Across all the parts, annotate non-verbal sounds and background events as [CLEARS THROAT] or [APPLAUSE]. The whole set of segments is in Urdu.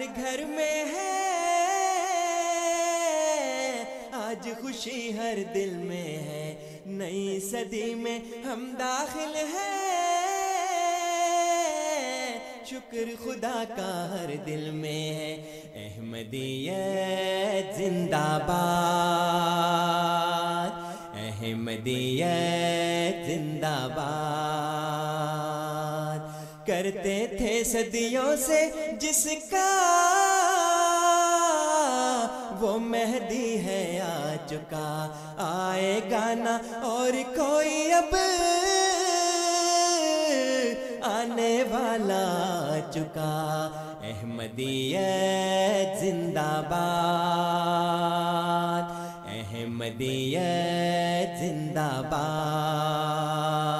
ہر گھر میں ہے۔ آج خوشی ہر دل میں ہے۔ نئی صدی میں ہم داخل ہیں۔ شکر خدا کا ہر دل میں ہے۔ احمدیت زندہ باد۔ احمدیت زندہ باد۔ کرتے تھے صدیوں سے جس کا وہ مہدی ہے آ چکا۔ آئے گانا اور کوئی اب آنے والا آ چکا۔ احمدیت زندہ باد۔ احمدیت زندہ باد۔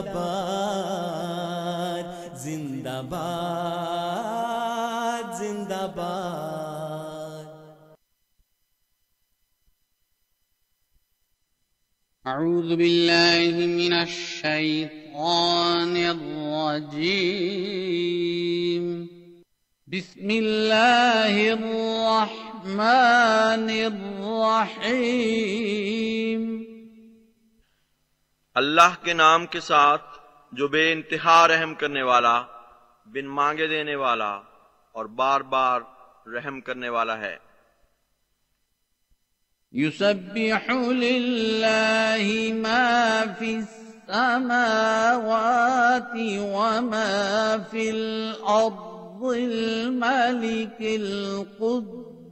باد زندہ باد زندہ باد أعوذ بالله من الشيطان الرجيم. بسم الله الرحمن الرحيم. اللہ کے نام کے ساتھ جو بے انتہا رحم کرنے والا، بن مانگے دینے والا اور بار بار رحم کرنے والا ہے۔ يسبح لله ما في السماوات وما في الأرض الملك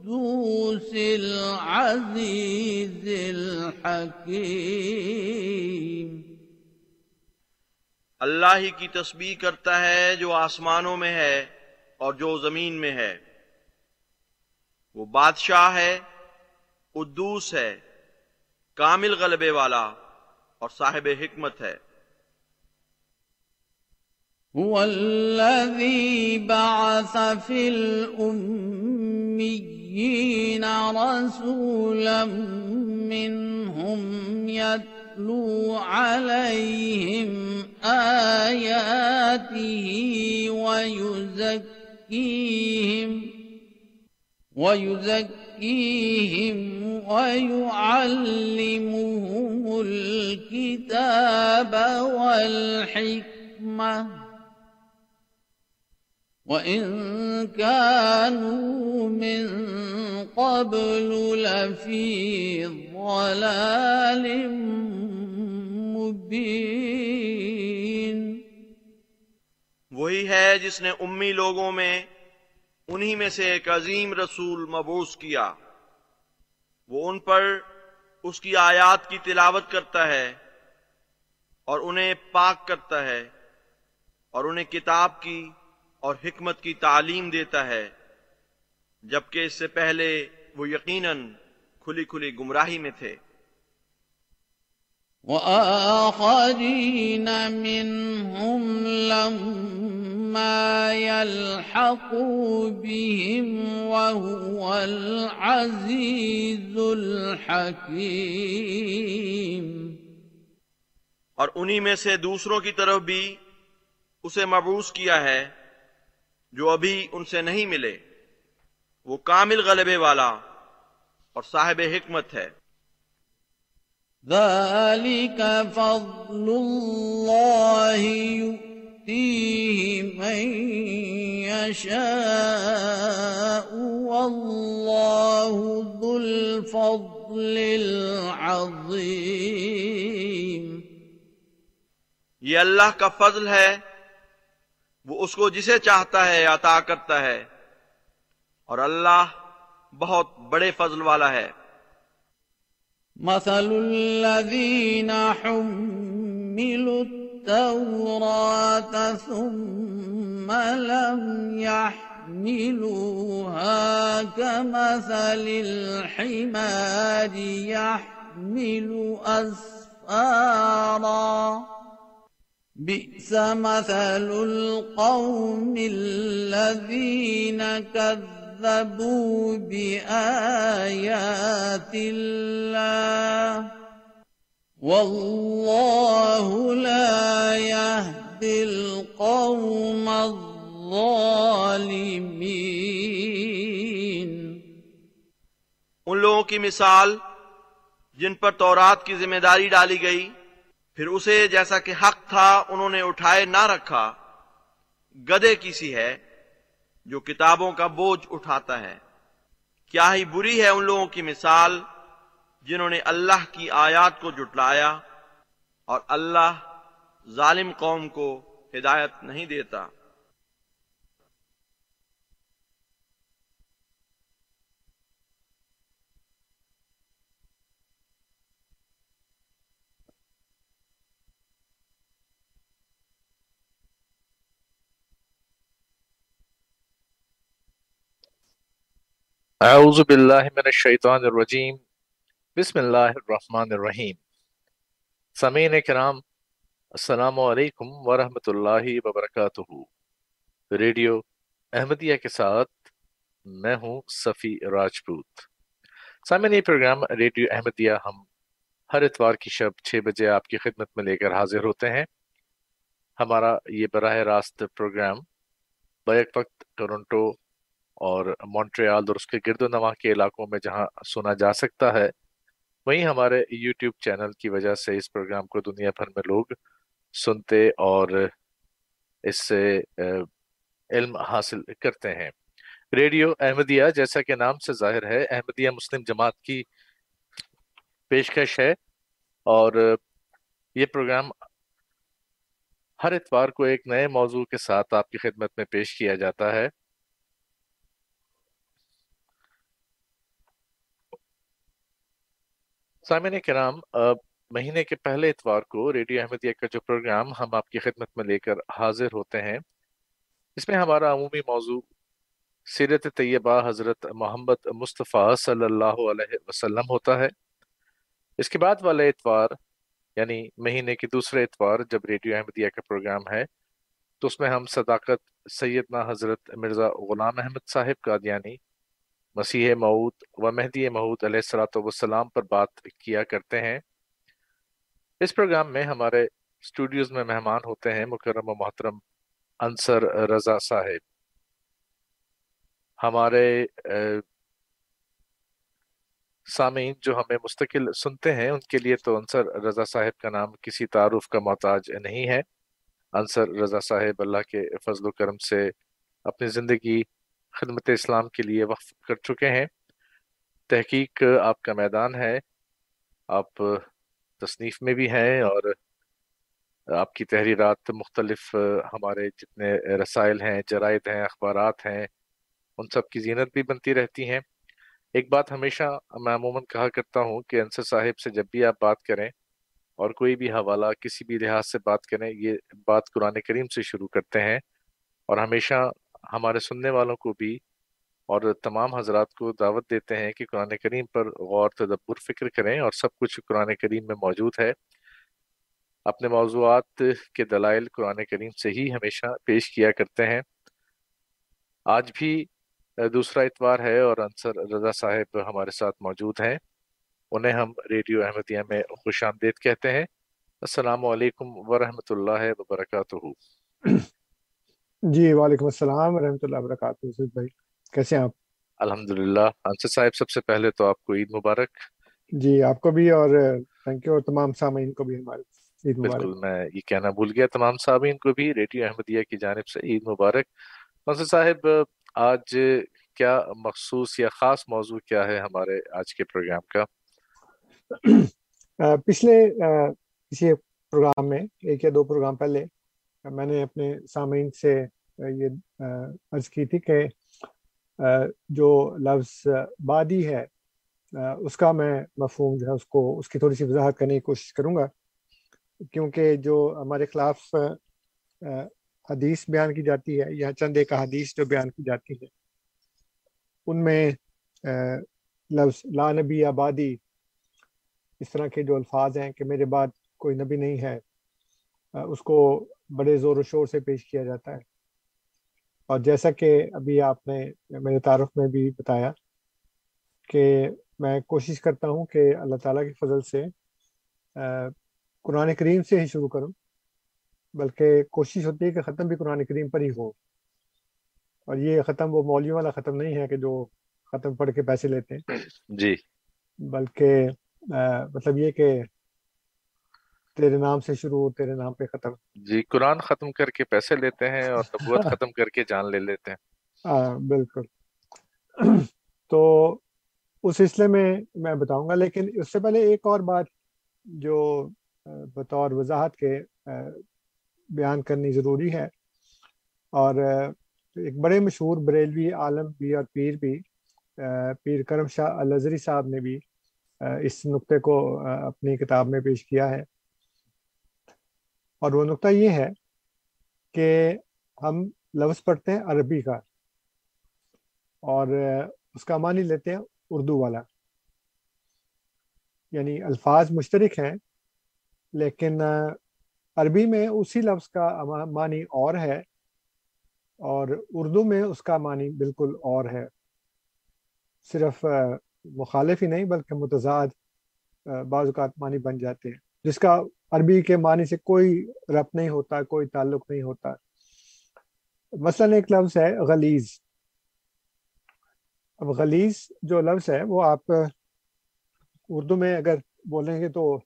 القدوس العزيز الحكيم. اللہ ہی کی تسبیح کرتا ہے جو آسمانوں میں ہے اور جو زمین میں ہے۔ وہ بادشاہ ہے قدوس ہے کامل غلبے والا اور صاحب حکمت ہے۔ هو الذي بعث في الأميين رسولا منهم يتلو عليهم آياته ويزكيهم ويزكيهم ويعلمهم الكتاب والحكمة وإن كانوا من قبل لفي ضلال مبين۔ وہی ہے جس نے امی لوگوں میں، انہی میں سے ایک عظیم رسول مبوس کیا۔ وہ ان پر اس کی آیات کی تلاوت کرتا ہے اور انہیں پاک کرتا ہے اور انہیں کتاب کی اور حکمت کی تعلیم دیتا ہے جبکہ اس سے پہلے وہ یقیناً کھلی کھلی گمراہی میں تھے۔ وآخرين منهم لما يلحقوا بهم وهو العزيز الحكيم۔ اور انہی میں سے دوسروں کی طرف بھی اسے مبوس کیا ہے۔ جو ابھی ان سے نہیں ملے وہ کامل غلبے والا اور صاحب حکمت ہے۔ ذلك فضل الله يؤتيه من يشاء والله ذو الفضل العظيم۔ یہ اللہ کا فضل ہے وہ اس کو جسے چاہتا ہے عطا کرتا ہے۔ اور اللہ بہت بڑے فضل والا ہے۔ مثل الذين حملوا التوراة ثم لم يحملوها كمثل الحمار يحمل أسفارا۔ بئس مثل القوم الذين كذبوا بآيات الله والله لا يهدي القوم الظالمين ان لوگوں کی مثال جن پر تورات کی ذمہ داری ڈالی گئی پھر اسے جیسا کہ حق تھا، انہوں نے اٹھائے نہ رکھا۔ گدے کسی ہے جو کتابوں کا بوجھ اٹھاتا ہے۔ کیا ہی بری ہے ان لوگوں کی مثال جنہوں نے اللہ کی آیات کو جٹلایا اور اللہ ظالم قوم کو ہدایت نہیں دیتا۔ اعوذ باللہ من الشیطان الرجیم، بسم اللہ الرحمن الرحیم۔ سمین کرام، السلام علیکم ورحمۃ اللہ وبرکاتہ۔ ریڈیو احمدیہ کے ساتھ میں ہوں صفی راجپوت۔ سامعین، یہ پروگرام ریڈیو احمدیہ ہم ہر اتوار کی شب چھ بجے آپ کی خدمت میں لے کر حاضر ہوتے ہیں۔ ہمارا یہ براہ راست پروگرام بیک وقت ٹورنٹو اور مونٹریال اور اس کے گرد و نواح کے علاقوں میں جہاں سنا جا سکتا ہے، وہیں ہمارے یوٹیوب چینل کی وجہ سے اس پروگرام کو دنیا بھر میں لوگ سنتے اور اس سے علم حاصل کرتے ہیں۔ ریڈیو احمدیہ جیسا کہ نام سے ظاہر ہے، احمدیہ مسلم جماعت کی پیشکش ہے اور یہ پروگرام ہر اتوار کو ایک نئے موضوع کے ساتھ آپ کی خدمت میں پیش کیا جاتا ہے۔ سامعین کرام مہینے کے پہلے اتوار کو ریڈیو احمدیہ کا جو پروگرام ہم آپ کی خدمت میں لے کر حاضر ہوتے ہیں، اس میں ہمارا عمومی موضوع سیرت طیبہ حضرت محمد مصطفیٰ صلی اللہ علیہ وسلم ہوتا ہے۔ اس کے بعد والے اتوار یعنی مہینے کے دوسرے اتوار جب ریڈیو احمدیہ کا پروگرام ہے، تو اس میں ہم صداقت سیدنا حضرت مرزا غلام احمد صاحب قادیانی مسیح معود و مہدی معود علیہ السلاۃ والسلام پر بات کیا کرتے ہیں۔ اس پروگرام میں ہمارے اسٹوڈیوز میں مہمان ہوتے ہیں مکرم و محترم انصر رضا صاحب۔ ہمارے سامعین جو ہمیں مستقل سنتے ہیں، ان کے لیے تو انصر رضا صاحب کا نام کسی تعارف کا محتاج نہیں ہے۔ انصر رضا صاحب اللہ کے فضل و کرم سے اپنی زندگی خدمت اسلام کے لیے وقف کر چکے ہیں۔ تحقیق آپ کا میدان ہے۔ آپ تصنیف میں بھی ہیں اور آپ کی تحریرات مختلف، ہمارے جتنے رسائل ہیں، جرائد ہیں، اخبارات ہیں، ان سب کی زینت بھی بنتی رہتی ہیں۔ ایک بات ہمیشہ میں عموماً کہا کرتا ہوں کہ انصر صاحب سے جب بھی آپ بات کریں اور کوئی بھی حوالہ کسی بھی لحاظ سے بات کریں، یہ بات قرآن کریم سے شروع کرتے ہیں اور ہمیشہ ہمارے سننے والوں کو بھی اور تمام حضرات کو دعوت دیتے ہیں کہ قرآن کریم پر غور، تدبر، فکر کریں اور سب کچھ قرآن کریم میں موجود ہے۔ اپنے موضوعات کے دلائل قرآن کریم سے ہی ہمیشہ پیش کیا کرتے ہیں۔ آج بھی دوسرا اتوار ہے اور انصر رضا صاحب ہمارے ساتھ موجود ہیں۔ انہیں ہم ریڈیو احمدیہ میں خوش آمدید کہتے ہیں۔ السلام علیکم ورحمۃ اللہ وبرکاتہ۔ جی وعلیکم السلام ورحمۃ اللہ وبرکاتہ بھائی کیسے ہیں آپ؟ الحمد للہ انصر صاحب سب سے پہلے تو آپ کو عید مبارک۔ جی آپ کو بھی اور تھینک یو اور تمام سامعین کو بھی ہمارے عید مبارک۔ بالکل میں یہ کہنا بھول گیا تمام سامعین کو بھی ریڈیو احمدیہ کی جانب سے عید مبارک۔ انصر صاحب آج کیا مخصوص یا خاص موضوع کیا ہے ہمارے آج کے پروگرام کا؟ [CLEARS THROAT] پچھلے کسی پروگرام میں ایک یا دو پروگرام پہلے میں نے اپنے سامعین سے یہ عرض کی تھی کہ جو لفظ بادی ہے اس کا میں مفہوم جو ہے اس کو، اس کی تھوڑی سی وضاحت کرنے کی کوشش کروں گا۔ کیونکہ جو ہمارے خلاف حدیث بیان کی جاتی ہے، یا چند ایک حدیث جو بیان کی جاتی ہے ان میں لفظ لا نبی آبادی اس طرح کے جو الفاظ ہیں کہ میرے بعد کوئی نبی نہیں ہے اس کو بڑے زور و شور سے پیش کیا جاتا ہے۔ اور جیسا کہ ابھی آپ نے میرے تعارف میں بھی بتایا کہ میں کوشش کرتا ہوں کہ اللہ تعالیٰ کی فضل سے قرآن کریم سے ہی شروع کروں۔ بلکہ کوشش ہوتی ہے کہ ختم بھی قرآن کریم پر ہی ہو۔ اور یہ ختم وہ مولوی والا ختم نہیں ہے کہ جو ختم پڑھ کے پیسے لیتے ہیں۔ جی۔ بلکہ مطلب یہ کہ تیرے نام سے شروع تیرے نام پہ ختم۔ جی قرآن ختم کر کے پیسے لیتے ہیں اور نبوت [LAUGHS] ختم کر کے جان لے لیتے ہیں۔ ہاں بالکل۔ [CLEARS THROAT] تو اس سلسلے میں میں بتاؤں گا لیکن اس سے پہلے ایک اور بات جو بطور وضاحت کے بیان کرنی ضروری ہے۔ اور ایک بڑے مشہور بریلوی عالم بھی اور پیر بھی پیر کرم شاہ الزری صاحب نے بھی اس نقطے کو اپنی کتاب میں پیش کیا ہے۔ اور وہ نقطہ یہ ہے کہ ہم لفظ پڑھتے ہیں عربی کا اور اس کا معنی لیتے ہیں اردو والا۔ یعنی الفاظ مشترک ہیں، لیکن عربی میں اسی لفظ کا معنی اور ہے اور اردو میں اس کا معنی بالکل اور ہے۔ صرف مخالف ہی نہیں، بلکہ متضاد بعض اوقات معنی بن جاتے ہیں، جس کا عربی کے معنی سے کوئی رب نہیں ہوتا، کوئی تعلق نہیں ہوتا۔ مثلا ایک لفظ ہے غلیظ۔ اب غلیظ جو لفظ ہے وہ آپ اردو میں اگر بولیں گے تو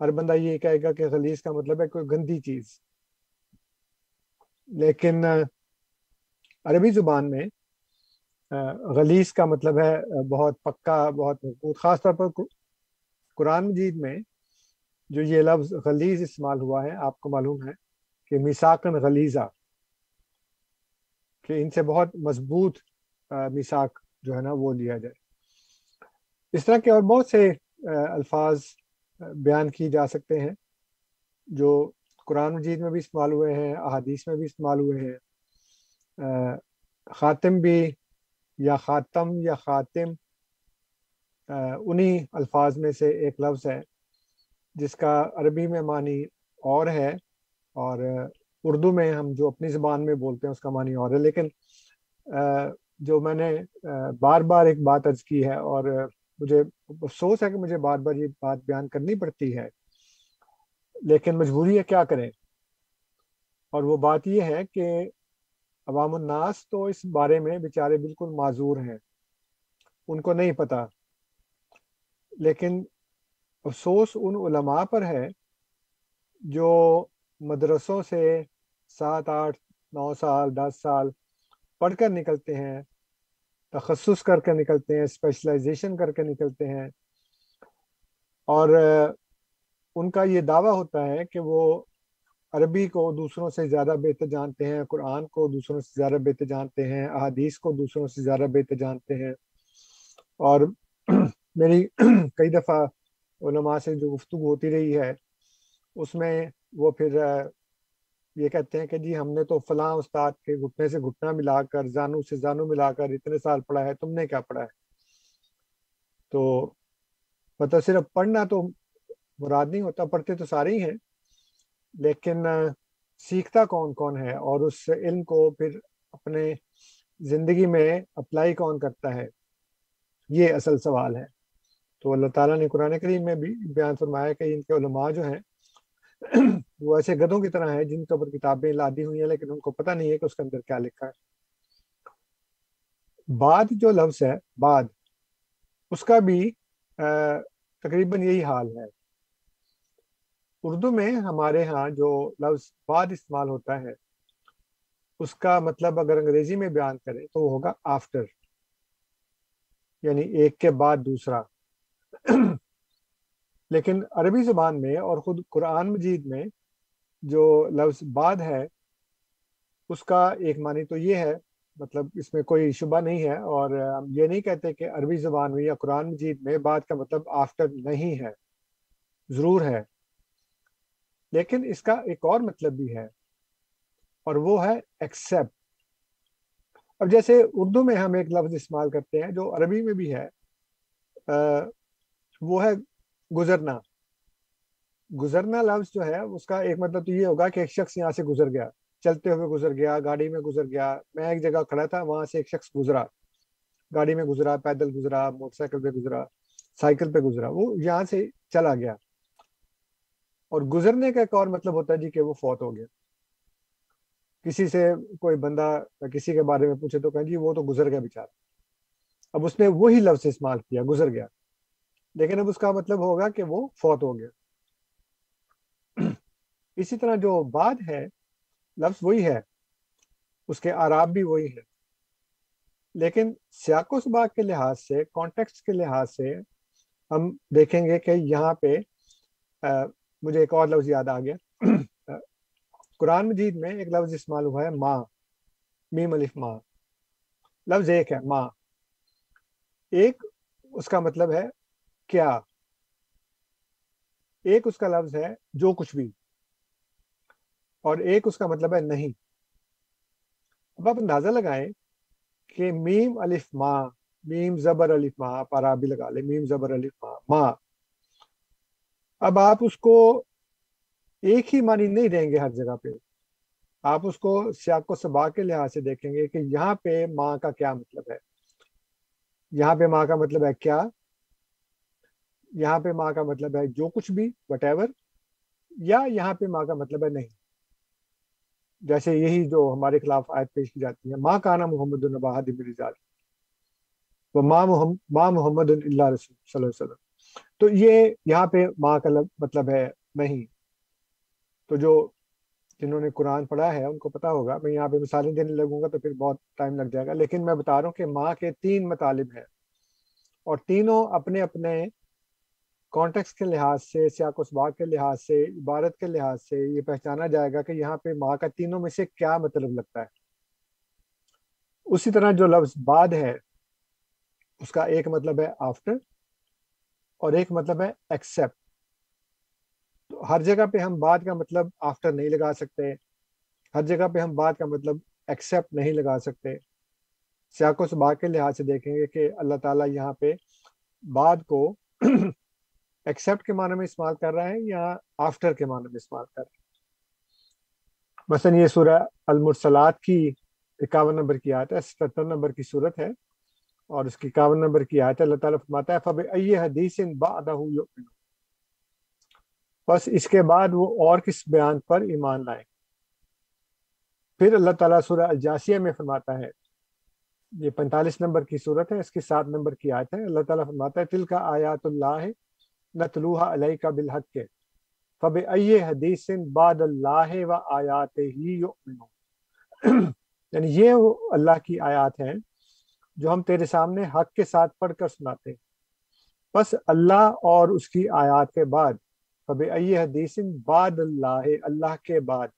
ہر بندہ یہ کہے گا کہ غلیظ کا مطلب ہے کوئی گندی چیز۔ لیکن عربی زبان میں غلیظ کا مطلب ہے بہت پکا، بہت مضبوط، خاص طور پر قرآن مجید میں جو یہ لفظ غلیظ استعمال ہوا ہے، آپ کو معلوم ہے کہ میساکن غلیظہ، کہ ان سے بہت مضبوط میساک جو ہے نا وہ لیا جائے۔ اس طرح کے اور بہت سے الفاظ بیان کی جا سکتے ہیں جو قرآن مجید میں بھی استعمال ہوئے ہیں، احادیث میں بھی استعمال ہوئے ہیں۔ خاتم بھی یا خاتم یا خاتم انہی الفاظ میں سے ایک لفظ ہے۔ جس کا عربی میں معنی اور ہے اور اردو میں ہم جو اپنی زبان میں بولتے ہیں اس کا معنی اور ہے، لیکن جو میں نے بار بار ایک بات عرض کی ہے اور مجھے افسوس ہے کہ مجھے بار بار یہ بات بیان کرنی پڑتی ہے، لیکن مجبوری ہے کیا کریں؟ اور وہ بات یہ ہے کہ عوام الناس تو اس بارے میں بیچارے بالکل معذور ہیں، ان کو نہیں پتا لیکن افسوس ان علماء پر ہے جو مدرسوں سے سات آٹھ نو سال، دس سال پڑھ کر نکلتے ہیں، تخصص کر کے نکلتے ہیں اسپیشلائزیشن کر کے نکلتے ہیں۔ اور ان کا یہ دعویٰ ہوتا ہے کہ وہ عربی کو دوسروں سے زیادہ بہتر جانتے ہیں، قرآن کو دوسروں سے زیادہ بہتر جانتے ہیں، احادیث کو دوسروں سے زیادہ بہتر جانتے ہیں۔ اور [CLEARS THROAT] میری [CLEARS THROAT] کئی دفعہ علماء سے جو گفتگو ہوتی رہی ہے، اس میں وہ پھر یہ کہتے ہیں کہ جی ہم نے تو فلاں استاد کے گھٹنے سے گھٹنا ملا کر، زانو سے زانو ملا کر اتنے سال پڑھا ہے، تم نے کیا پڑھا ہے؟ تو مطلب صرف پڑھنا تو مراد نہیں ہوتا، پڑھتے تو سارے ہی ہیں، لیکن سیکھتا کون کون ہے اور اس علم کو پھر اپنے زندگی میں اپلائی کون کرتا ہے؟ یہ اصل سوال ہے۔ تو اللہ تعالیٰ نے قرآن کریم میں بھی بیان فرمایا کہ ان کے علماء جو ہیں، وہ ایسے گدوں کی طرح ہیں جن کے اوپر کتابیں لادی ہوئی ہیں، لیکن ان کو پتہ نہیں ہے کہ اس کے اندر کیا لکھا ہے۔ بعد جو لفظ ہے، بعد، اس کا بھی تقریباً یہی حال ہے۔ اردو میں ہمارے ہاں جو لفظ بعد استعمال ہوتا ہے، اس کا مطلب اگر انگریزی میں بیان کریں تو وہ ہوگا آفٹر یعنی ایک کے بعد دوسرا۔ لیکن عربی زبان میں اور خود قرآن مجید میں جو لفظ بعد ہے، اس کا ایک معنی تو یہ ہے مطلب اس میں کوئی شبہ نہیں ہے اور ہم یہ نہیں کہتے کہ عربی زبان میں یا قرآن مجید میں بعد کا مطلب آفٹر نہیں ہے، ضرور ہے۔ لیکن اس کا ایک اور مطلب بھی ہے اور وہ ہے ایکسپٹ اب جیسے اردو میں ہم ایک لفظ استعمال کرتے ہیں جو عربی میں بھی ہے وہ ہے گزرنا۔ گزرنا لفظ جو ہے، اس کا ایک مطلب تو یہ ہوگا کہ ایک شخص یہاں سے گزر گیا، چلتے ہوئے گزر گیا، گاڑی میں گزر گیا۔ میں ایک جگہ کھڑا تھا، وہاں سے ایک شخص گزرا۔ گاڑی میں گزرا، پیدل گزرا، موٹر سائیکل پہ گزرا، سائیکل پہ گزرا۔ وہ یہاں سے چلا گیا۔ اور گزرنے کا ایک اور مطلب ہوتا ہے جی کہ وہ فوت ہو گیا۔ کسی سے کوئی بندہ کسی کے بارے میں پوچھے تو کہیں جی وہ تو گزر گیا بیچارہ۔ اب اس نے وہی لفظ استعمال کیا، گزر گیا۔ لیکن اب اس کا مطلب ہوگا کہ وہ فوت ہو گیا۔ اسی طرح جو بعد ہے، لفظ وہی ہے، اس کے آراب بھی وہی ہے۔ لیکن سیاق و سباق کے لحاظ سے کانٹیکس کے لحاظ سے ہم دیکھیں گے کہ یہاں پہ مجھے ایک اور لفظ یاد آ گیا۔ قرآن مجید میں ایک لفظ استعمال ہوا ہے، ماں۔ میم الف ماں۔ لفظ ایک ہے، ماں۔ ایک اس کا مطلب ہے کیا؟ ایک اس کا لفظ ہے جو کچھ بھی، اور ایک اس کا مطلب ہے نہیں۔ اب آپ اندازہ لگائیں کہ میم الف ماں میم زبر الف ماں پارا بھی لگا لے میم زبر الف ماں ماں اب آپ اس کو ایک ہی معنی نہیں دیں گے ہر جگہ پہ۔ آپ اس کو سیاق و سبا کے لحاظ سے دیکھیں گے کہ یہاں پہ ماں کا کیا مطلب ہے۔ یہاں پہ ماں کا مطلب ہے کیا؟ یہاں پہ ماں کا مطلب ہے جو کچھ بھی وٹ ایور یا یہاں پہ ماں کا مطلب ہے نہیں۔ جیسے یہی جو ہمارے خلاف آیت پیش کی جاتی ہے، ماں کا نام محمد النبا وہ ماں محمد ماں محمد اللہ رسول صلی اللہ علیہ وسلم۔ تو یہ یہاں پہ ماں کا مطلب ہے نہیں۔ تو جو جنہوں نے قرآن پڑھا ہے، ان کو پتا ہوگا۔ میں یہاں پہ مثالیں دینے لگوں گا تو پھر بہت ٹائم لگ جائے گا۔ لیکن میں بتا رہا ہوں کہ ماں کے تین مطالب ہیں۔ اور تینوں اپنے اپنے کانٹیکس کے لحاظ سے، سیاق و سباق کے لحاظ سے، عبارت کے لحاظ سے یہ پہچانا جائے گا کہ یہاں پہ ماں کا تینوں میں سے کیا مطلب لگتا ہے۔ اسی طرح جو لفظ بعد ہے، اس کا ایک مطلب ہے آفٹر اور ایک مطلب ہے ایکسپٹ تو ہر جگہ پہ ہم بعد کا مطلب آفٹر نہیں لگا سکتے، ہر جگہ پہ ہم بعد کا مطلب ایکسپٹ نہیں لگا سکتے۔ سیاق و سباق کے لحاظ سے دیکھیں گے کہ اللہ تعالیٰ یہاں پہ بعد کو ایکسپٹ کے معنی میں استعمال کر رہا ہے یا آفٹر کے معنی میں استعمال کر رہا ہے؟ مثلا یہ سورہ المرسلات کی اکاون نمبر کی آیت ہے ستر نمبر کی صورت ہے اور اس کی اکاون نمبر کی آیت ہے، اللہ تعالیٰ فرماتا ہے فب ائی حدیث بس اس کے بعد وہ اور کس بیان پر ایمان لائیں؟ پھر اللہ تعالیٰ سورہ الجاسیہ میں فرماتا ہے، یہ پینتالیس نمبر کی صورت ہے، اس کی سات نمبر کی آیت ہے، اللہ تعالیٰ فرماتا ہے تل کا آیات اللہ نتلوحا علیہ کا بالحق. کے فب ائی حدیث بعد اللہ و آیات ہی یعنی یہ وہ اللہ کی آیات ہیں جو ہم تیرے سامنے حق کے ساتھ پڑھ کر سناتے بس اللہ اور اس کی آیات کے بعد فب ائی حدیث بعد اللہ اللہ کے بعد،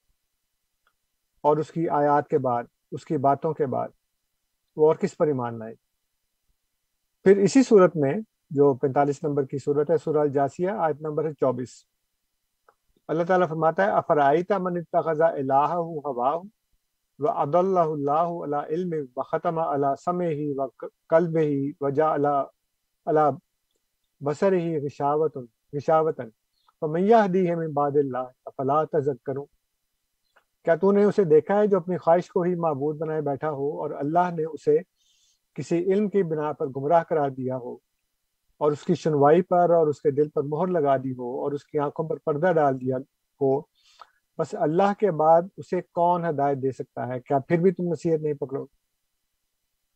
اور اس کی آیات کے بعد، اس کی باتوں کے بعد. وہ اور کس پر ایمان لائے؟ پھر اسی صورت میں جو پینتالیس نمبر کی صورت ہے، سورہ الجاسیہ، آیت نمبر ہے چوبیس۔ اللہ تعالیٰ فرماتا ہے افرائیتا من اتخذا الہہ ہوا و عد اللہ اللہ علی علم و ختم علی سمع ہی و قلب ہی و جا علی بصر ہی غشاوت غشاوتن۔ فمن یہدیہ من بعد اللہ، افلا تذکرون۔ کیا تو نے اسے دیکھا ہے جو اپنی خواہش کو ہی معبود بنائے بیٹھا ہو اور اللہ نے اسے کسی علم کی بنا پر گمراہ قرار دیا ہو؟ اور اس کی سنوائی پر اور اس کے دل پر مہر لگا دی ہو اور اس کی آنکھوں پر پردہ ڈال دیا ہو۔ بس اللہ کے بعد اسے کون ہدایت دے سکتا ہے؟ کیا پھر بھی تم نصیحت نہیں پکڑو؟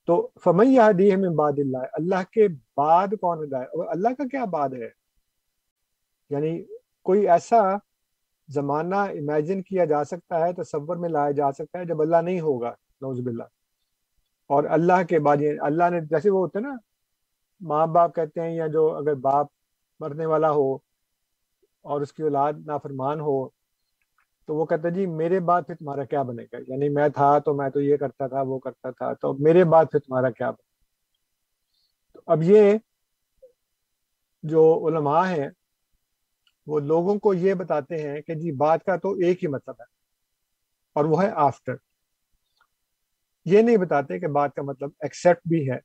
تو فمئی دی ہے اللہ اللہ کے بعد کون ہدایت؟ اور اللہ کا کیا بعد ہے؟ یعنی کوئی ایسا زمانہ امیجن کیا جا سکتا ہے، تصور میں لایا جا سکتا ہے جب اللہ نہیں ہوگا نوز باللہ۔ اور اللہ کے بعد یعنی اللہ نے جیسے وہ ہوتے نا ماں باپ کہتے ہیں یا جو اگر باپ مرنے والا ہو اور اس کی اولاد نافرمان ہو، تو وہ کہتا جی میرے بعد پھر تمہارا کیا بنے گا؟ یعنی میں تھا تو میں تو یہ کرتا تھا، وہ کرتا تھا، تو میرے بعد پھر تمہارا کیا بنے تو اب یہ جو علماء ہیں، وہ لوگوں کو یہ بتاتے ہیں کہ جی بات کا تو ایک ہی مطلب ہے اور وہ ہے آفٹر یہ نہیں بتاتے کہ بات کا مطلب ایکسیپٹ بھی ہے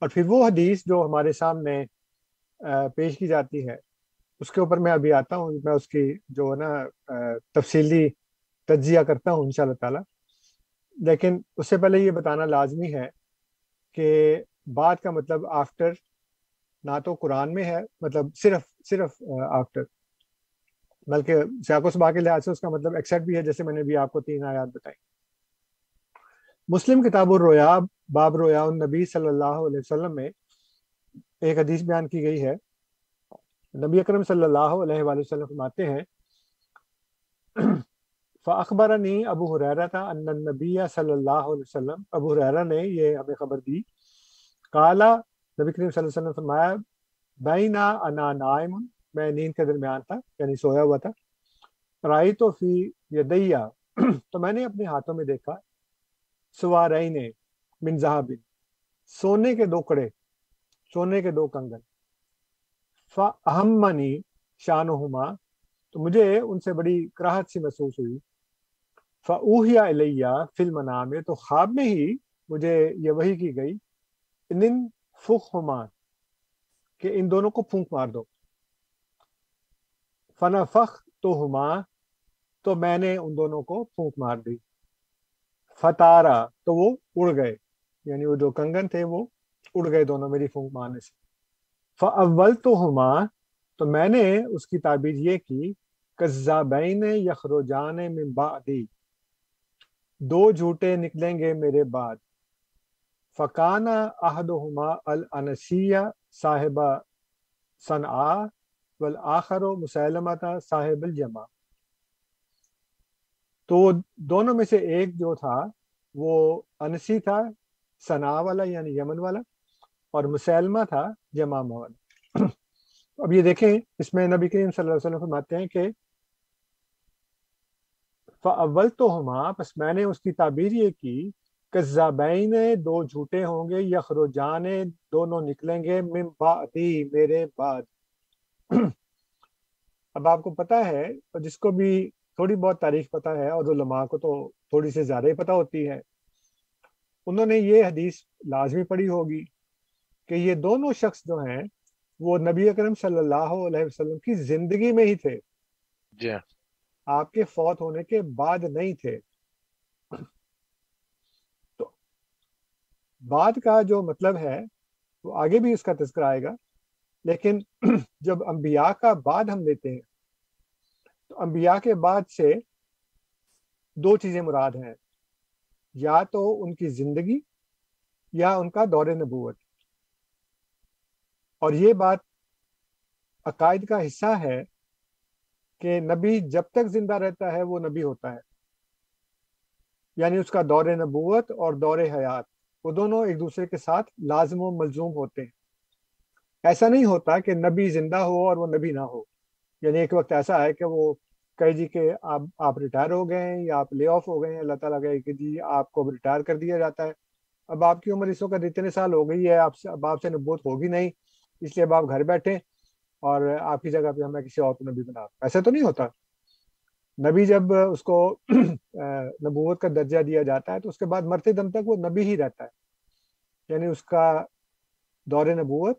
اور پھر وہ حدیث جو ہمارے سامنے پیش کی جاتی ہے، اس کے اوپر میں ابھی آتا ہوں، میں اس کی جو ہے نا تفصیلی تجزیہ کرتا ہوں ان شاء اللہ تعالیٰ۔ لیکن اس سے پہلے یہ بتانا لازمی ہے کہ بات کا مطلب آفٹر نہ تو قرآن میں ہے مطلب صرف صرف آفٹر بلکہ سیاق و سبا کے لحاظ سے اس کا مطلب ایکسیپٹ بھی ہے، جیسے میں نے بھی آپ کو تین آیات بتائی۔ مسلم کتاب الرویا باب رویا النبی صلی اللہ علیہ وسلم میں ایک حدیث بیان کی گئی ہے۔ نبی اکرم صلی اللہ علیہ وآلہ وسلم فرماتے ہیں، فاخبرنی ابو حریرہ تھا ان النبی صلی اللہ علیہ وسلم، ابو حریرہ نے یہ ہمیں خبر دی۔ کالا نبی کریم صلی اللہ علیہ وسلم فرمایا، بینا انا نائم، میں نیند کے درمیان تھا یعنی سویا ہوا تھا۔ رائی تو فی یدیا تو میں نے اپنے ہاتھوں میں دیکھا سوارئی نے من زہابن سونے کے دو کڑے، سونے کے دو کنگن۔ فہمنی شان تو مجھے ان سے بڑی کراہت سی محسوس ہوئی۔ فوہیا الیہ فلم نام تو خواب میں ہی مجھے یہ وہی کی گئی۔ ان فخ ہما کہ ان دونوں کو پھونک مار دو۔ فنا فخ تو ہما تو میں نے ان دونوں کو پھونک مار دی۔ فتارا، تو وہ اڑ گئے۔ یعنی وہ جو کنگن تھے وہ اڑ گئے دونوں میری پھونک مارنے سے۔ فاول تو ہما تو میں نے اس کی تعبیر یہ کی کذابین یخرجان من بعدی دو جھوٹے نکلیں گے میرے بعد۔ فکانہ احدہما الانسیہ صاحبہ صنعا والآخر مسلمت صاحب الجمع تو دونوں میں سے ایک جو تھا وہ انسی تھا صنع والا یعنی یمن والا اور مسلمہ تھا جمامہ والا۔ اب یہ دیکھیں، اس میں نبی کریم صلی اللہ علیہ وسلم فرماتے ہیں کہ فاول تو ہما بس میں نے اس کی تعبیر یہ کی کذابین دو جھوٹے ہوں گے یخرجان دونوں نکلیں گے، من بعدی، میرے بعد۔ اب آپ کو پتا ہے، اور جس کو بھی تھوڑی بہت تاریخ پتا ہے اور علماء کو تو تھوڑی سی زیادہ ہی پتا ہوتی ہے۔ انہوں نے یہ حدیث لازمی پڑھی ہوگی کہ یہ دونوں شخص جو ہیں وہ نبی اکرم صلی اللہ علیہ وسلم کی زندگی میں ہی تھے۔ جی ہاں۔ آپ کے فوت ہونے کے بعد نہیں تھے۔ تو بعد کا جو مطلب ہے وہ آگے بھی اس کا تذکر آئے گا۔ لیکن جب انبیاء کا بعد ہم لیتے ہیں تو انبیاء کے بعد سے دو چیزیں مراد ہیں۔ یا تو ان کی زندگی یا ان کا دور نبوت۔ اور یہ بات عقائد کا حصہ ہے کہ نبی جب تک زندہ رہتا ہے وہ نبی ہوتا ہے۔ یعنی اس کا دور نبوت اور دور حیات، وہ دونوں ایک دوسرے کے ساتھ لازم و ملزوم ہوتے ہیں۔ ایسا نہیں ہوتا کہ نبی زندہ ہو اور وہ نبی نہ ہو۔ یعنی ایک وقت ایسا ہے کہ وہ کہے جی کہ آپ آپ ریٹائر ہو گئے ہیں یا آپ لے آف ہو گئے ہیں، اللہ تعالیٰ کہے کہ جی آپ کو اب ریٹائر کر دیا جاتا ہے۔ اب آپ کی عمر اس وقت اتنے سال ہو گئی ہے، آپ سے، اب آپ سے نبوت ہوگی نہیں، اس لیے اب آپ گھر بیٹھے اور آپ کی جگہ پہ ہمیں کسی اور کو نبی بنا۔ ایسا تو نہیں ہوتا۔ نبی جب اس کو [CLEARS THROAT] نبوت کا درجہ دیا جاتا ہے تو اس کے بعد مرتے دم تک وہ نبی ہی رہتا ہے۔ یعنی اس کا دور نبوت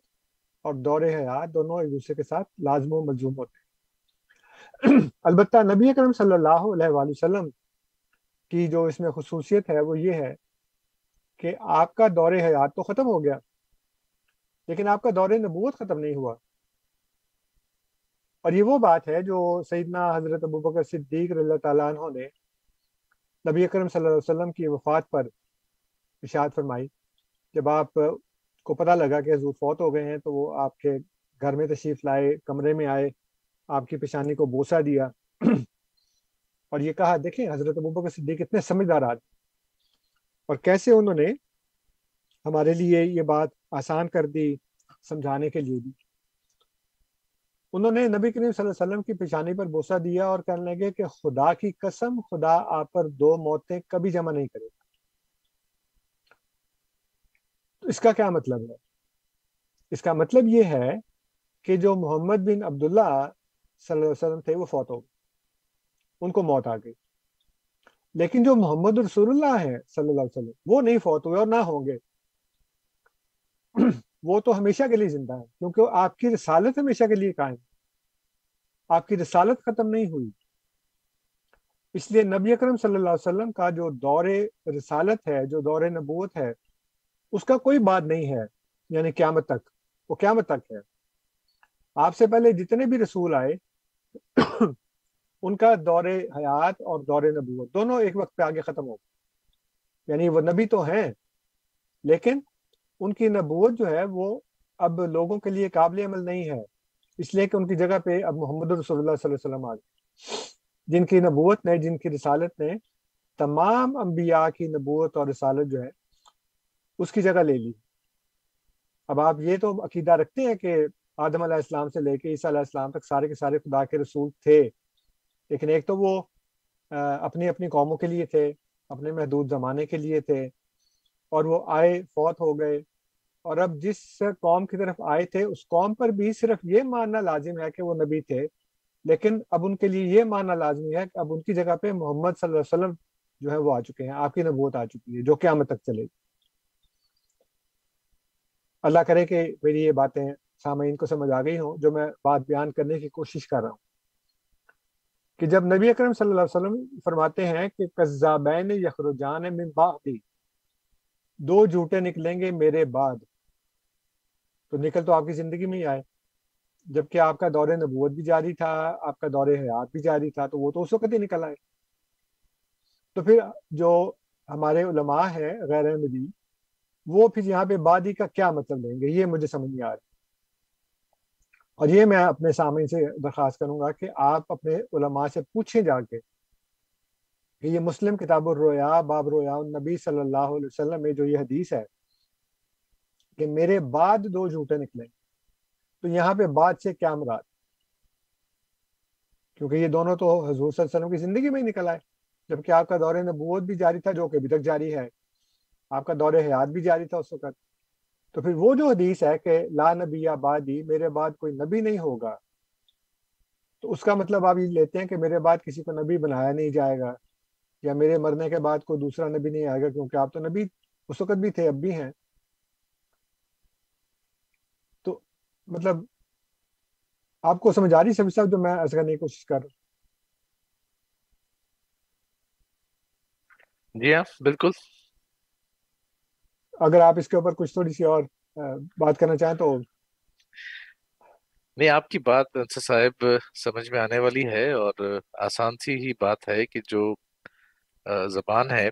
اور دور حیات دونوں ایک دوسرے کے ساتھ لازم و ملزوم ہوتے ہیں۔ البتہ نبی اکرم صلی اللہ علیہ وآلہ وسلم کی جو اس میں خصوصیت ہے وہ یہ ہے کہ آپ کا دور حیات تو ختم ہو گیا، لیکن آپ کا دور نبوت ختم نہیں ہوا۔ اور یہ وہ بات ہے جو سیدنا حضرت ابو بکر صدیق رضی اللہ تعالیٰ عنہ نے نبی اکرم صلی اللہ علیہ وسلم کی وفات پر اشاعت فرمائی۔ جب آپ کو پتہ لگا کہ حضور فوت ہو گئے ہیں تو وہ آپ کے گھر میں تشریف لائے، کمرے میں آئے آپ کی پیشانی کو بوسا دیا۔ اور یہ کہا، دیکھیں حضرت ابو بکر صدیق اتنے سمجھدار آدمی اور کیسے انہوں نے ہمارے لیے یہ بات آسان کر دی، سمجھانے کے لیے بھی۔ انہوں نے نبی کریم صلی اللہ علیہ وسلم کی پیشانی پر بوسا دیا اور کہنے لگے کہ خدا کی قسم، خدا آپ پر دو موتیں کبھی جمع نہیں کرے گا۔ اس کا کیا مطلب ہے؟ اس کا مطلب یہ ہے کہ جو محمد بن عبداللہ صلی اللہ علیہ وسلم تھے، وہ فوت ہو گئے۔ ان کو موت آ گئی۔ لیکن جو محمد رسول اللہ ہے صلی اللہ علیہ وسلم، وہ نہیں فوت ہوئے اور نہ ہوں گے۔ [CLEARS THROAT] وہ تو ہمیشہ کے لیے زندہ ہے کیونکہ آپ کی رسالت ہمیشہ کے لیے قائم آپ کی رسالت ختم نہیں ہوئی۔ اس لیے نبی اکرم صلی اللہ علیہ وسلم کا جو دور رسالت ہے، جو دور نبوت ہے، اس کا کوئی بات نہیں ہے۔ یعنی قیامت تک، وہ قیامت تک ہے۔ آپ سے پہلے جتنے بھی رسول آئے ان کا دور حیات اور دور نبوت دونوں ایک وقت پہ آگے ختم ہو یعنی وہ نبی تو ہیں، لیکن ان کی نبوت جو ہے وہ اب لوگوں کے لیے قابل عمل نہیں ہے۔ اس لیے کہ ان کی جگہ پہ اب محمد رسول اللہ صلی اللہ علیہ وسلم آ گئے۔ جن کی نبوت نے، جن کی رسالت نے تمام انبیاء کی نبوت اور رسالت جو ہے اس کی جگہ لے لی۔ اب آپ یہ تو عقیدہ رکھتے ہیں کہ آدم علیہ السلام سے لے کے عیسیٰ علیہ السلام تک سارے کے سارے خدا کے رسول تھے۔ لیکن ایک تو وہ اپنی اپنی قوموں کے لیے تھے، اپنے محدود زمانے کے لیے تھے اور وہ آئے، فوت ہو گئے۔ اور اب جس قوم کی طرف آئے تھے، اس قوم پر بھی صرف یہ ماننا لازم ہے کہ وہ نبی تھے۔ لیکن اب ان کے لیے یہ ماننا لازمی ہے کہ اب ان کی جگہ پہ محمد صلی اللہ علیہ وسلم جو ہے وہ آ چکے ہیں۔ آپ کی نبوت آ چکی ہے جو قیامت تک چلے گی۔ اللہ کرے کہ میری یہ باتیں سامعین کو سمجھ آ گئی ہوں، جو میں بات بیان کرنے کی کوشش کر رہا ہوں۔ کہ جب نبی اکرم صلی اللہ علیہ وسلم فرماتے ہیں کہ قذابین یخرجان من بعدی، دو جھوٹے نکلیں گے میرے بعد۔ تو نکل تو آپ کی زندگی میں ہی آئے۔ جبکہ آپ کا دور نبوت بھی جاری تھا، آپ کا دور حیات بھی جاری تھا، تو وہ تو اس وقت ہی نکل آئے۔ تو پھر جو ہمارے علماء ہیں غیر احمدی وہ پھر یہاں پہ بادی کا کیا مطلب لیں گے؟ یہ مجھے سمجھ نہیں آ رہی۔ اور یہ میں اپنے سامنے سے درخواست کروں گا کہ آپ اپنے علماء سے پوچھیں جا کے کہ یہ مسلم کتاب الرویا باب رویا نبی صلی اللہ علیہ وسلم میں جو یہ حدیث ہے کہ میرے بعد دو جھوٹے نکلیں تو یہاں پہ بعد سے کیا مراد؟ کیونکہ یہ دونوں تو حضور صلی اللہ علیہ وسلم کی زندگی میں ہی نکل آئے، جبکہ آپ کا دور نبوت بھی جاری تھا جو کہ ابھی تک جاری ہے، آپ کا دور حیات بھی جاری تھا اس وقت۔ تو پھر وہ جو حدیث ہے کہ لا نبی آبادی میرے بعد کوئی نبی نہیں ہوگا، تو اس کا مطلب آپ یہ لیتے ہیں کہ میرے بعد کسی کو نبی بنایا نہیں جائے گا، یا میرے مرنے کے بعد کوئی دوسرا نبی نہیں آئے گا، کیونکہ آپ تو نبی اس وقت بھی تھے، اب بھی ہیں۔ تو مطلب آپ کو سمجھ آ رہی سب صاحب، جو میں ایسا کرنے کی کوشش کر رہا جی ہاں بالکل اگر آپ اس کے اوپر کچھ تھوڑی سی اور بات کرنا چاہیں تو نہیں، آپ کی بات انصر صاحب سمجھ میں آنے والی ہے اور آسان سی ہی بات ہے کہ جو زبان ہے،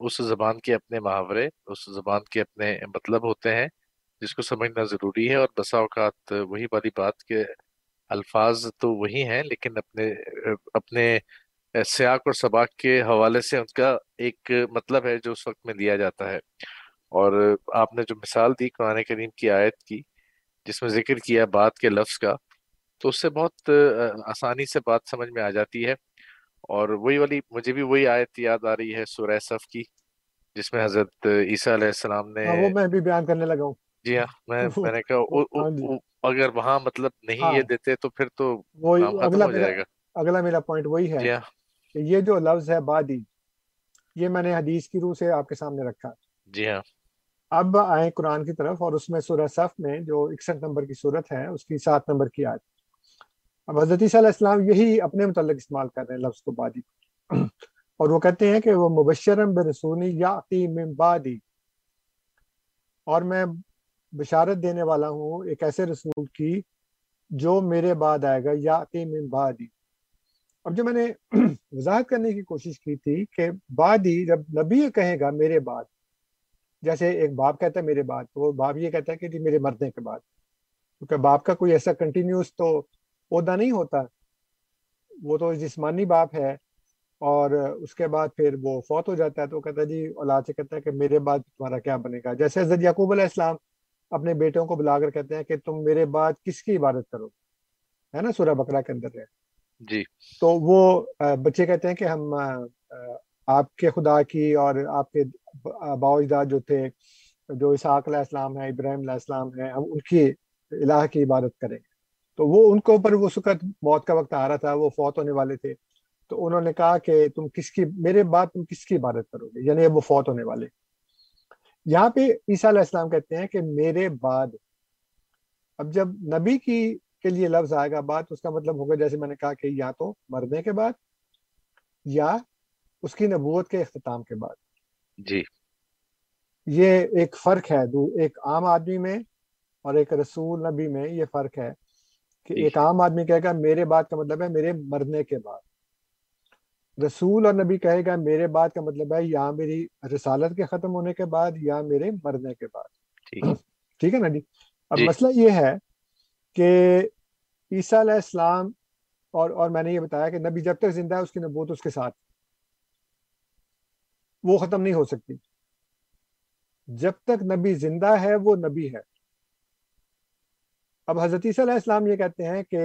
اس زبان کے اپنے محاورے، اس زبان کے اپنے مطلب ہوتے ہیں، جس کو سمجھنا ضروری ہے اور بسا اوقات وہی والی بات کے الفاظ تو وہی ہیں، لیکن اپنے اپنے سیاق اور سباق کے حوالے سے ان کا ایک مطلب ہے جو اس وقت میں لیا جاتا ہے۔ اور آپ نے جو مثال دی قرآن کریم کی آیت کی جس میں ذکر کیا بات کے لفظ کا تو اس سے بہت آسانی سے بات سمجھ میں آ جاتی ہے۔ اور وہی والی مجھے بھی وہی آیت یاد آ رہی ہے سورہ صف کی جس میں حضرت عیسیٰ علیہ السلام نے ہاں، وہ میں بھی بیان کرنے لگا ہوں۔ جی ہاں میں میں نے کہا [LAUGHS] ہاں جی۔ اگر وہاں مطلب نہیں ہاں۔ یہ دیتے تو پھر تو اگلا گا۔ اگلا میرا پوائنٹ وہی ہے جی کہ یہ جو لفظ ہے بادی یہ میں نے حدیث کی روح سے آپ کے سامنے رکھا۔ جی ہاں۔ اب آئے قرآن کی طرف اور اس میں سورہ صف میں جو اکسٹھ نمبر کی صورت ہے، اس کی سات نمبر کی آیت۔ اب حضرت عیسیٰ علیہ السلام یہی اپنے متعلق استعمال کر رہے ہیں لفظ کو بادی [CLEARS THROAT] اور وہ کہتے ہیں کہ وہ مبشرم برسونی یاتی من بعدی۔ اور میں بشارت دینے والا ہوں ایک ایسے رسول کی جو میرے بعد آئے گا یاتی من بعدی۔ اب جو میں نے [CLEARS THROAT] وضاحت کرنے کی کوشش کی تھی کہ بعد ہی جب نبی کہے گا میرے بعد جیسے ایک باپ کہتا ہے میرے بعد وہ باپ یہ کہتا ہے کہ جی میرے مرنے کے بعد۔ کیونکہ باپ کا کوئی ایسا کنٹینیوس تو عہدہ نہیں ہوتا۔ وہ تو جسمانی باپ ہے اور اس کے بعد پھر وہ فوت ہو جاتا ہے تو کہتا ہے جی اولاد سے کہتا ہے کہ میرے بعد تمہارا کیا بنے گا؟ جیسے حضرت یعقوب علیہ السلام اپنے بیٹوں کو بلا کر کہتے ہیں کہ تم میرے بعد کس کی عبادت کرو؟ ہے نا سورہ بکرا کے اندر ہے۔ جی۔ تو وہ بچے کہتے ہیں کہ ہم آپ کے خدا کی اور آپ کے باؤ اجداد جو تھے، جو اسحاق علیہ السلام ہے ابراہیم علیہ السلام ہے ہم ان کی الہ کی عبادت کریں۔ گے تو وہ ان کے اوپر وہ سکت موت کا وقت آ رہا تھا، وہ فوت ہونے والے تھے۔ تو انہوں نے کہا کہ تم کس کی، میرے بعد تم کس کی عبادت کرو گے؟ یعنی وہ فوت ہونے والے۔ یہاں پہ عیسیٰ علیہ السلام کہتے ہیں کہ میرے بعد۔ اب جب نبی کی، کے لیے لفظ آئے گا بعد، اس کا مطلب ہوگا جیسے میں نے کہا کہ یا تو مرنے کے بعد یا اس کی نبوت کے اختتام کے بعد۔ جی۔ یہ ایک فرق ہے ایک عام آدمی میں اور ایک رسول نبی میں یہ فرق ہے کہ جی۔ ایک عام آدمی کہے گا میرے بعد کا مطلب ہے میرے مرنے کے بعد۔ رسول اور نبی کہے گا میرے بعد کا مطلب ہے یا میری رسالت کے ختم ہونے کے بعد یا میرے مرنے کے بعد۔ ٹھیک ہے نا جی؟ اب جی۔ مسئلہ یہ ہے کہ عیسیٰ علیہ السلام اور اور میں نے یہ بتایا کہ نبی جب تک زندہ ہے اس کی نبوت اس کے ساتھ۔ وہ ختم نہیں ہو سکتی۔ جب تک نبی زندہ ہے، وہ نبی ہے۔ اب حضرت عیسیٰ علیہ السلام یہ کہتے ہیں کہ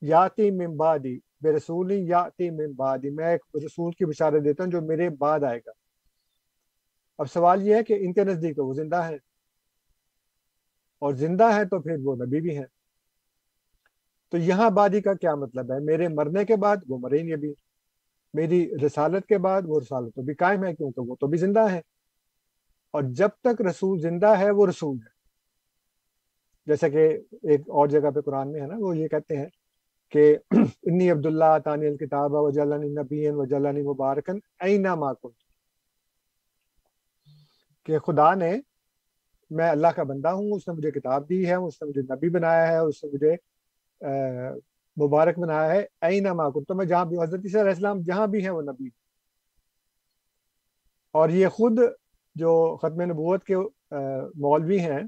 یاتی ممبادی بے رسولی یاتی ممبادی میں ایک رسول کی بشارت دیتا ہوں جو میرے بعد آئے گا۔ اب سوال یہ ہے کہ ان کے نزدیک تو وہ زندہ ہے اور زندہ ہے تو پھر وہ نبی بھی ہیں۔ تو یہاں بادی کا کیا مطلب ہے؟ میرے مرنے کے بعد وہ مرے نہیں ابھی۔ میری رسالت کے بعد وہ رسالت تو بھی قائم ہے کیونکہ وہ تو بھی زندہ ہے۔ اور جب تک رسول زندہ ہے، وہ رسول ہے۔ جیسا کہ ایک اور جگہ پہ قرآن میں ہے نا، وہ یہ کہتے ہیں کہ [CLEARS THROAT] انی عبداللہ تانی الکتاب و جلانی نبی و جلانی مبارکن اینا ماکن کہ خدا نے میں اللہ کا بندہ ہوں، اس نے مجھے کتاب دی ہے، اس نے مجھے نبی بنایا ہے اس نے مجھے مبارک بنایا ہے اینا ماکن تو میں جہاں بھی، حضرت علیہ السلام جہاں بھی ہیں، وہ نبی۔ اور یہ خود جو ختم نبوت کے مولوی ہیں،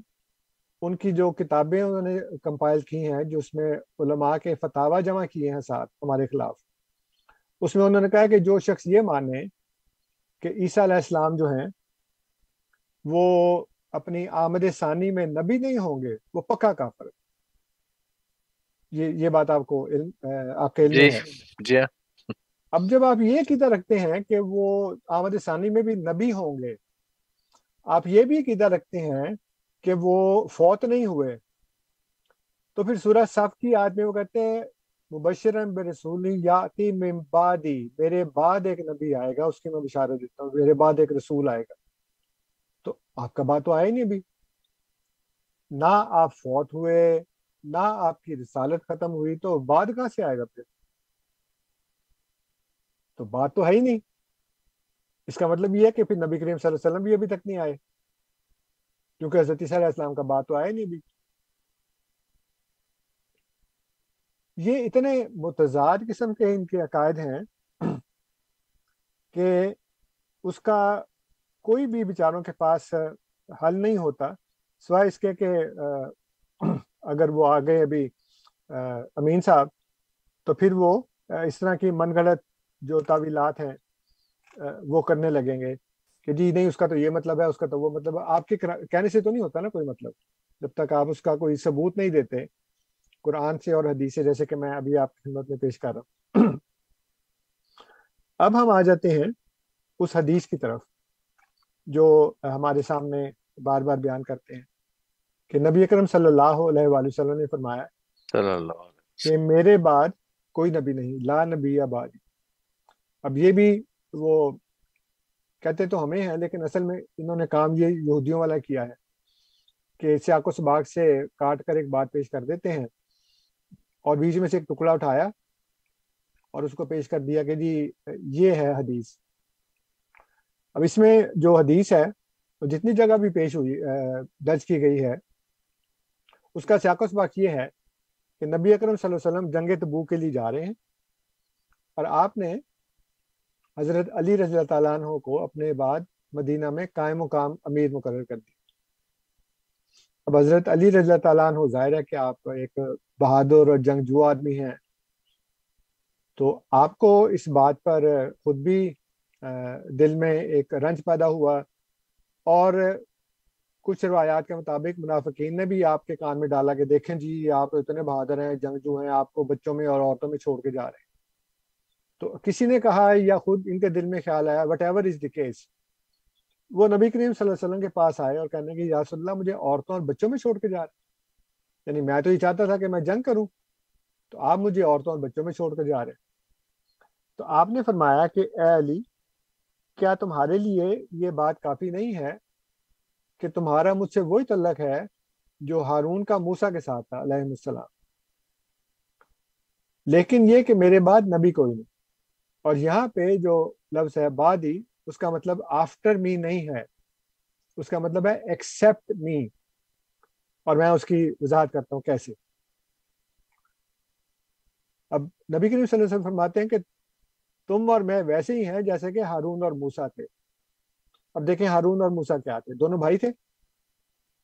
ان کی جو کتابیں انہوں نے کمپائل کی ہیں، جو اس میں علماء کے فتوا جمع کیے ہیں ساتھ ہمارے خلاف، اس میں انہوں نے کہا کہ جو شخص یہ مانے کہ عیسیٰ علیہ السلام جو ہیں، وہ اپنی آمد ثانی میں نبی نہیں ہوں گے، وہ پکا کافر یہ یہ بات آپ کو آپ کے علم جی ہے۔ جی۔ اب جب آپ یہ عقیدہ رکھتے ہیں کہ وہ آمد ثانی میں بھی نبی ہوں گے آپ یہ بھی عقیدہ رکھتے ہیں کہ وہ فوت نہیں ہوئے۔ تو پھر سورہ صف کی آیت میں وہ کہتے ہیں مبشرن برسولی یاتی من بعدی میرے بعد ایک نبی آئے گا اس کی میں بشارت دیتا ہوں میرے بعد ایک رسول آئے گا۔ تو آپ کا بات تو آیا ہی نہیں ابھی۔ نہ آپ فوت ہوئے نہ آپ کی رسالت ختم ہوئی تو بعد کہاں سے آئے گا پھر؟ تو بات تو ہے ہی نہیں۔ اس کا مطلب یہ ہے کہ پھر نبی کریم صلی اللہ علیہ وسلم بھی ابھی تک نہیں آئے، کیونکہ حضرت عیسیٰ علیہ السلام کا بات تو آیا نہیں ابھی۔ یہ اتنے متضاد قسم کے ان کے عقائد ہیں کہ اس کا کوئی بھی بیچاروں کے پاس حل نہیں ہوتا، سوائے اس کے کہ اگر وہ آ گئے ابھی امین صاحب، تو پھر وہ اس طرح کی من گھڑت جو تعویلات ہیں وہ کرنے لگیں گے کہ جی نہیں، اس کا تو یہ مطلب ہے، اس کا تو وہ مطلب ہے۔ آپ کے کہنے سے تو نہیں ہوتا نا کوئی مطلب؟ جب تک آپ اس کا کوئی ثبوت نہیں دیتے قرآن سے اور حدیث سے، جیسے کہ میں ابھی آپ کی خدمت میں پیش کر رہا ہوں۔ [CLEARS THROAT] اب ہم آ جاتے ہیں اس حدیث کی طرف جو ہمارے سامنے بار بار بیان کرتے ہیں۔ کہ نبی اکرم صلی اللہ علیہ وآلہ وسلم نے فرمایا صلی اللہ علیہ کہ میرے بعد کوئی نبی نہیں لا نبی آبادی اب یہ بھی وہ کہتے تو ہمیں ہیں لیکن اصل میں انہوں نے کام یہ یہودیوں والا کیا ہے کہ سیاق و سباق سے کاٹ کر ایک بات پیش کر دیتے ہیں اور بیچ میں سے ایک ٹکڑا اٹھایا اور اس کو پیش کر دیا کہ جی یہ ہے حدیث۔ اب اس میں جو حدیث ہے جتنی جگہ بھی پیش ہوئی درج کی گئی ہے اس کا سیاق و سباق یہ ہے کہ نبی اکرم صلی اللہ علیہ وسلم جنگ تبو کے لیے جا رہے ہیں اور آپ نے حضرت علی رضی اللہ تعالیٰ عنہ کو اپنے بعد مدینہ میں قائم مقام امیر مقرر کر دی اب حضرت علی رضی اللہ تعالیٰ عنہ ظاہر ہے کہ آپ ایک بہادر اور جنگجو آدمی ہیں۔ تو آپ کو اس بات پر خود بھی دل میں ایک رنج پیدا ہوا اور کچھ روایات کے مطابق منافقین نے بھی آپ کے کان میں ڈالا کہ دیکھیں جی آپ اتنے بہادر ہیں جنگجو ہیں، آپ کو بچوں میں اور عورتوں میں چھوڑ کے جا رہے ہیں۔ تو کسی نے کہا یا خود ان کے دل میں خیال آیا whatever is the case وہ نبی کریم صلی اللہ علیہ وسلم کے پاس آئے اور کہنے کہ یا اللہ، مجھے عورتوں اور بچوں میں چھوڑ کے جا رہے یعنی میں تو یہ چاہتا تھا کہ میں جنگ کروں، تو آپ مجھے عورتوں اور بچوں میں چھوڑ کر جا رہے تو آپ نے فرمایا کہ اے علی، کیا تمہارے لیے یہ بات کافی نہیں ہے کہ تمہارا مجھ سے وہی تعلق ہے جو ہارون کا موسا کے ساتھ تھا، علیہ السلام۔ لیکن یہ کہ میرے بعد نبی کوئی نہیں۔ اور یہاں پہ جو لفظ ہے بعد ہی اس کا مطلب آفٹر می نہیں ہے۔ اس کا مطلب ہے ایکسپٹ می اور میں اس کی وضاحت کرتا ہوں کیسے۔ اب نبی کریم صلی اللہ علیہ وسلم فرماتے ہیں کہ تم اور میں ویسے ہی ہیں جیسے کہ ہارون اور موسا تھے۔ اب دیکھیں ہارون اور موسا کیا تھے دونوں بھائی تھے؟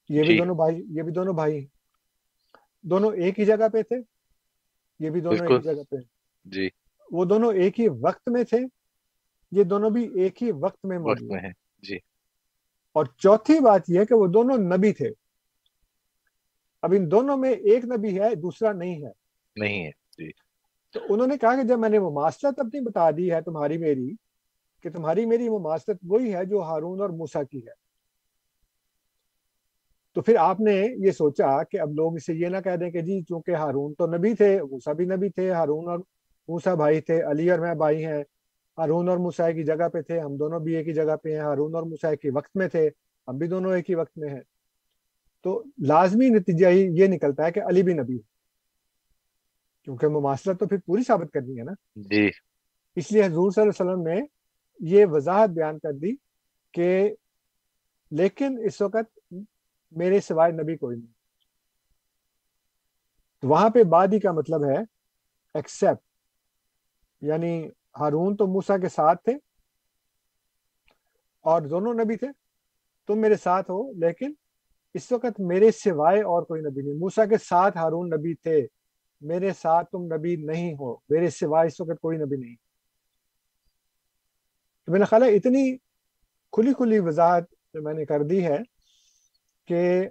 یہ بھی جی۔ دونوں بھائی یہ بھی دونوں بھائی دونوں ایک ہی جگہ پہ تھے؟ یہ بھی دونوں ایک۔ جگہ پہ۔ جی۔ وہ دونوں ایک ہی وقت میں تھے؟ یہ دونوں بھی ایک ہی وقت میں موجود ہیں۔ ہے اور چوتھی بات یہ کہ وہ دونوں نبی تھے۔ اب ان دونوں میں ایک نبی ہے دوسرا نہیں ہے۔ نہیں ہے۔ تو انہوں نے کہا کہ جب میں نے مماثلت اپنی بتا دی ہے تمہاری میری کہ تمہاری میری مماثلت وہی ہے جو ہارون اور موسا کی ہے۔ تو پھر آپ نے یہ سوچا کہ اب لوگ اسے یہ نہ کہہ دیں کہ جی چونکہ ہارون تو نبی تھے موسا بھی نبی تھے ہارون اور موسا بھائی تھے علی اور میں بھائی ہیں ہارون اور موسا کی جگہ پہ تھے ہم دونوں بھی ایک ہی جگہ پہ ہیں ہارون اور موسا کے وقت میں تھے ہم بھی دونوں ایک ہی وقت میں ہیں۔ تو لازمی نتیجہ ہی یہ نکلتا ہے کہ علی بھی نبی ہے کیونکہ مماثلت تو پھر پوری ثابت کرنی ہے نا۔ جی۔ اس لیے حضور صلی اللہ علیہ وسلم نے یہ وضاحت بیان کر دی کہ لیکن اس وقت میرے سوائے نبی کوئی نہیں۔ تو وہاں پہ بادی کا مطلب ہے ایکسپٹ یعنی ہارون تو موسا کے ساتھ تھے اور دونوں نبی تھے۔ تم میرے ساتھ ہو، لیکن اس وقت میرے سوائے اور کوئی نبی نہیں۔ موسا کے ساتھ ہارون نبی تھے، میرے ساتھ تم نبی نہیں ہو، میرے سوائے اس وقت کوئی نبی نہیں۔ تو میرا خیال ہے اتنی کھلی کھلی وضاحت میں نے کر دی ہے کہ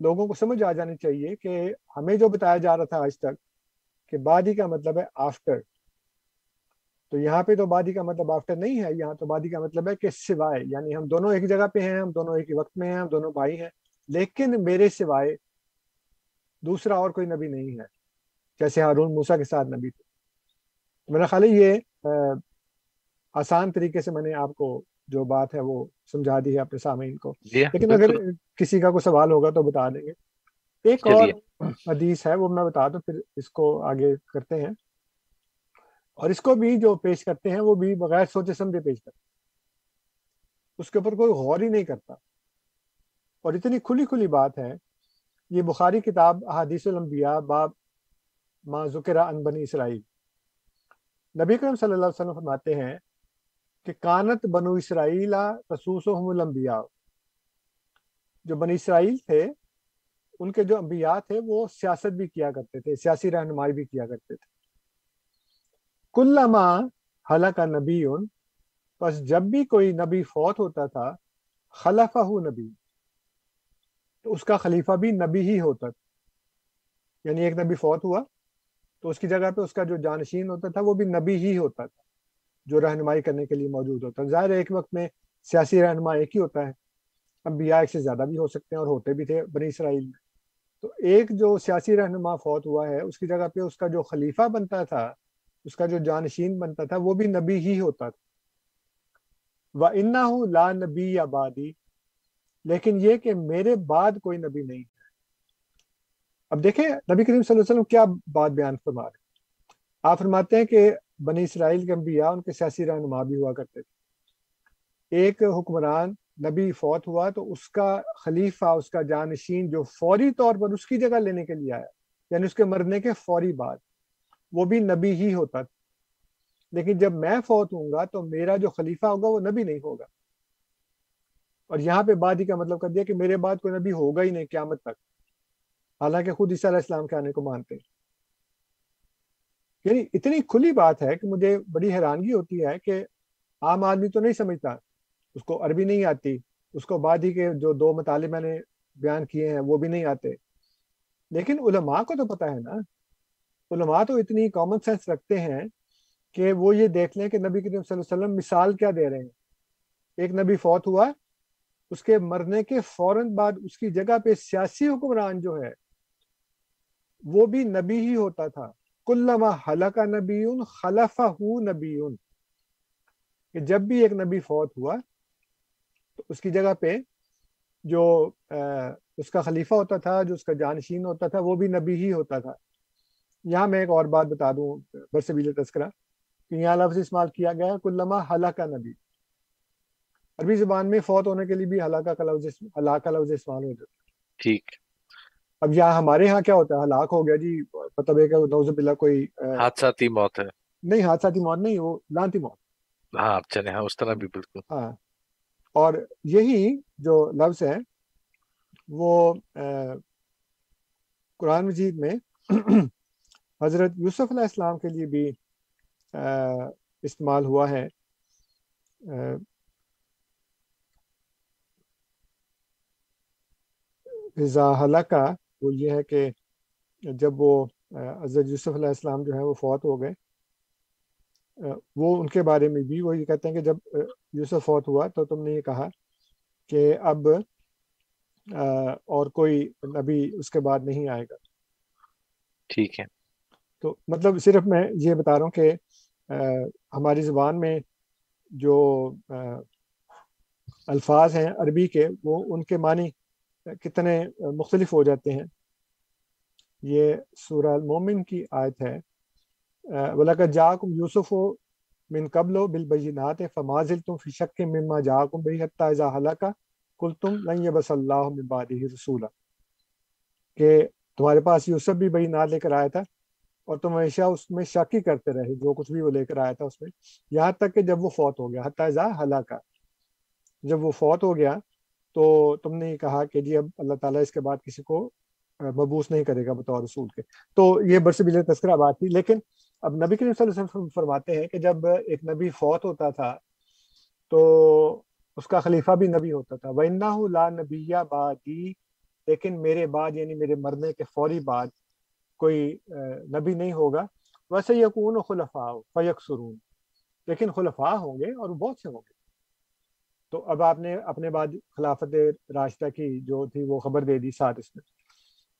لوگوں کو سمجھ آ جانی چاہیے کہ ہمیں جو بتایا جا رہا تھا آج تک کہ بادی کا مطلب ہے آفٹر تو یہاں پہ تو بادی کا مطلب آفٹر نہیں ہے، یہاں تو بادی کا مطلب ہے کہ سوائے. یعنی ہم دونوں ایک جگہ پہ ہیں، ہم دونوں ایک ہی وقت میں ہیں، ہم دونوں بھائی ہیں، لیکن میرے سوائے دوسرا اور کوئی نبی نہیں ہے، جیسے ہارون موسا کے ساتھ نبی تھے۔ میرا خیال ہے یہ آسان طریقے سے میں نے آپ کو جو بات ہے وہ سمجھا دی ہے اپنے سامعین کو۔ جی لیکن اگر کسی کا کوئی سوال ہوگا تو بتا دیں گے۔ ایک اور۔ حدیث ہے وہ میں بتا دوں پھر اس کو آگے کرتے ہیں۔ اور اس کو بھی جو پیش کرتے ہیں وہ بھی بغیر سوچے سمجھے پیش کرتے ہیں۔ اس کے اوپر کوئی غور ہی نہیں کرتا۔ اور اتنی کھلی کھلی بات ہے یہ بخاری کتاب احادیث الانبیاء باب ما ذکر ان بنی اسرائیل۔ نبی کرم صلی اللہ علیہ وسلم فرماتے ہیں کہ کانت بنو اسرائیل رسوسہم الانبیاء۔ جو بنی اسرائیل تھے، ان کے جو انبیاء تھے، وہ سیاست بھی کیا کرتے تھے، سیاسی رہنمائی بھی کیا کرتے تھے۔ کلما حلق نبی بس جب بھی کوئی نبی فوت ہوتا تھا، خلفہ نبی۔ تو اس کا خلیفہ بھی نبی ہی ہوتا تھا۔ یعنی ایک نبی فوت ہوا، تو اس کی جگہ پہ اس کا جو جانشین ہوتا تھا، وہ بھی نبی ہی ہوتا تھا۔ جو رہنمائی کرنے کے لیے موجود ہوتا ہے۔ ظاہر ہے ایک وقت میں سیاسی رہنما ایک ہی ہوتا ہے۔ انبیاء ایک سے زیادہ بھی ہو سکتے ہیں اور ہوتے بھی تھے بنی اسرائیل۔ میں تو ایک جو سیاسی رہنما فوت ہوا ہے، اس کی جگہ پہ اس کا جو خلیفہ بنتا تھا، اس کا جو جانشین بنتا تھا، وہ بھی نبی ہی ہوتا تھا۔ وہ انا ہوں لا نبی آبادی۔ لیکن یہ کہ میرے بعد کوئی نبی نہیں ہے۔ اب دیکھیں نبی کریم صلی اللہ علیہ وسلم کیا بات بیان فرما رہے آپ فرماتے ہیں کہ بنی اسرائیل کے انبیاء، ان کے سیاسی رہنما بھی ہوا کرتے تھے۔ ایک حکمران نبی فوت ہوا تو اس کا خلیفہ، اس کا جانشین جو فوری طور پر اس کی جگہ لینے کے لیے آیا یعنی اس کے مرنے کے فوری بعد، وہ بھی نبی ہی ہوتا تھا۔ لیکن جب میں فوت ہوں گا تو میرا جو خلیفہ ہوگا وہ نبی نہیں ہوگا۔ اور یہاں پہ بعد ہی کا مطلب کر دیا کہ میرے بعد کوئی نبی ہوگا ہی نہیں قیامت تک۔ حالانکہ خود عیسیٰ علیہ السلام کے آنے کو مانتے ہیں۔ یعنی اتنی کھلی بات ہے کہ مجھے بڑی حیرانگی ہوتی ہے کہ عام آدمی تو نہیں سمجھتا۔ اس کو عربی نہیں آتی، اس کو بعد ہی کے جو دو مطالعے میں نے بیان کیے ہیں وہ بھی نہیں آتے۔ لیکن علماء کو تو پتا ہے نا۔ علماء تو اتنی کامن سینس رکھتے ہیں کہ وہ یہ دیکھ لیں کہ نبی کریم صلی اللہ علیہ وسلم مثال کیا دے رہے ہیں۔ ایک نبی فوت ہوا، اس کے مرنے کے فوراً بعد اس کی جگہ پہ سیاسی حکمران جو ہے، وہ بھی نبی ہی ہوتا تھا۔ کلما حلقہ نبی خلفہ نبی کہ جب بھی ایک نبی فوت ہوا، تو اس کی جگہ پہ جو اس کا خلیفہ ہوتا تھا، جو اس کا جانشین ہوتا تھا، وہ بھی نبی ہی ہوتا تھا۔ یہاں میں ایک اور بات بتا دوں برسبیل تذکرہ، کہ یہاں لفظ استعمال کیا گیا کلما ہلاکہ نبی۔ عربی زبان میں فوت ہونے کے لیے بھی ہلاکہ کا لفظ ہلاکہ لفظ استعمال ہو جاتا ٹھیک۔ اب یہاں ہمارے ہاں کیا ہوتا ہے؟ ہلاک ہو گیا جی مطلب ہے کہ نوز باللہ کوئی حادثاتی موت ہے۔ نہیں حادثاتی موت نہیں وہ لانتی موت۔ ہاں چلے ہاں اس طرح بھی بالکل۔ ہاں اور یہی جو لفظ ہے وہ قرآن مجید میں [CLEARS THROAT] حضرت یوسف علیہ السلام کے لیے بھی استعمال ہوا ہے۔ کا وہ یہ ہے کہ جب وہ حضرت یوسف علیہ السلام جو ہے وہ فوت ہو گئے وہ ان کے بارے میں بھی وہ یہ کہتے ہیں کہ جب یوسف فوت ہوا تو تم نے یہ کہا کہ اب اور کوئی نبی اس کے بعد نہیں آئے گا۔ ٹھیک ہے۔ تو مطلب صرف میں یہ بتا رہا ہوں کہ ہماری زبان میں جو الفاظ ہیں عربی کے وہ ان کے معنی کتنے مختلف ہو جاتے ہیں۔ یہ سورہ المومن کی آیت ہے۔ وَلَقَدْ جَاءَكُمْ يُوسُفُ مِنْ قَبْلُ بِالْبَيِّنَاتِ فَمَازِلْتُمْ فِي شَكٍّ مِّمَّا جَاءَكُمْ بِهِ حَتَّى إِذَا هَلَكَ قُلْتُمْ لَن يَبَسَ اللَّهُ مِن بَعْدِهِ رَسُولًا۔ کہ تمہارے پاس یوسف بھی بینات لے کر آیا تھا اور تم ہمیشہ اس میں شک ہی کرتے رہے، جو کچھ بھی وہ لے کر آیا تھا اس میں۔ یہاں تک کہ جب وہ فوت ہو گیا، حتیٰ اذا ہلاکا جب وہ فوت ہو گیا تو تم نے یہ کہا کہ جی اب اللہ تعالیٰ اس کے بعد کسی کو مبوس نہیں کرے گا بطور رسول کے۔ تو یہ برس بل تذکرہ بات تھی، لیکن اب نبی کریم صلی اللہ علیہ وسلم فرماتے ہیں کہ جب ایک نبی فوت ہوتا تھا، تو اس کا خلیفہ بھی نبی ہوتا تھا۔ وَإِنَّهُ لَا نَبِيَّ بَعْدِي، لیکن میرے بعد یعنی میرے مرنے کے فوری بعد کوئی نبی نہیں ہوگا۔ ویسے یقون خلفاء فیکسرون لیکن خلفاء ہوں گے اور بہت سے ہوں گے۔ تو اب آپ نے اپنے بعد خلافت راشدہ کی جو تھی وہ خبر دے دی ساتھ اس میں۔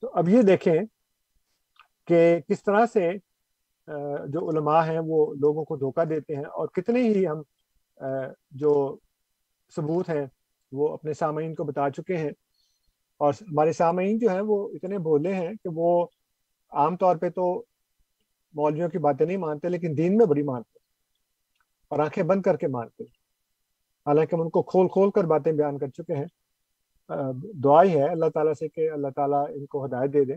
تو اب یہ دیکھیں کہ کس طرح سے جو علماء ہیں وہ لوگوں کو دھوکہ دیتے ہیں اور کتنے ہی ہم جو ثبوت ہیں وہ اپنے سامعین کو بتا چکے ہیں۔ اور ہمارے سامعین جو ہیں وہ اتنے بھولے ہیں کہ وہ عام طور پہ تو مولویوں کی باتیں نہیں مانتے لیکن دین میں بڑی مانتے اور آنکھیں بند کر کے مانتے حالانکہ ہم ان کو کھول کھول کر باتیں بیان کر چکے ہیں۔ دعائی ہے اللہ تعالیٰ سے کہ اللہ تعالیٰ ان کو ہدایت دے دے۔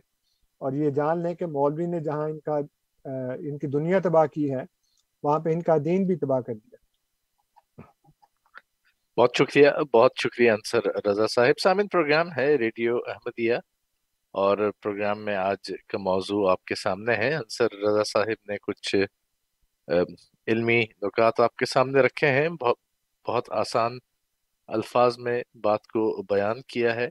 اور یہ جان لیں کہ مولوی نے جہاں ان کا ان کی دنیا تباہ کی ہے، وہاں پہ ان کا دین بھی تباہ کر دیا۔ بہت شکریہ بہت شکریہ انصر رضا صاحب۔ سامن پروگرام ہے ریڈیو احمدیہ اور پروگرام میں آج کا موضوع آپ کے سامنے ہے۔ انصر رضا صاحب نے کچھ علمی نکات آپ کے سامنے رکھے ہیں۔ بہت آسان الفاظ میں بات کو بیان کیا ہے۔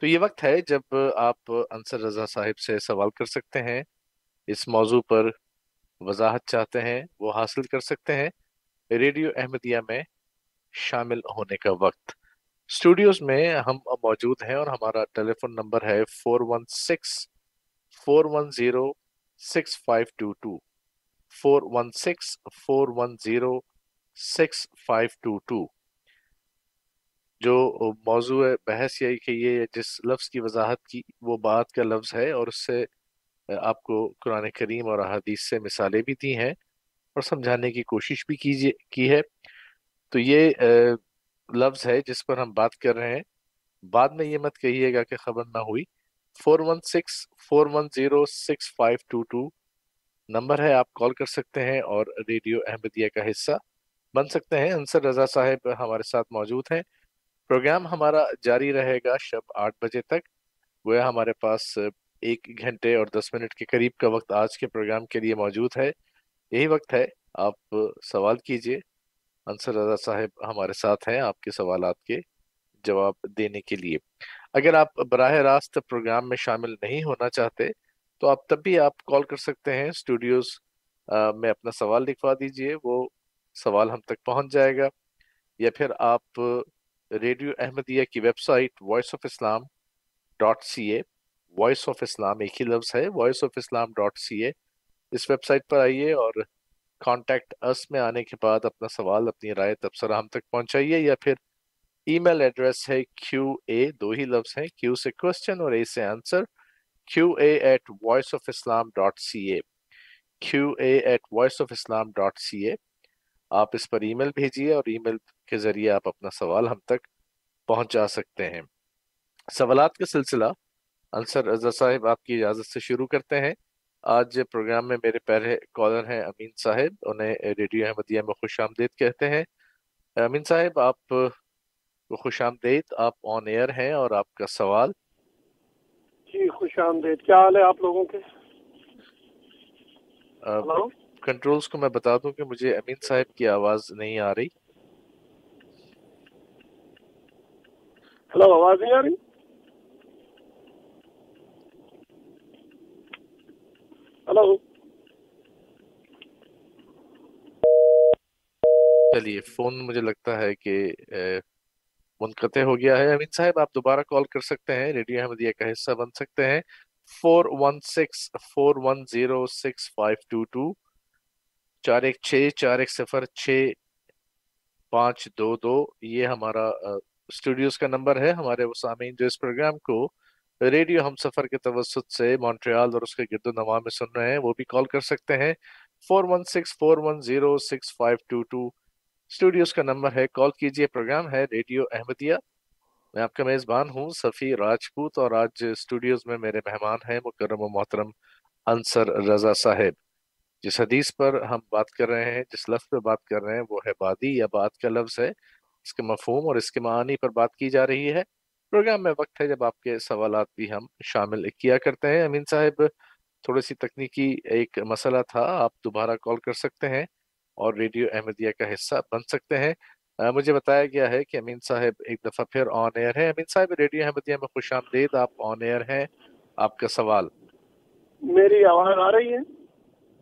تو یہ وقت ہے جب آپ انصر رضا صاحب سے سوال کر سکتے ہیں۔ اس موضوع پر وضاحت چاہتے ہیں، وہ حاصل کر سکتے ہیں۔ ریڈیو احمدیہ میں شامل ہونے کا وقت۔ اسٹوڈیوز میں ہم موجود ہیں اور ہمارا ٹیلی فون نمبر ہے four one six, four one zero, six five two two. Four one six, four one zero six five two two جو موضوع بحث یہی کہ یہ جس لفظ کی وضاحت کی، وہ بات کا لفظ ہے اور اس سے آپ کو قرآن کریم اور احادیث سے مثالیں بھی دی ہیں اور سمجھانے کی کوشش بھی کیجیے، کی ہے۔ تو یہ لفظ ہے جس پر ہم بات کر رہے ہیں۔ بعد میں یہ مت کہیے گا کہ خبر نہ ہوئی۔ Four one six four one zero six five two two number ہے، آپ کال کر سکتے ہیں اور ریڈیو احمدیہ کا حصہ۔ بن سکتے ہیں۔ انصر رضا صاحب ہمارے ساتھ موجود ہیں۔ پروگرام ہمارا جاری رہے گا شب آٹھ بجے تک۔ وہ ہمارے پاس ایک گھنٹے اور دس منٹ کے قریب کا وقت آج کے پروگرام کے لیے موجود ہے۔ یہی وقت ہے۔ آپ سوال کیجیے۔ انصر رضا صاحب ہمارے ساتھ ہیں آپ کے سوالات کے جواب دینے کے لیے۔ اگر آپ براہ راست پروگرام میں شامل نہیں ہونا چاہتے تو آپ تب بھی آپ کال کر سکتے ہیں۔ اسٹوڈیوز میں اپنا سوال لکھوا دیجیے۔ وہ سوال ہم تک پہنچ جائے گا، یا پھر آپ ریڈیو احمدیہ کی website voice of Islam dot C A voice of Islam ایک ہی لفظ ہے voice of Islam dot C A us website پر آئیے اور کانٹیکٹ اس میں آنے کے بعد اپنا سوال، اپنی رائے تبصرہ ہم تک پہنچائیے، یا پھر ای میل ایڈریس ہے کیو اے دو ہی لفظ ہیں کیو سے کوشچن اور اے سے answer Q A at voice of Islam dot C A Q A at voice of Islam dot C A آپ اس پر ای میل بھیجیے اور ای میل کے ذریعے آپ اپنا سوال ہم تک پہنچا سکتے ہیں۔ سوالات کا سلسلہ انصر رضا صاحب آپ کی اجازت سے شروع کرتے ہیں۔ آج پروگرام میں میرے پہلے کالر ہیں امین صاحب انہیں ریڈیو احمدیہ میں خوش آمدید کہتے ہیں۔ امین صاحب آپ کو خوش آمدید آپ آن ایئر ہیں اور آپ کا سوال؟ جی خوش آمدید۔ کیا حال ہے آپ لوگوں کے؟ کنٹرولز کو میں بتا دوں کہ مجھے امین صاحب کی آواز نہیں آ رہی۔ ہلو آواز نہیں آ رہی؟ ہلو۔ چلیے فون مجھے لگتا ہے کہ منقطع ہو گیا ہے۔ امین صاحب آپ دوبارہ کال کر سکتے ہیں۔ ریڈیو احمدیہ کا حصہ بن سکتے ہیں۔ Four one six four one zero six five two two چار ایک چھ، چار ایک صفر، چھ پانچ دو دو، یہ ہمارا اسٹوڈیوز کا نمبر ہے، ہمارے وہ سامعین جو اس پروگرام کو ریڈیو ہم سفر کے توسط سے مونٹریال اور اس کے گرد و نواح میں سن رہے ہیں، وہ بھی کال کر سکتے ہیں۔ Four one six four one zero six five two two studios کا نمبر ہے، کال کیجیے پروگرام ہے ریڈیو احمدیہ۔ میں آپ کا میزبان ہوں، صفی راجپوت اور آج اسٹوڈیوز میں میرے مہمان ہیں، مکرم و محترم انصر رضا صاحب۔ جس حدیث پر ہم بات کر رہے ہیں، جس لفظ پہ بات کر رہے ہیں، وہ ہے بادی یا بات کا لفظ ہے۔ اس کے مفہوم اور اس کے معانی پر بات کی جا رہی ہے۔ پروگرام میں وقت ہے، جب آپ کے سوالات بھی ہم شامل کیا کرتے ہیں۔ امین صاحب، تھوڑی سی تکنیکی ایک مسئلہ تھا، آپ دوبارہ کال کر سکتے ہیں اور ریڈیو احمدیہ کا حصہ بن سکتے ہیں۔ مجھے بتایا گیا ہے کہ امین صاحب ایک دفعہ پھر آن ایئر ہے امین صاحب، ریڈیو احمدیہ میں خوش آمدید، آپ آن ایئر ہیں۔ آپ کا سوال؟ میری آواز آ رہی ہے؟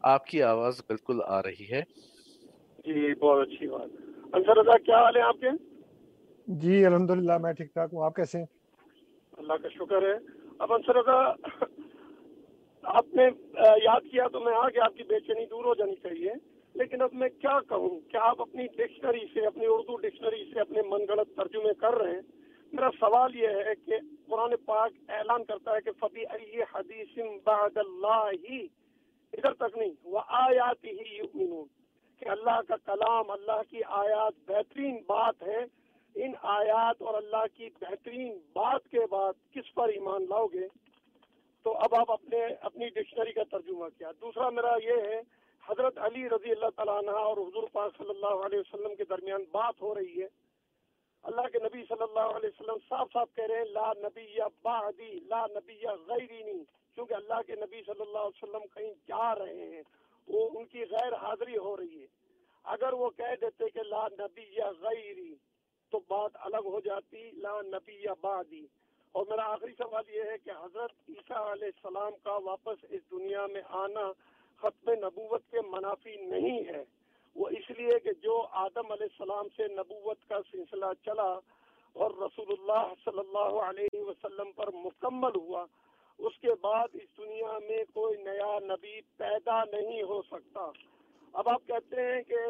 آپ کی آواز بالکل آ رہی ہے۔ جی بہت اچھی بات۔ انصر رضا کیا حال ہے آپ کے؟ جی الحمدللہ میں ٹھیک ٹھاک ہوں۔ آپ کیسے ہیں؟ اللہ کا شکر ہے۔ اب انصر رضا آپ نے یاد کیا تو میں آ کے آپ کی بے چینی دور ہو جانی چاہیے۔ لیکن اب میں کیا کہوں؟ کیا آپ اپنی ڈکشنری سے اپنی اردو ڈکشنری سے اپنے من گڑت ترجمے کر رہے ہیں؟ میرا سوال یہ ہے کہ قرآن پاک اعلان کرتا ہے کہ فبی حدیث بعد اللہ ہی ادھر تک نہیں وہ آیات ہی یؤمنون، کہ اللہ کا کلام، اللہ کی آیات بہترین بات ہے۔ ان آیات اور اللہ کی بہترین بات کے بعد کس پر ایمان لاؤ گے؟ تو اب آپ اپنے، اپنی ڈکشنری کا ترجمہ کیا۔ دوسرا میرا یہ ہے، حضرت علی رضی اللہ تعالیٰ عنہ اور حضور پاک صلی اللہ علیہ وسلم کے درمیان بات ہو رہی ہے۔ اللہ کے نبی صلی اللہ علیہ وسلم صاف صاف کہہ رہے ہیں، لا نبی یا بعدی، لا نبی یا غیری نہیں کیونکہ اللہ کے نبی صلی اللہ علیہ وسلم کہیں جا رہے ہیں، وہ ان کی غیر حاضری ہو رہی ہے۔ اگر وہ کہہ دیتے کہ لا نبی یا غیری، تو بات الگ ہو جاتی، لا نبی یا بادی اور میرا آخری سوال یہ ہے کہ حضرت عیسیٰ علیہ السلام کا واپس اس دنیا میں آنا ختم نبوت کے منافی نہیں ہے۔ وہ اس لیے کہ جو آدم علیہ السلام سے نبوت کا سلسلہ چلا اور رسول اللہ صلی اللہ علیہ وسلم پر مکمل ہوا، اس کے بعد اس دنیا میں کوئی نیا نبی پیدا نہیں ہو سکتا۔ اب آپ کہتے ہیں کہ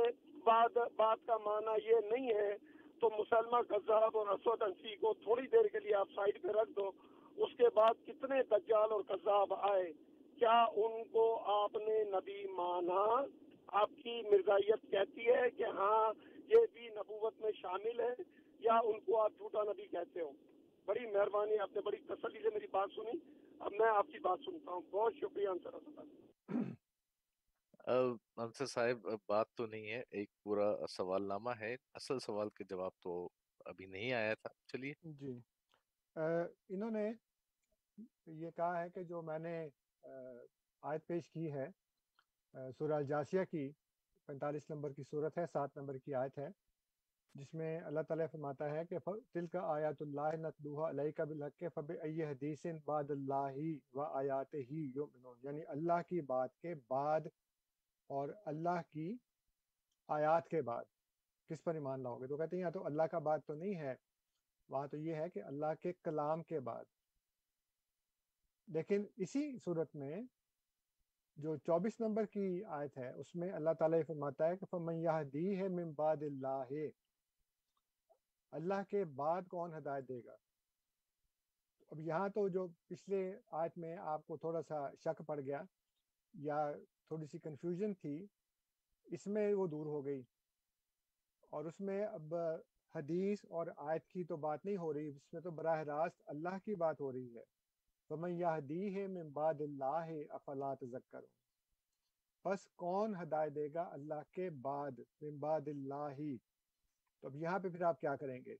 بعد بات کا معنی یہ نہیں ہے، تو مسلمہ قذاب اور اسود انسی کو تھوڑی دیر کے لیے آپ سائڈ پہ رکھ دو، اس کے بعد کتنے دجال اور قذاب آئے، کیا ان کو آپ نے نبی مانا؟ آپ کی مرزائیت کہتی ہے کہ ہاں یہ بھی نبوت میں شامل ہے یا ان کو آپ جھوٹا نبی کہتے ہو؟ بڑی مہربانی آپ نے بڑی تسلی سے میری بات سنی۔ اب میں آپ کی بات سنتا ہوں۔ بہت شکریہ انصر [CLEARS THROAT] انصر صاحب بات تو نہیں ہے۔ ایک پورا سوال نامہ ہے۔ اصل سوال کے جواب تو ابھی نہیں آیا تھا۔ چلیے۔ جی۔ انہوں نے یہ کہا ہے کہ جو میں نے آیت پیش کی ہے سورہ الجاسیہ کی پینتالیس نمبر کی صورت ہے، سات نمبر کی آیت ہے، جس میں اللہ تعالیٰ فرماتا ہے کہ تل کا آیات اللہ نتلوہ علیہ کا بالحق فب حدیث بعد اللہ و آیات ہی یعنی اللہ کی بات کے بعد اور اللہ کی آیات کے بعد۔ کس پر ایمان لاؤ گے؟ تو کہتے ہیں یا تو اللہ کا بات تو نہیں ہے، وہاں تو یہ ہے کہ اللہ کے کلام کے بعد۔ لیکن اسی صورت میں جو چوبیس نمبر کی آیت ہے، اس میں اللہ تعالیٰ یہ فرماتا ہے کہ فمن یہدی ہے من بعد اللہ اللہ کے بعد کون ہدایت دے گا؟ اب یہاں تو جو پچھلے آیت میں آپ کو تھوڑا سا شک پڑ گیا یا تھوڑی سی کنفیوژن تھی، اس میں وہ دور ہو گئی۔ اور اس میں اب حدیث اور آیت کی تو بات نہیں ہو رہی، اس میں تو براہ راست اللہ کی بات ہو رہی ہے۔ فمن یہدی ہے من بعد اللہ افلا تذکرون پس کون ہدایت دے گا اللہ کے بعد من بعد اللہ تو اب یہاں پہ پھر آپ کیا کریں گے؟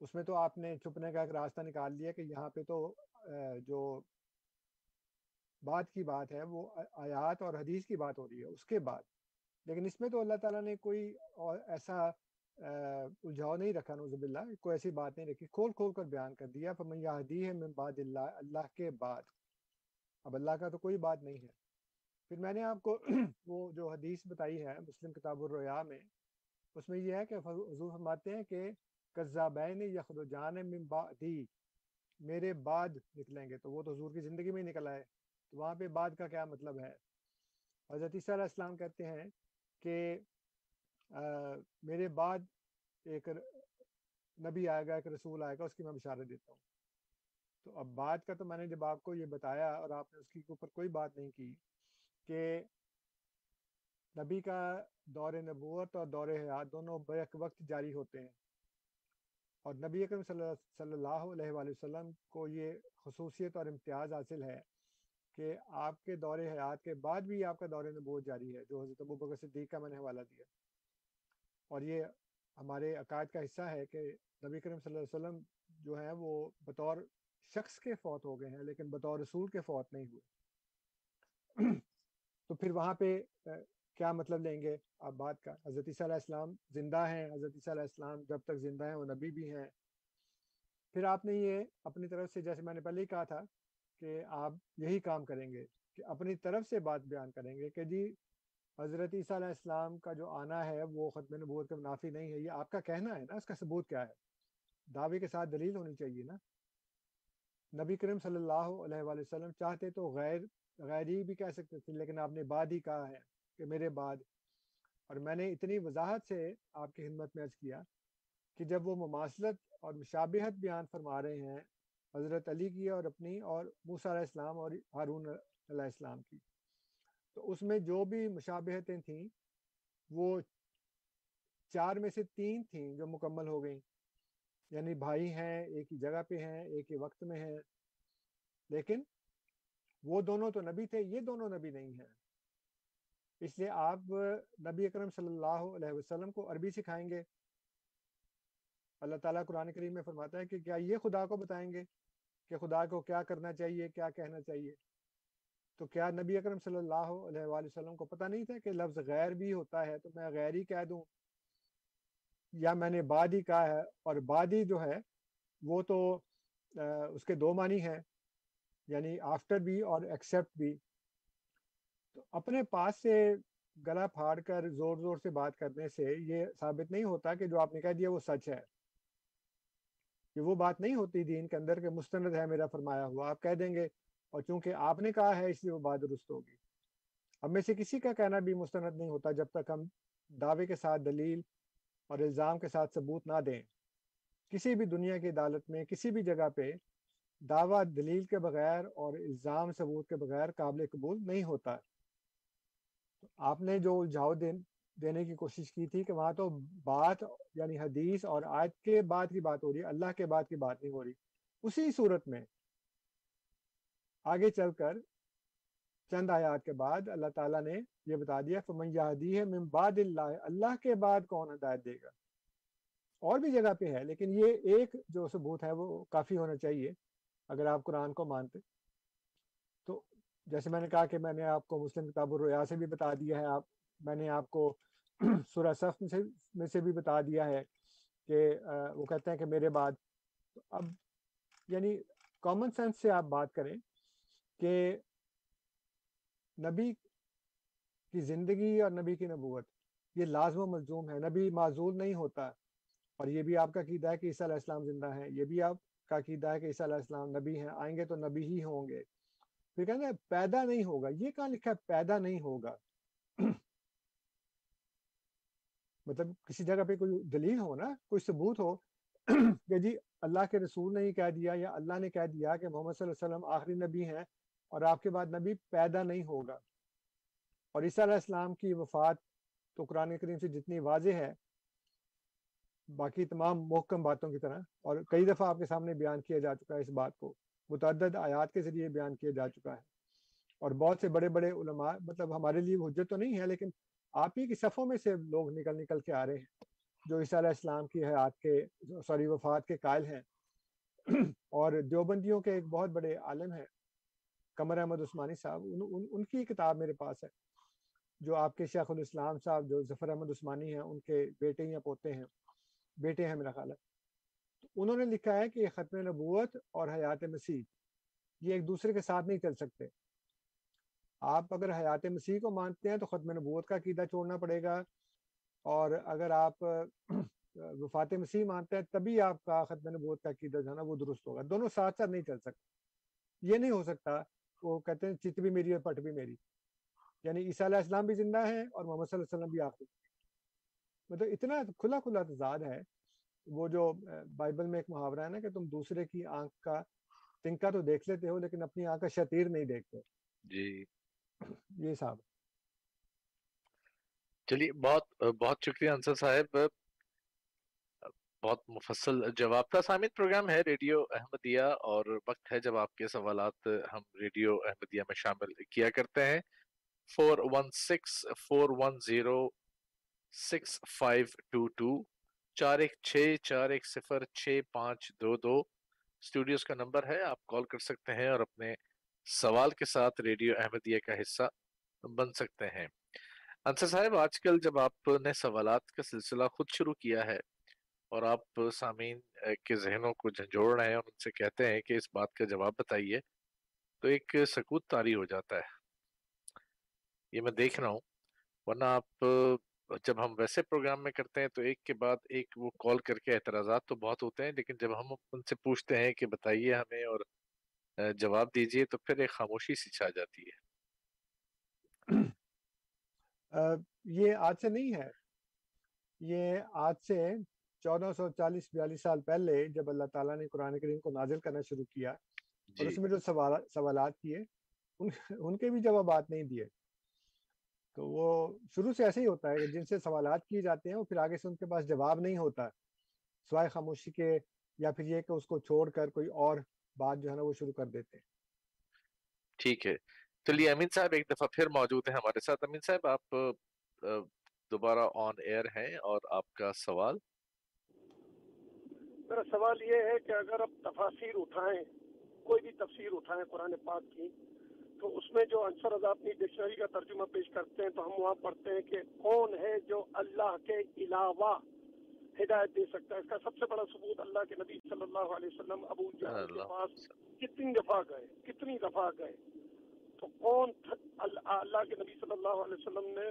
اس میں تو آپ نے چھپنے کا ایک راستہ نکال لیا کہ یہاں پہ تو جو بات کی بات ہے، وہ آیات اور حدیث کی بات ہو رہی ہے، اس کے بعد۔ لیکن اس میں تو اللہ تعالیٰ نے کوئی اور ایسا الجھاؤ نہیں رکھا نوزب اللہ کوئی ایسی بات نہیں رکھی، کھول کھول کر بیان کر دیا فمن یہدی ہے من بعد اللہ اللہ کے بعد۔ اب اللہ کا تو کوئی بات نہیں ہے۔ پھر میں نے آپ کو [CLEARS THROAT] وہ جو حدیث بتائی ہے مسلم کتاب الریا میں، اس میں یہ ہے کہ حضور فرماتے ہیں کہ قزابین یخرجان من بعدی، میرے بعد نکلیں گے۔ تو وہ تو حضور کی زندگی میں ہی نکل آئے تو وہاں پہ بعد کا کیا مطلب ہے؟ حضرت عیسیٰ علیہ السلام کہتے ہیں کہ میرے بعد ایک نبی آئے گا، ایک رسول آئے گا، اس کی میں بشارت دیتا ہوں۔ تو اب بات کا تو میں نے جب آپ کو یہ بتایا اور آپ نے اس کی اوپر کوئی بات نہیں کی کہ نبی کا دور نبوت اور دور حیات دونوں بیک وقت جاری ہوتے ہیں۔ اور نبی اکرم صلی اللہ علیہ وآلہ وسلم کو یہ خصوصیت اور امتیاز حاصل ہے کہ آپ کے دور حیات کے بعد بھی آپ کا دور نبوت جاری ہے، جو حضرت ابو بکر صدیق کا میں نے حوالہ دیا۔ اور یہ ہمارے عقائد کا حصہ ہے کہ نبی کریم صلی اللہ علیہ وسلم جو ہیں وہ بطور شخص کے فوت ہو گئے ہیں، لیکن بطور رسول کے فوت نہیں ہوئے۔ تو پھر وہاں پہ کیا مطلب لیں گے آپ بات کا؟ حضرت عیسیٰ علیہ السلام زندہ ہیں، حضرت عیسیٰ علیہ السلام جب تک زندہ ہیں وہ نبی بھی ہیں۔ پھر آپ نے یہ اپنی طرف سے، جیسے میں نے پہلے ہی کہا تھا کہ آپ یہی کام کریں گے کہ اپنی طرف سے بات بیان کریں گے کہ جی حضرت عیسیٰ علیہ السلام کا جو آنا ہے، وہ ختم نبوت کے منافی نہیں ہے، یہ آپ کا کہنا ہے نا؟ اس کا ثبوت کیا ہے؟ دعوے کے ساتھ دلیل ہونی چاہیے نا؟ نبی کریم صلی اللہ علیہ وآلہ وسلم چاہتے تو غیر، غیری بھی کہہ سکتے تھے، لیکن آپ نے بعد ہی کہا ہے کہ میرے بعد۔ اور میں نے اتنی وضاحت سے آپ کی خدمت میں عرض کیا کہ جب وہ مماثلت اور مشابہت بیان فرما رہے ہیں، حضرت علی کی اور اپنی اور موسیٰ علیہ السلام اور ہارون علیہ السلام کی۔ تو اس میں جو بھی مشابہتیں تھیں، وہ چار میں سے تین تھیں جو مکمل ہو گئیں۔ یعنی بھائی ہیں، ایک ہی جگہ پہ ہیں، ایک ہی وقت میں ہیں۔ لیکن وہ دونوں تو نبی تھے، یہ دونوں نبی نہیں ہیں۔ اس لیے آپ نبی اکرم صلی اللہ علیہ وسلم کو عربی سکھائیں گے۔ اللہ تعالیٰ قرآن کریم میں فرماتا ہے کہ کیا یہ خدا کو بتائیں گے کہ خدا کو کیا کرنا چاہیے، کیا کہنا چاہیے؟ تو کیا نبی اکرم صلی اللہ علیہ وآلہ وسلم کو پتہ نہیں تھا کہ لفظ غیر بھی ہوتا ہے تو میں غیر ہی کہہ دوں؟ یا میں نے بعد ہی کہا ہے اور بعد ہی جو ہے وہ تو اس کے دو معنی ہیں یعنی آفٹر بھی اور ایکسیپٹ بھی۔ تو اپنے پاس سے گلا پھاڑ کر زور زور سے بات کرنے سے یہ ثابت نہیں ہوتا کہ جو آپ نے کہہ دیا وہ سچ ہے۔ کہ وہ بات نہیں ہوتی دین کے اندر کہ مستند ہے میرا فرمایا ہوا، آپ کہہ دیں گے اور چونکہ آپ نے کہا ہے اس لیے وہ بات درست ہوگی۔ اب میں سے کسی کا کہنا بھی مستند نہیں ہوتا جب تک ہم دعوے کے ساتھ دلیل اور الزام کے ساتھ ثبوت نہ دیں۔ کسی بھی دنیا کی عدالت میں، کسی بھی جگہ پہ دعویٰ دلیل کے بغیر اور الزام ثبوت کے بغیر قابل قبول نہیں ہوتا۔ آپ نے جو الجھاؤ دینے کی کوشش کی تھی کہ وہاں تو بات یعنی حدیث اور آیت کے بعد کی بات ہو رہی ہے، اللہ کے بعد کی بات نہیں ہو رہی۔ اسی صورت میں آگے چل کر چند آیات کے بعد اللہ تعالیٰ نے یہ بتا دیا، فمن یادی ہے من بعد اللہ اللہ کے بعد کون ہدایت دے گا؟ اور بھی جگہ پہ ہے، لیکن یہ ایک جو ثبوت ہے وہ کافی ہونا چاہیے اگر آپ قرآن کو مانتے۔ تو جیسے میں نے کہا کہ میں نے آپ کو مسلم کتاب الریا سے بھی بتا دیا ہے، آپ میں نے آپ کو [CLEARS THROAT] سورہ صف میں سے بھی بتا دیا ہے کہ وہ کہتے ہیں کہ میرے بعد اب یعنی کامن سینس سے آپ بات کریں کہ نبی کی زندگی اور نبی کی نبوت، یہ لازم و ملزوم ہے۔ نبی معذول نہیں ہوتا۔ اور یہ بھی آپ کا قیدہ ہے کہ عیسیٰ علیہ السلام زندہ ہیں۔ یہ بھی آپ کا عقیدہ ہے کہ عیسیٰ علیہ السلام نبی ہیں۔ آئیں گے تو نبی ہی ہوں گے۔ پھر کہتے ہیں پیدا نہیں ہوگا۔ یہ کہاں لکھا ہے؟ پیدا نہیں ہوگا۔ مطلب کسی جگہ پہ کوئی دلیل ہو نا، کوئی ثبوت ہو کہ جی اللہ کے رسول نے ہی کہہ دیا یا اللہ نے کہہ دیا کہ محمد صلی اللہ علیہ وسلم آخری نبی ہیں۔ اور آپ کے بعد نبی پیدا نہیں ہوگا۔ اور عیسیٰ علیہ السلام کی وفات تو قرآن کریم سے جتنی واضح ہے، باقی تمام محکم باتوں کی طرح، اور کئی دفعہ آپ کے سامنے بیان کیا جا چکا ہے اس بات کو۔ متعدد آیات کے ذریعے بیان کیا جا چکا ہے۔ اور بہت سے بڑے بڑے علماء مطلب ہمارے لیے حجت تو نہیں ہے، لیکن آپ ہی کی صفوں میں سے لوگ نکل نکل کے آ رہے ہیں۔ جو عیسیٰ علیہ السلام کی حیات کے، سوری، وفات کے قائل ہیں۔ اور دیوبندیوں کے ایک بہت بڑے عالم ہیں۔ قمر احمد عثمانی صاحب ان, ان, ان کی کتاب میرے پاس ہے جو آپ کے شیخ الاسلام صاحب جو ظفر احمد عثمانی ہیں ان کے بیٹے یا پوتے ہیں بیٹے ہیں میرا خیال ہے۔ انہوں نے لکھا ہے کہ یہ ختم نبوت اور حیات مسیح یہ ایک دوسرے کے ساتھ نہیں چل سکتے۔ آپ اگر حیات مسیح کو مانتے ہیں تو ختم نبوت کا عقیدہ چھوڑنا پڑے گا۔ اور اگر آپ وفات مسیح مانتے ہیں تبھی آپ کا ختم نبوت کا عقیدہ جو ہے نا وہ درست ہوگا۔ دونوں ساتھ ساتھ نہیں چل سکتے۔ یہ نہیں ہو سکتا وہ کہتے ہیں چت بھی میری اور پٹ بھی میری۔ یعنی عیسیٰ علیہ السلام بھی زندہ ہے اور محمد صلی اللہ علیہ وسلم بھی آخری مطلب اتنا کھلا کھلا تضاد ہے۔ وہ جو بائبل میں ایک محاورہ ہے نا کہ تم دوسرے کی آنکھ کا تنکا تو دیکھ لیتے ہو لیکن اپنی آنکھ کا شتیر نہیں دیکھتے۔ جی۔ یہ صاحب چلیے بہت بہت شکریہ انصر صاحب۔ بہت مفصل جواب کا سامد پروگرام ہے ریڈیو احمدیہ اور وقت ہے جب آپ کے سوالات ہم ریڈیو احمدیہ میں شامل کیا کرتے ہیں۔ Four one six four one zero six five two two چار ایک چھ چار ایک صفر چھ پانچ دو دو اسٹوڈیوز کا نمبر ہے۔ آپ کال کر سکتے ہیں اور اپنے سوال کے ساتھ ریڈیو احمدیہ کا حصہ بن سکتے ہیں۔ انصر صاحب، آج کل جب آپ نے سوالات کا سلسلہ خود شروع کیا ہے اور آپ سامعین کے ذہنوں کو جھنجھوڑ رہے ہیں اور ان سے کہتے ہیں کہ اس بات کا جواب بتائیے، تو ایک سکوت تاری ہو جاتا ہے۔ یہ میں دیکھ رہا ہوں، ورنہ آپ، جب ہم ویسے پروگرام میں کرتے ہیں تو ایک کے بعد ایک وہ کال کر کے اعتراضات تو بہت ہوتے ہیں، لیکن جب ہم ان سے پوچھتے ہیں کہ بتائیے ہمیں اور جواب دیجیے تو پھر ایک خاموشی سی چھا جاتی ہے۔ [CLEARS THROAT] یہ آج سے نہیں ہے، یہ آج سے چودہ سو چالیس بیالیس سال پہلے جب اللہ تعالیٰ نے قرآن کریم کو نازل کرنا شروع کیا اور جی۔ اس میں جو سوالات کیے [LAUGHS] ان کے بھی جوابات نہیں دیے۔ تو وہ شروع سے ایسے ہی ہوتا ہے کہ جن سے سوالات کیے جاتے ہیں وہ پھر آگے سے ان کے پاس جواب نہیں ہوتا۔ سوائے خاموشی کے یا پھر یہ کہ اس کو چھوڑ کر کوئی اور بات جو ہے نا وہ شروع کر دیتے۔ ٹھیک ہے۔ تو لیے امین صاحب ایک دفعہ پھر موجود ہیں ہمارے ساتھ۔ امین صاحب آپ دوبارہ آن ایئر ہیں اور آپ کا سوال میرا سوال یہ ہے کہ اگر اب تفاصیر اٹھائیں کوئی بھی تفسیر اٹھائیں قرآن پاک کی تو اس میں جو انصر رضا اپنی ڈکشنری کا ترجمہ پیش کرتے ہیں تو ہم وہاں پڑھتے ہیں کہ کون ہے جو اللہ کے علاوہ ہدایت دے سکتا ہے؟ اس کا سب سے بڑا ثبوت اللہ کے نبی صلی اللہ علیہ وسلم ابو جہاں کے پاس کتنی دفعہ گئے کتنی دفعہ گئے؟ تو کون اللہ کے نبی صلی اللہ علیہ وسلم نے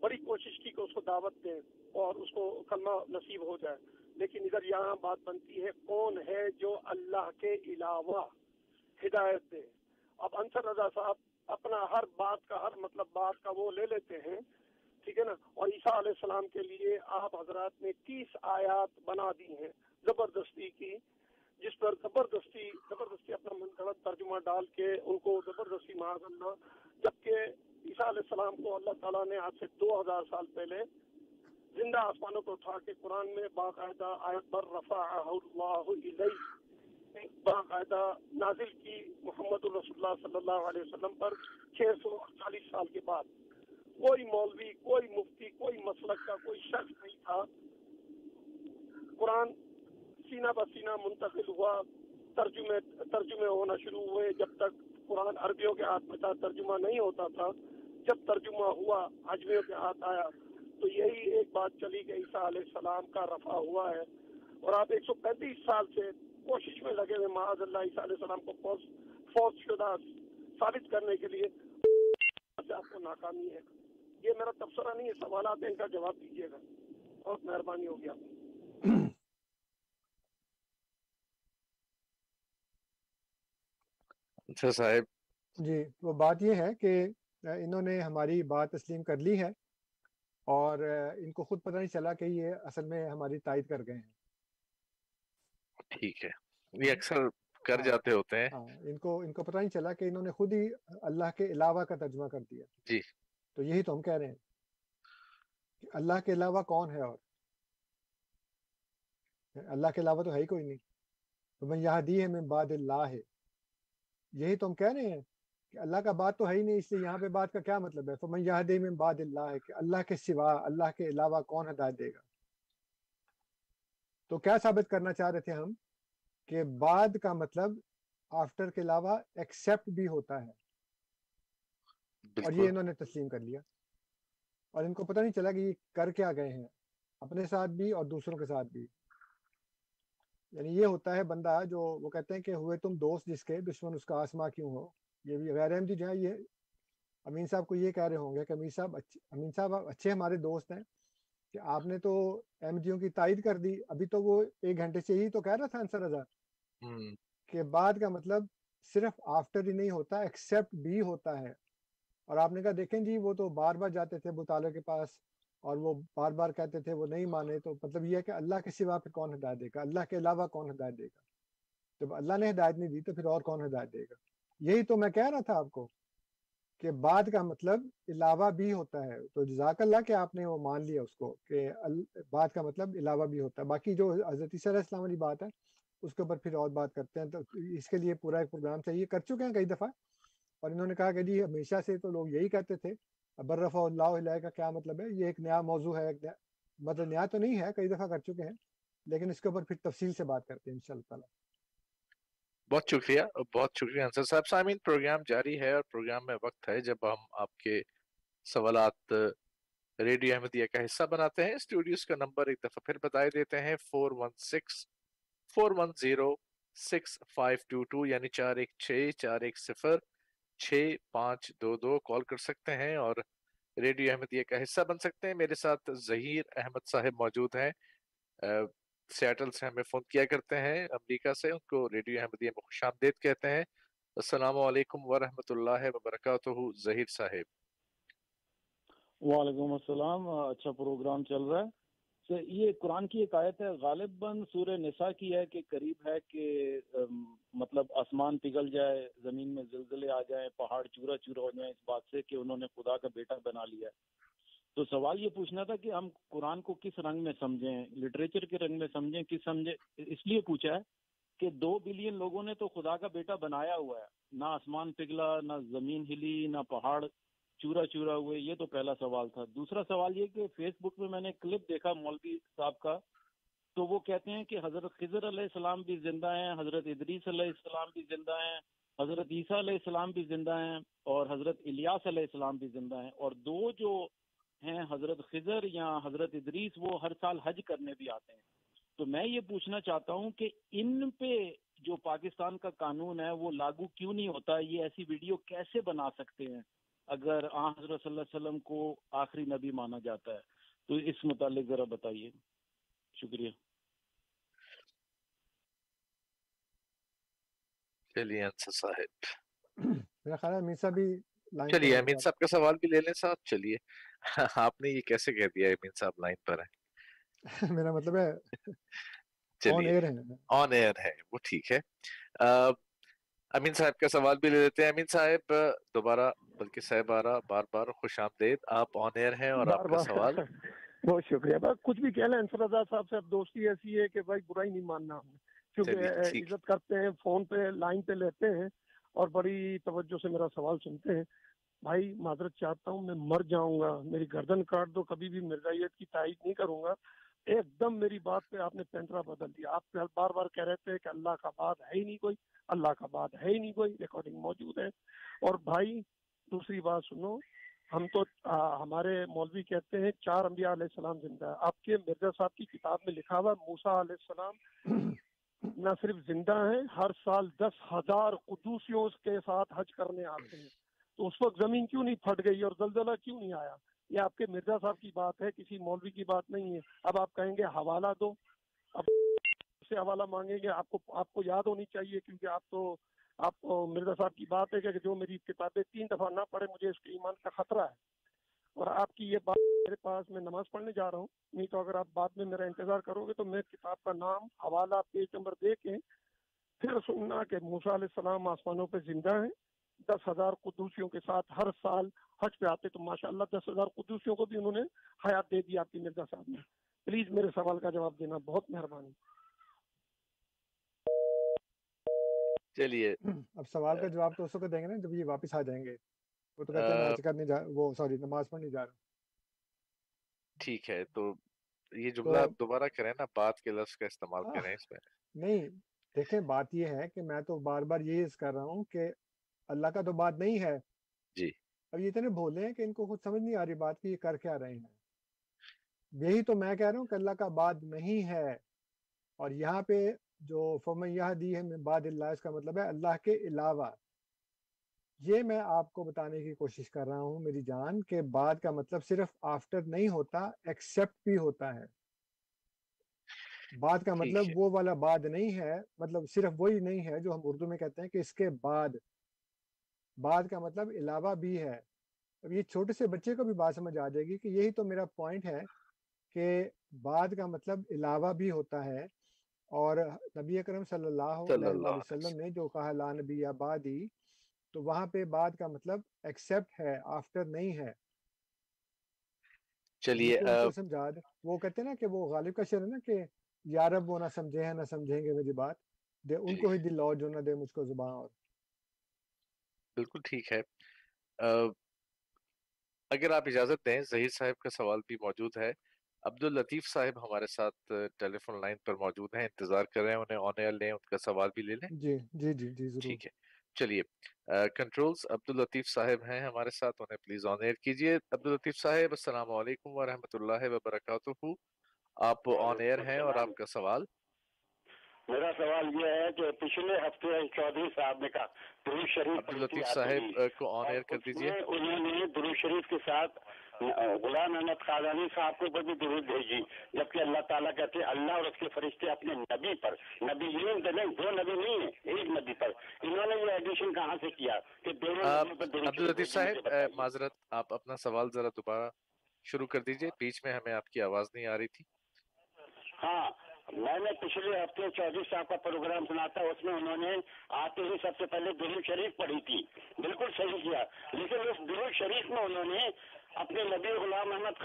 بڑی کوشش کی کہ اس کو دعوت دیں اور اس کو کلمہ نصیب ہو جائے؟ لیکن ادھر یہاں بات بنتی ہے، کون ہے جو اللہ کے علاوہ ہدایت دے؟ اب انصر رضا صاحب اپنا ہر بات کا، ہر مطلب بات کا وہ لے لیتے ہیں، ٹھیک ہے نا؟ اور عیسیٰ علیہ السلام کے لیے آپ حضرات نے تیس آیات بنا دی ہیں زبردستی کی، جس پر زبردستی زبردستی اپنا من گڑت ترجمہ ڈال کے ان کو زبردستی معاذ اللہ، جبکہ عیسیٰ علیہ السلام کو اللہ تعالیٰ نے آج سے دو ہزار سال پہلے زندہ آسمانوں کو اٹھا کے قرآن میں باقاعدہ آیت پر رفع اللہ علیہ باقاعدہ نازل کی محمد الرسول اللہ صلی اللہ علیہ وسلم پر چھ سو اڑتالیس سال کے بعد۔ کوئی مولوی، کوئی مفتی، کوئی مسلک کا کوئی شخص نہیں تھا۔ قرآن سینہ بسینہ منتقل ہوا، ترجمے ترجمے ہونا شروع ہوئے۔ جب تک قرآن عربیوں کے ہاتھ میں تھا، ترجمہ نہیں ہوتا تھا۔ جب ترجمہ ہوا اجمیوں کے ہاتھ آیا۔ تو یہی ایک بات چلی کہ عیسیٰ علیہ السلام کا رفع ہوا ہے اور آپ ایک سو پینتیس سال سے کوشش میں لگے ہوئے معاذ اللہ عیسیٰ علیہ السلام کو فوج شدہ ثابت کرنے کے لیے آپ کو ناکامی ہے۔ یہ میرا تبصرہ نہیں ہے سوالات ان کا جواب دیجیے گا۔ بہت مہربانی ہوگی آپ انصر صاحب۔ جی وہ بات یہ ہے کہ انہوں نے ہماری بات تسلیم کر لی ہے۔ اور ان کو خود پتہ نہیں چلا کہ یہ اصل میں ہماری تائید کر گئے ہیں۔ ٹھیک ہے۔ یہ اکثر کر ہاں۔ جاتے ہوتے ہیں۔ ہاں ان کو ان کو پتہ نہیں چلا کہ انہوں نے خود ہی اللہ کے علاوہ کا ترجمہ کر دیا۔ جی۔ تو یہی تو ہم کہہ رہے ہیں کہ اللہ کے علاوہ کون ہے اور؟ اللہ کے علاوہ تو ہے ہی کوئی نہیں۔ تو میں یہاں دی ہے میں بعد اللہ۔ ہے یہی تو ہم کہہ رہے ہیں۔ کہ اللہ کا بات تو ہے ہی نہیں اس لیے یہاں پہ بات کا کیا مطلب ہے؟ یہاں دے میں بعد اللہ ہے کہ اللہ کے سوا اللہ کے علاوہ کون ہدایت دے گا؟ تو کیا ثابت کرنا چاہ رہے تھے ہم؟ کہ بعد کا مطلب آفٹر کے علاوہ ایکسپٹ بھی ہوتا ہے۔ اور یہ انہوں نے تسلیم کر لیا۔ اور ان کو پتہ نہیں چلا کہ یہ کر کیا گئے ہیں۔ اپنے ساتھ بھی اور دوسروں کے ساتھ بھی۔ یعنی یہ ہوتا ہے بندہ جو وہ کہتے ہیں کہ ہوئے تم دوست جس کے دشمن اس کا آسما کیوں ہو؟ یہ بھی غیر احمدی جو ہے یہ امین صاحب کو یہ کہہ رہے ہوں گے کہ امین صاحب اچھے امین صاحب آپ اچھے ہمارے دوست ہیں کہ آپ نے تو ایم جیوں کی تائید کر دی۔ ابھی تو وہ ایک گھنٹے سے ہی تو کہہ رہا تھا انصر رضا کہ بعد کا مطلب صرف آفٹر ہی نہیں ہوتا ایکسپٹ بھی ہوتا ہے۔ اور آپ نے کہا دیکھیں جی وہ تو بار بار جاتے تھے مطالعہ کے پاس اور وہ بار بار کہتے تھے وہ نہیں مانے۔ تو مطلب یہ ہے کہ اللہ کے سوا پھر کون ہدایت دے گا؟ اللہ کے علاوہ کون ہدایت دے گا؟ جب اللہ نے ہدایت نہیں دی تو پھر اور کون ہدایت دے گا؟ یہی تو میں کہہ رہا تھا آپ کو کہ بعد کا مطلب علاوہ بھی ہوتا ہے۔ تو جزاک اللہ کہ آپ نے وہ مان لیا اس کو کہ ال- بعد کا مطلب علاوہ بھی ہوتا ہے۔ باقی جو حضرت عیسیٰ علیہ السلام والی بات ہے، اس کے اوپر پھر اور بات کرتے ہیں۔ تو اس کے لیے پورا ایک پروگرام چاہیے۔ کر چکے ہیں کئی دفعہ۔ اور انہوں نے کہا کہ جی ہمیشہ سے تو لوگ یہی کہتے تھے برفا اللہ علیہ کا کیا مطلب ہے؟ یہ ایک نیا موضوع ہے، ایک نیا مطلب نیا تو نہیں ہے، کئی دفعہ کر چکے ہیں۔ لیکن اس کے اوپر پھر تفصیل سے بات کرتے ہیں ان شاء اللہ تعالیٰ۔ بہت شکریہ بہت شکریہ انصر صاحب۔ سامعین، پروگرام جاری ہے اور پروگرام میں وقت ہے۔ جب ہم آپ کے سوالات، ریڈیو احمدیہ کا حصہ بناتے ہیں، اسٹوڈیوز کا نمبر ایک دفعہ پھر بتائے دیتے ہیں، four one six, four one zero, six five two two یعنی چار ایک چھ، چار ایک صفر، چھ پانچ دو دو کال کر سکتے ہیں اور ریڈیو احمدیہ کا حصہ بن سکتے ہیں۔ میرے ساتھ ظہیر احمد صاحب موجود ہیں۔ سیاٹل سے ہمیں فون کیا کرتے ہیں امریکہ سے، ان کو ریڈیو احمدیہ میں خوش آمدید کہتے ہیں۔ السلام علیکم ورحمۃ اللہ وبرکاتہ، ظہیر صاحب۔ وعلیکم السلام اچھا پروگرام چل رہا ہے۔ تو یہ قرآن کی ایک آیت ہے، غالباً سورہ نساء کی ہے کہ قریب ہے کہ مطلب آسمان پگھل جائے، زمین میں زلزلے آ جائیں، پہاڑ چورا چورا ہو جائیں، اس بات سے کہ انہوں نے خدا کا بیٹا بنا لیا ہے۔ تو سوال یہ پوچھنا تھا کہ ہم قرآن کو کس رنگ میں سمجھیں لٹریچر کے رنگ میں سمجھیں، کس سمجھیں؟ اس لیے پوچھا ہے کہ دو بلین لوگوں نے تو خدا کا بیٹا بنایا ہوا ہے۔ نہ آسمان پگھلا، نہ زمین ہلی، نہ پہاڑ چورا چورا ہوئے، یہ تو پہلا سوال تھا۔ دوسرا سوال یہ کہ فیس بک میں میں نے کلپ دیکھا مولوی صاحب کا، تو وہ کہتے ہیں کہ حضرت خضر علیہ السلام بھی زندہ ہیں، حضرت ادریس علیہ السلام بھی زندہ ہیں، حضرت عیسیٰ علیہ السلام بھی زندہ ہیں اور حضرت الیاس علیہ السلام بھی زندہ ہیں۔ اور دو جو ہیں حضرت خضر یا حضرت ادریس وہ ہر سال حج کرنے بھی آتے ہیں۔ تو میں یہ پوچھنا چاہتا ہوں کہ ان پہ جو پاکستان کا قانون ہے وہ لاگو کیوں نہیں ہوتا؟ یہ ایسی ویڈیو کیسے بنا سکتے ہیں اگر آ حضرت صلی اللہ علیہ وسلم کو آخری نبی مانا جاتا ہے؟ تو اس متعلق ذرا بتائیے۔ شکریہ۔ چلیے انصر صاحب۔ میرا خیال ہے صاحب بھی چلیے امین صاحب کا سوال بھی لے لیں صاحب چلیے آپ نے یہ کیسے کہہ دیا امین صاحب لائن پر؟ ہے [LAUGHS] میرا مطلب ہے آن ایئر ہے۔ آن ایئر ہے وہ ٹھیک ہے۔ آ، امین صاحب کا سوال بھی لے لیتے ہیں۔ امین صاحب دوبارہ بلکہ صاحبارہ بار بار خوش آمدید۔ آپ آن ایئر ہیں اور آپ کا سوال؟ [LAUGHS] بہت شکریہ۔ بس کچھ بھی کہہ لیں انصر رضا صاحب سے۔ دوستی ایسی ہے کہ بھائی برا ہی نہیں ماننا ہم۔ نے کیونکہ۔ عزت کرتے ہیں فون پہ لائن پہ لیتے ہیں۔ اور بڑی توجہ سے میرا سوال سنتے ہیں۔ بھائی معذرت چاہتا ہوں میں مر جاؤں گا۔ میری گردن کاٹ دو کبھی بھی مرزائیت کی تائید نہیں کروں گا۔ ایک دم میری بات پہ آپ نے پینترا بدل دیا۔ آپ بار بار کہہ رہے تھے کہ اللہ کا بات ہے ہی نہیں کوئی۔ اللہ کا بات ہے ہی نہیں کوئی۔ ریکارڈنگ موجود ہے۔ اور بھائی دوسری بات سنو۔ ہم تو آ, ہمارے مولوی کہتے ہیں چار انبیاء علیہ السلام زندہ ہے آپ کے مرزا صاحب کی کتاب میں لکھا ہوا ہے موسا علیہ السلام نہ صرف زندہ ہیں، ہر سال دس ہزار قدوسیوں کے ساتھ حج کرنے آتے ہیں۔ تو اس وقت زمین کیوں نہیں پھٹ گئی اور زلزلہ کیوں نہیں آیا؟ یہ آپ کے مرزا صاحب کی بات ہے، کسی مولوی کی بات نہیں ہے۔ اب آپ کہیں گے حوالہ دو۔ اب سے حوالہ مانگیں گے، آپ کو آپ کو یاد ہونی چاہیے، کیونکہ آپ تو، آپ کو مرزا صاحب کی بات ہے کہ جو میری کتابیں تین دفعہ نہ پڑھے مجھے اس کے ایمان کا خطرہ ہے۔ اور آپ کی یہ بات میرے پاس میں نماز پڑھنے جا رہا ہوں۔ نہیں تو اگر آپ بعد میں میرا انتظار کرو گے تو میں کتاب کا نام حوالہ پیج نمبر دے کے پھر سننا کہ موسیٰ علیہ السلام آسمانوں پہ زندہ ہیں۔ دس ہزار قدوسیوں کے ساتھ ہر سال حج پہ آتے تو ماشاء اللہ دس ہزار قدوسیوں کو بھی انہوں نے حیات دے دی آپ کی مرزا صاحب نے۔ پلیز میرے سوال کا جواب دینا بہت مہربانی۔ چلیے۔ اب سوال کا جواب تو اس وقت دیں گے نا جب یہ واپس آ جائیں گے۔ وہ تو کہتے ہیں میں حج کرنے جا وہ سوری نماز پڑھنے جا رہا ہوں۔ ٹھیک ہے تو یہ جملہ آپ دوبارہ کریں نا بات کے لفظ کا استعمال کریں اس میں۔ نہیں دیکھیں بات یہ ہے کہ میں تو بار بار یہی عرض کر رہا ہوں کہ اللہ کا تو بات نہیں ہے۔ جی۔ اب یہ اتنے بھولے ہیں کہ ان کو خود سمجھ نہیں آ رہی بات کہ یہ کر کیا رہے ہیں۔ یہی تو میں کہہ رہا ہوں کہ اللہ کا بات نہیں ہے۔ اور یہاں پہ جو فم یہ دی ہے من بعد اللہ اس کا مطلب ہے اللہ کے علاوہ۔ یہ میں آپ کو بتانے کی کوشش کر رہا ہوں میری جان کہ بعد کا مطلب صرف آفٹر نہیں ہوتا ایکسپٹ بھی ہوتا ہے۔ بعد کا مطلب وہ والا بعد نہیں ہے مطلب صرف وہی نہیں ہے جو ہم اردو میں کہتے ہیں کہ اس کے بعد۔ بعد کا مطلب علاوہ بھی ہے۔ اب یہ چھوٹے سے بچے کو بھی بات سمجھ آ جائے گی کہ یہی تو میرا پوائنٹ ہے کہ بعد کا مطلب علاوہ بھی ہوتا ہے۔ اور نبی اکرم صلی اللہ علیہ وسلم نے جو کہا لا نبی آبادی تو وہاں پہ بعد کا مطلب ایکسپٹ ہے آفٹر نہیں ہے۔ چلیے سمجھا دے وہ کہتے ہیں نا کہ وہ غالب کا شعر ہے نا کہ یارب وہ نہ سمجھے ہیں نہ سمجھیں گے میری بات۔ دے ان جی۔ کو ہی دل لو جو نہ دے مجھ کو زباں اور۔ بالکل ٹھیک ہے۔ اگر آپ اجازت دیں ظہیر صاحب کا سوال بھی موجود ہے۔ عبد الطیف صاحب ہمارے ساتھ ٹیلی فون لائن پر موجود ہیں انتظار کر رہے ہیں انہیں آن ایئر لیں ان کا سوال بھی لے لیں۔ جی جی جی جی ٹھیک ہے۔ چلیے کنٹرولز عبد الطیف صاحب ہیں ہمارے ساتھ انہیں پلیز آن ایئر کیجیے عبد الطیف صاحب السلام علیکم ورحمۃ اللہ وبرکاتہ۔ آپ آن ایئر ہیں اور آپ کا سوال؟ میرا سوال یہ ہے کہ پچھلے ہفتے چودھری صاحب نے کہا درود شریف عبد الطیف صاحب کو آن ایئر کر میں انہوں نے درود شریف کے ساتھ غلام احمد قادانی صاحب کے اوپر بھی درود بھیجی جبکہ اللہ تعالیٰ کہتے ہیں اللہ اور اس کے فرشتے اپنے نبی پر نبی یہ نہیں دو نبی نہیں ہے ایک نبی پر۔ انہوں نے یہ ایڈیشن کہاں سے کیا؟ کہ صاحب معذرت آپ اپنا سوال ذرا دوبارہ شروع کر دیجیے بیچ میں ہمیں آپ کی آواز نہیں آ رہی تھی۔ ہاں میں نے پچھلے ہفتے چودھری صاحب کا پروگرام سنا تھا اس میں انہوں نے آتے ہی سب سے پہلے درود شریف پڑھی تھی۔ بالکل صحیح کیا۔ لیکن اس درود شریف میں انہوں نے اپنے نبی غلام احمد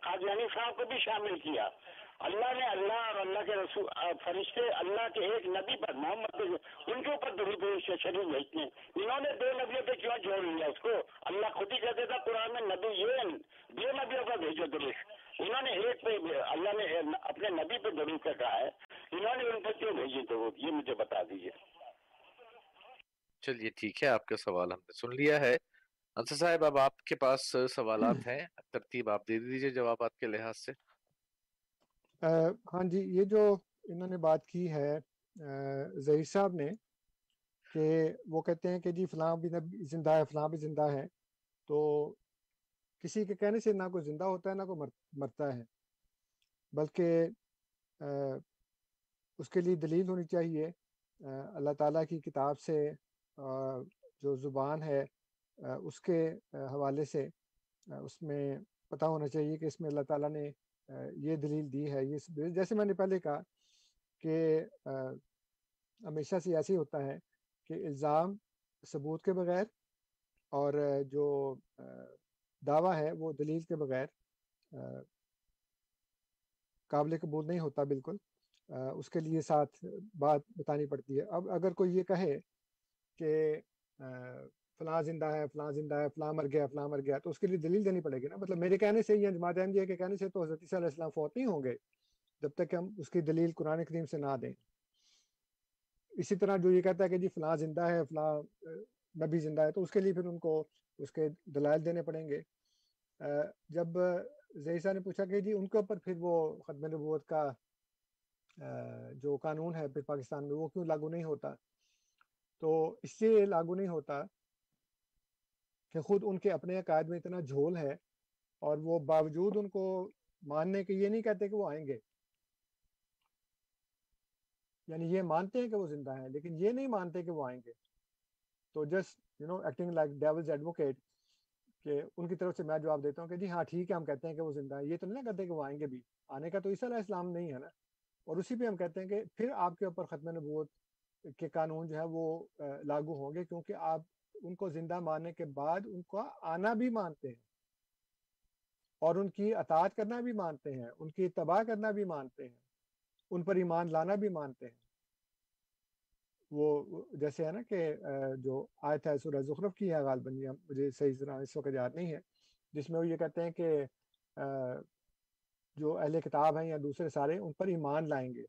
قادیانی صاحب کو بھی شامل کیا۔ اللہ نے اللہ اور اللہ کے رسول، فرشتے اللہ کے ایک نبی پر، محمد ان کے اوپر درود شریف بھیجتے ہیں۔ انہوں نے دو نبیوں پہ کیوں جوڑ لیا؟ اس کو اللہ خود ہی کہتے تھا قرآن میں نبی یہ دو نبیوں پر بھیجو درود۔ انہوں نے ایک پہ، اللہ نے اپنے نبی پہ درود کا کہا ہے۔ انہوں نے ان پر کیوں بھیجی؟ درود یہ مجھے بتا دیجیے چلیے، ٹھیک ہے، آپ کا سوال ہم نے سن لیا ہے۔ انصر صاحب اب آپ کے پاس سوالات [CLEARS THROAT] ہیں ترتیب آپ دے دیجیے جوابات کے لحاظ سے۔ ہاں جی یہ جو انہوں نے بات کی ہے ظہیر صاحب نے کہ وہ کہتے ہیں کہ جی فلاں بھی زندہ ہے فلاں بھی زندہ ہے تو کسی کے کہنے سے نہ کوئی زندہ ہوتا ہے نہ کوئی مر- مرتا ہے بلکہ اس کے لیے دلیل ہونی چاہیے۔ اللہ تعالیٰ کی کتاب سے جو زبان ہے اس کے حوالے سے اس میں پتہ ہونا چاہیے کہ اس میں اللہ تعالیٰ نے یہ دلیل دی ہے، یہ جیسے میں نے پہلے کہا کہ ہمیشہ سے ایسے ہی ہوتا ہے کہ الزام ثبوت کے بغیر اور جو دعویٰ ہے وہ دلیل کے بغیر قابل قبول نہیں ہوتا بالکل اس کے لیے ساتھ بات بتانی پڑتی ہے۔ اب اگر کوئی یہ کہے کہ فلاں زندہ ہے، فلاں زندہ ہے، فلاں مر گیا، فلاں مر گیا، تو اس کے لیے دلیل دینی پڑے گی نا۔ مطلب میرے کہنے سے یا جماعت احمدیہ کے کہنے سے تو حضرت عیسیٰ علیہ السلام فوت نہیں ہوں گے جب تک کہ ہم اس کی دلیل قرآن کریم سے نہ دیں۔ اسی طرح جو یہ کہتا ہے کہ جی فلاں زندہ ہے، فلاں نبی زندہ ہے، تو اس کے لیے پھر ان کو اس کے دلائل دینے پڑیں گے۔ جب زیسا نے پوچھا کہ جی ان کے اوپر پھر وہ ختم نبوت کا جو قانون ہے پھر پاکستان میں وہ کیوں لاگو نہیں ہوتا؟ تو اس سے لاگو نہیں ہوتا کہ خود ان کے اپنے عقائد میں اتنا جھول ہے اور وہ باوجود ان کو ماننے کے یہ نہیں کہتے کہ وہ آئیں گے۔ یعنی یہ مانتے ہیں کہ وہ زندہ ہیں، لیکن یہ نہیں مانتے کہ وہ آئیں گے۔ تو just you know acting like devil's advocate کہ ان کی طرف سے میں جواب دیتا ہوں کہ جی ہاں ٹھیک ہے، ہم کہتے ہیں کہ وہ زندہ ہے یہ تو نہیں کہتے کہ وہ آئیں گے بھی۔ آنے کا تو عیسیٰ علیہ السلام نہیں ہے نا۔ اور اسی پہ ہم کہتے ہیں کہ پھر آپ کے اوپر ختم نبوت کے قانون جو ہے وہ لاگو ہوں گے کیونکہ آپ ان کو زندہ ماننے کے بعد ان کو آنا بھی مانتے ہیں اور ان کی اطاعت کرنا بھی مانتے ہیں، ان کی تباہ کرنا بھی مانتے ہیں، ان پر ایمان لانا بھی مانتے ہیں۔ وہ جیسے ہے نا کہ جو آیت ہے سورہ زخرف کی، ہے غالباً مجھے صحیح طرح اس وقت یاد نہیں ہے، جس میں وہ یہ کہتے ہیں کہ جو اہل کتاب ہیں یا دوسرے سارے ان پر ایمان لائیں گے۔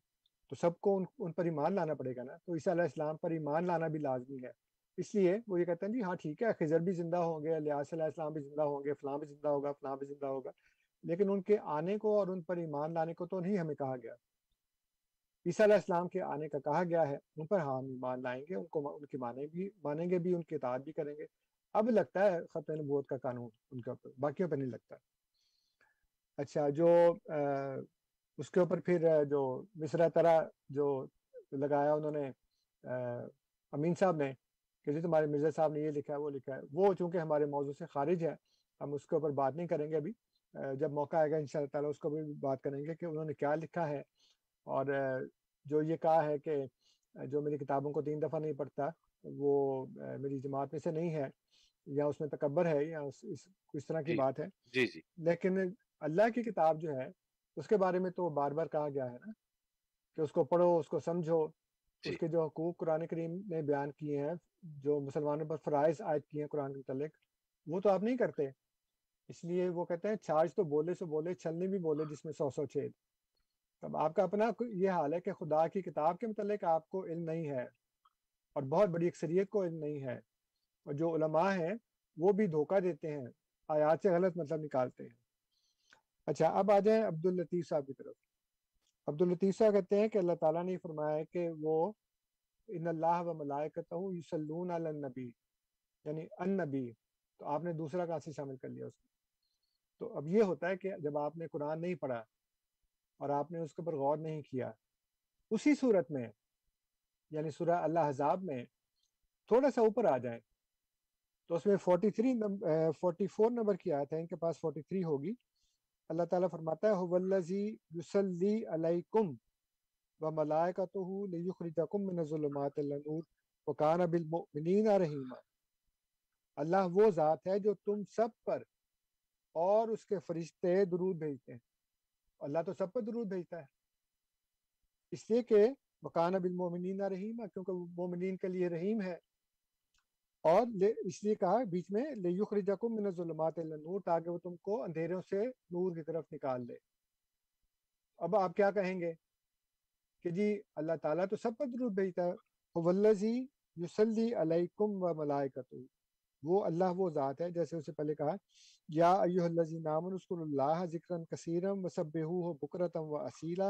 تو سب کو ان ان پر ایمان لانا پڑے گا نا۔ تو عیسیٰ علیہ السلام پر ایمان لانا بھی لازمی ہے۔ اس لیے وہ یہ کہتے ہیں جی ہاں ٹھیک ہے، خضر بھی زندہ ہوں گے لیاس علیہ السلام بھی زندہ ہوں گے، فلاں بھی زندہ ہوگا، فلاں بھی زندہ ہوگا۔ لیکن ان کے آنے کو اور ان پر ایمان لانے کو تو نہیں ہمیں کہا گیا۔ عیسیٰ علیہ السلام کے آنے کا کہا گیا ہے، ان پر ہاں، ہم ایمان لائیں گے، ان کو ان کی مانے بھی، مانیں گے بھی، ان کی اطاعت بھی کریں گے۔ اب لگتا ہے ختم نبوت کا قانون ان کے اوپر، باقیوں پہ نہیں لگتا۔ اچھا جو اس کے اوپر پھر، جو مصرا طرح جو لگایا انہوں نے امین صاحب نے کہ جی تمہارے مرزا صاحب نے یہ لکھا ہے وہ لکھا ہے۔ وہ چونکہ ہمارے موضوع سے خارج ہے ہم اس کے اوپر بات نہیں کریں گے ابھی۔ جب موقع آئے گا ان شاء اللہ تعالیٰ اس کو بھی بات کریں گے کہ انہوں نے کیا لکھا ہے۔ اور جو یہ کہا ہے کہ جو میری کتابوں کو تین دفعہ نہیں پڑھتا وہ میری جماعت میں سے نہیں ہے یا اس میں تکبر ہے یا اس, اس, اس طرح کی جی بات ہے۔ جی جی۔ لیکن اللہ کی کتاب جو ہے اس کے بارے میں تو بار بار کہا گیا ہے نا کہ اس کو پڑھو اس کو سمجھو۔ اس کے جو حقوق قرآن کریم نے بیان کیے ہیں جو مسلمانوں پر فرائض عائد کیے ہیں قرآن کے متعلق وہ تو آپ نہیں کرتے۔ اس لیے وہ کہتے ہیں چھاج تو بولے سے بولے چھلنے بھی بولے جس میں سو سو چھید۔ اب آپ کا اپنا یہ حال ہے کہ خدا کی کتاب کے متعلق آپ کو علم نہیں ہے اور بہت بڑی اکثریت کو علم نہیں ہے۔ اور جو علماء ہیں وہ بھی دھوکہ دیتے ہیں آیات سے غلط مطلب نکالتے ہیں۔ اچھا اب آ جائیں عبد الطیف صاحب کی طرف۔ عبد کہتے ہیں کہ اللہ تعالیٰ نے فرمایا کہ وہ ان اللہ و ملائکتہ یسلون علی النبی یعنی النبی، تو آپ نے دوسرا کہاں سے شامل کر لیا اس میں تو اب یہ ہوتا ہے کہ جب آپ نے قرآن نہیں پڑھا اور آپ نے اس کے اوپر غور نہیں کیا، اسی صورت میں یعنی سورہ اللہ حضاب میں تھوڑا سا اوپر آ جائیں، تو اس میں 43 نمبر 44 نمبر کی آیت ہے ان کے پاس 43 ہوگی۔ اللہ تعالیٰ فرماتا ہے یسلی علیکم لیخرجکم من الظلمات الى النور وکان بالمؤمنین رحیما اللہ وہ ذات ہے جو تم سب پر اور اس کے فرشتے درود بھیجتے ہیں۔ اللہ تو سب پر درود بھیجتا ہے۔ اس لیے کہ وکان بالمؤمنین رحیما کیونکہ وہ مومنین کے لیے رحیم ہے۔ اور اس لیے کہا بیچ میں لیخرجکم من الظلمات الى النور، تاکہ وہ تم کو اندھیروں سے نور کی طرف نکال دے۔ اب آپ کیا کہیں گے؟ کہ جی اللہ تعالیٰ تو سب پر درود بھیجتا ہے۔ والذی یصلی علیکم و ملائکتہ۔ وہ اللہ، وہ ذات ہے، جیسے اسے پہلے کہا۔ یا ایوہ الذین آمنوا، اذکروا اللہ ذکرا کثیرا وسبحوہ بکرتا و اصیلا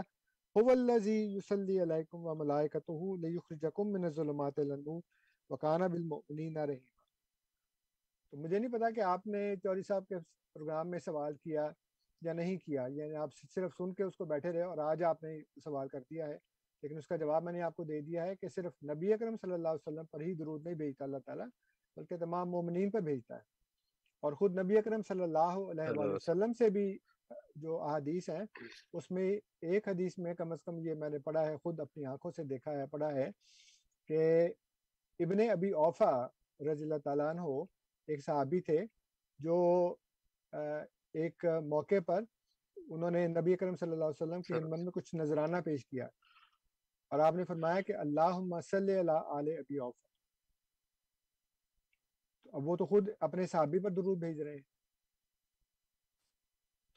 هو الذی یصلی علیکم و ملائکتہ لیخرجکم من الظلمات الى النور۔ وکانا بالمؤمنین رحیما تو مجھے نہیں پتا کہ آپ نے چوری صاحب کے پروگرام میں سوال کیا یا نہیں کیا یعنی آپ صرف سن کے اس کو بیٹھے رہے اور آج آپ نے سوال کر دیا ہے لیکن اس کا جواب میں نے آپ کو دے دیا ہے کہ صرف نبی اکرم صلی اللہ علیہ وسلم پر ہی درود نہیں بھیجتا اللہ تعالیٰ بلکہ تمام مومنین پر بھیجتا ہے۔ اور خود نبی اکرم صلی اللہ علیہ وسلم سے بھی جو احادیث ہیں اس میں ایک حدیث میں کم از کم یہ میں نے پڑھا ہے خود اپنی آنکھوں سے دیکھا ہے پڑھا ہے کہ ابن ابی اوفا رضی اللہ تعالیٰ عنہ ایک صحابی تھے جو ایک موقع پر انہوں نے نبی کرم صلی اللہ علیہ وسلم کی خدمت میں کچھ نذرانہ پیش کیا اور آپ نے فرمایا کہ اللہ صلی اللہ علیہ ابی اوفا۔ تو اب وہ تو خود اپنے صحابی پر درود بھیج رہے ہیں۔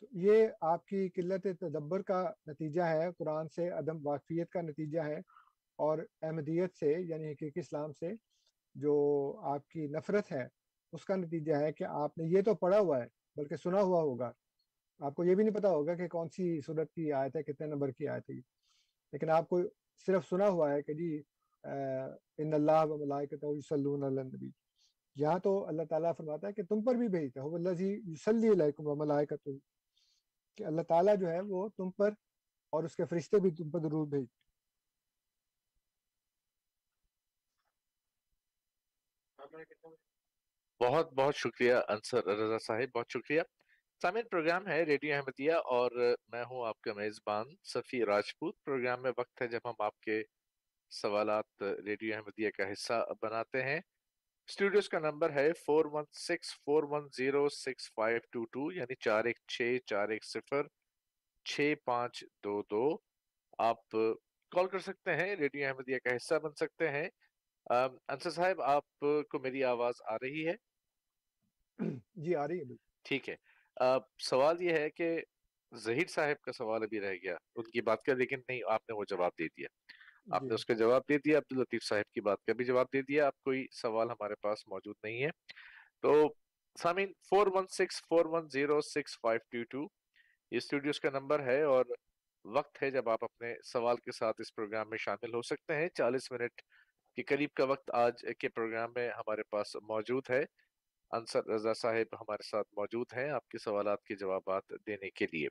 تو یہ آپ کی قلت تدبر کا نتیجہ ہے قرآن سے عدم واقفیت کا نتیجہ ہے۔ اور احمدیت سے یعنی حقیقی اسلام سے جو آپ کی نفرت ہے، اس کا نتیجہ ہے کہ آپ نے یہ تو پڑھا ہوا ہے، بلکہ سنا ہوا ہوگا۔ آپ کو یہ بھی نہیں پتا ہوگا کہ کون سی صورت کی آیت ہے، کتنے نمبر کی آیت ہے لیکن آپ کو صرف سنا ہوا ہے کہ جی ان اللہ و علی النبی۔ یہاں تو اللہ تعالیٰ فرماتا ہے کہ تم پر بھی بھیجتا ہے۔ اللہ جی علیکم و ملائکتہ۔ کہ اللہ تعالیٰ جو ہے وہ تم پر اور اس کے فرشتے بھی تم پر درود بھیجتے بہت بہت شکریہ انصر رضا صاحب، بہت شکریہ۔ سامعین، پروگرام ہے ریڈیو احمدیہ اور میں ہوں آپ کا میزبان صفی راجپوت۔ پروگرام میں وقت ہے جب ہم آپ کے سوالات ریڈیو احمدیہ کا حصہ بناتے ہیں۔ اسٹوڈیوز کا نمبر ہے four one six, four one zero six, five two two یعنی چار ایک چھ، چار ایک صفر، چھ پانچ دو دو۔ آپ کال کر سکتے ہیں ریڈیو احمدیہ کا حصہ بن سکتے ہیں۔ انصر صاحب آپ کو میری آواز آ رہی ہے؟ [CLEARS THROAT] جی آ رہی ہے ٹھیک ہے۔ سوال یہ ہے کہ ظہیر صاحب کا سوال ابھی رہ گیا ان کی بات کا لیکن نہیں آپ نے وہ جواب دے دیا۔ آپ نے جی اس کا جواب دے دیا عبداللطیف صاحب کی بات کا بھی جواب دے دیا آپ کوئی سوال ہمارے پاس موجود نہیں ہے۔ تو سامعین four one six four one zero six five two two یہ اسٹوڈیوز کا نمبر ہے اور وقت ہے جب آپ اپنے سوال کے ساتھ اس پروگرام میں شامل ہو سکتے ہیں۔ چالیس منٹ کے قریب کا وقت آج کے پروگرام میں ہمارے پاس موجود ہے۔ انصر رضا صاحب ہمارے ساتھ موجود ہیں آپ کے سوالات کے جوابات دینے کے لیے۔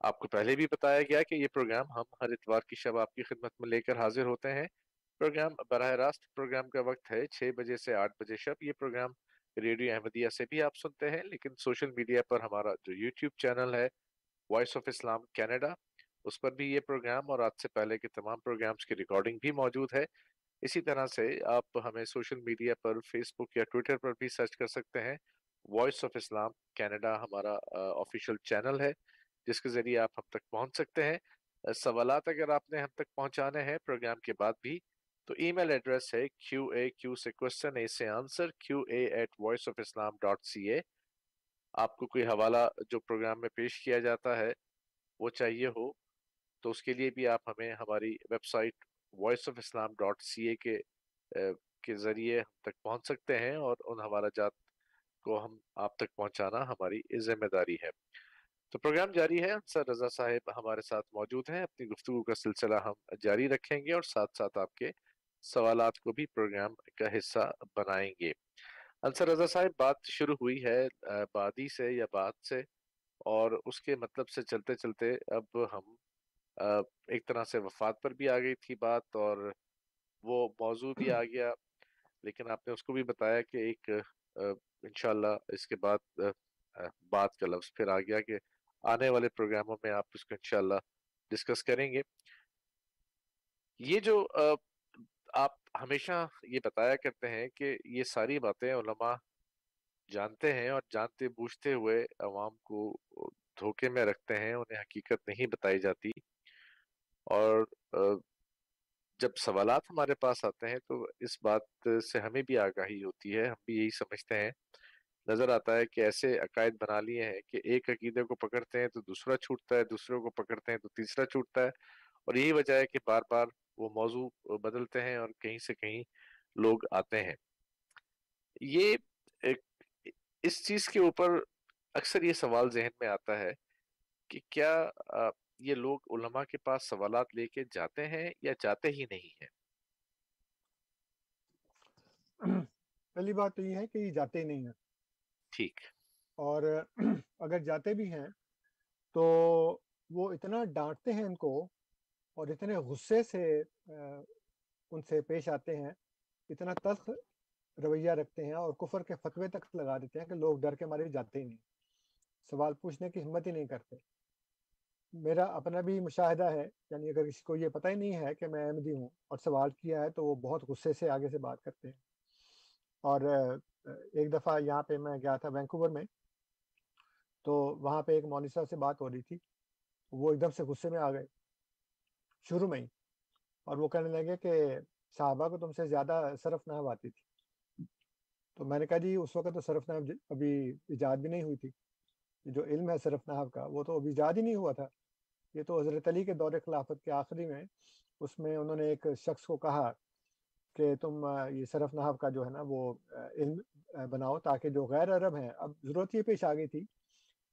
آپ کو پہلے بھی بتایا گیا کہ یہ پروگرام ہم ہر اتوار کی شب آپ کی خدمت میں لے کر حاضر ہوتے ہیں۔ پروگرام براہ راست پروگرام کا وقت ہے چھ بجے سے آٹھ بجے شب۔ یہ پروگرام ریڈیو احمدیہ سے بھی آپ سنتے ہیں، لیکن سوشل میڈیا پر ہمارا جو یوٹیوب چینل ہے وائس آف اسلام کینیڈا، اس پر بھی یہ پروگرام اور آج سے پہلے کے تمام پروگرامز کی ریکارڈنگ بھی موجود ہے۔ اسی طرح سے آپ ہمیں سوشل میڈیا پر فیس بک یا ٹویٹر پر بھی سرچ کر سکتے ہیں۔ وائس آف اسلام کینیڈا ہمارا آفیشیل چینل ہے، جس کے ذریعے آپ ہم تک پہنچ سکتے ہیں۔ سوالات اگر آپ نے ہم تک پہنچانے ہیں پروگرام کے بعد بھی، تو ای میل ایڈریس ہے کیو اے کیو سے کوشچن اے سے answer Q A at voice of Islam dot C A آپ کو کوئی حوالہ جو پروگرام میں پیش کیا جاتا ہے، وہ چاہیے ہو، تو اس کے لیے بھی آپ ہمیں ہماری website voice of Islam dot C A کے کے ذریعے ہم تک پہنچ سکتے ہیں اور ان حوالہ جات کو ہم آپ تک پہنچانا ہماری ذمہ داری ہے۔ تو پروگرام جاری ہے۔ انصر رضا صاحب ہمارے ساتھ موجود ہیں۔ اپنی گفتگو کا سلسلہ ہم جاری رکھیں گے اور ساتھ ساتھ آپ کے سوالات کو بھی پروگرام کا حصہ بنائیں گے۔ انصر رضا صاحب، بات شروع ہوئی ہے بادی سے یا بات سے اور اس کے مطلب سے چلتے چلتے اب ہم ایک طرح سے وفات پر بھی آ گئی تھی بات اور وہ موضوع بھی آ [CLEARS THROAT] گیا۔ لیکن آپ نے اس کو بھی بتایا کہ ایک انشاءاللہ اس کے بعد بات کا لفظ پھر آ گیا کہ آنے والے پروگراموں میں آپ اس کو انشاءاللہ ڈسکس کریں گے۔ یہ جو آپ ہمیشہ یہ بتایا کرتے ہیں کہ یہ ساری باتیں علماء جانتے ہیں اور جانتے بوجھتے ہوئے عوام کو دھوکے میں رکھتے ہیں انہیں حقیقت نہیں بتائی جاتی۔ اور جب سوالات ہمارے پاس آتے ہیں تو اس بات سے ہمیں بھی آگاہی ہوتی ہے، ہم بھی یہی سمجھتے ہیں۔ نظر آتا ہے کہ ایسے عقائد بنا لیے ہیں کہ ایک عقیدے کو پکڑتے ہیں تو دوسرا چھوٹتا ہے دوسروں کو پکڑتے ہیں تو تیسرا چھوٹتا ہے۔ اور یہی وجہ ہے کہ بار بار وہ موضوع بدلتے ہیں اور کہیں سے کہیں لوگ آتے ہیں۔ یہ اس چیز کے اوپر اکثر یہ سوال ذہن میں آتا ہے کہ کیا یہ لوگ علماء کے پاس سوالات لے کے جاتے ہیں یا جاتے ہی نہیں ہیں؟ [CLEARS THROAT] پہلی بات تو یہ ہے کہ یہ جاتے ہی نہیں ہیں۔ ٹھیک۔ اور [CLEARS THROAT] اگر جاتے بھی ہیں تو وہ اتنا ڈانٹتے ہیں ان کو اور اتنے غصے سے ان سے پیش آتے ہیں اتنا تلخ رویہ رکھتے ہیں اور کفر کے فتوے تک لگا دیتے ہیں کہ لوگ ڈر کے مارے جاتے ہی نہیں۔ سوال پوچھنے کی ہمت ہی نہیں کرتے۔ میرا اپنا بھی مشاہدہ ہے یعنی اگر کسی کو یہ پتہ ہی نہیں ہے کہ میں احمدی ہوں اور سوال کیا ہے تو وہ بہت غصے سے آگے سے بات کرتے ہیں۔ اور ایک دفعہ یہاں پہ میں گیا تھا وینکوور میں، تو وہاں پہ ایک مولوی صاحب سے بات ہو رہی تھی، وہ ایک دم سے غصے میں آ گئے، شروع میں ہی۔ اور وہ کہنے لگے کہ صحابہ کو تم سے زیادہ صرف نحو آتی تھی۔ تو میں نے کہا جی اس وقت تو صرف نحو ابھی ایجاد بھی نہیں ہوئی تھی۔ جو علم ہے صرف نحو کا، وہ تو ابھی ایجاد ہی نہیں ہوا تھا۔ یہ تو حضرت علی کے دور خلافت کے آخری میں اس میں انہوں نے ایک شخص کو کہا کہ تم یہ صرف نحو کا جو ہے نا وہ علم بناؤ تاکہ جو غیر عرب ہیں۔ اب ضرورت یہ پیش آ گئی تھی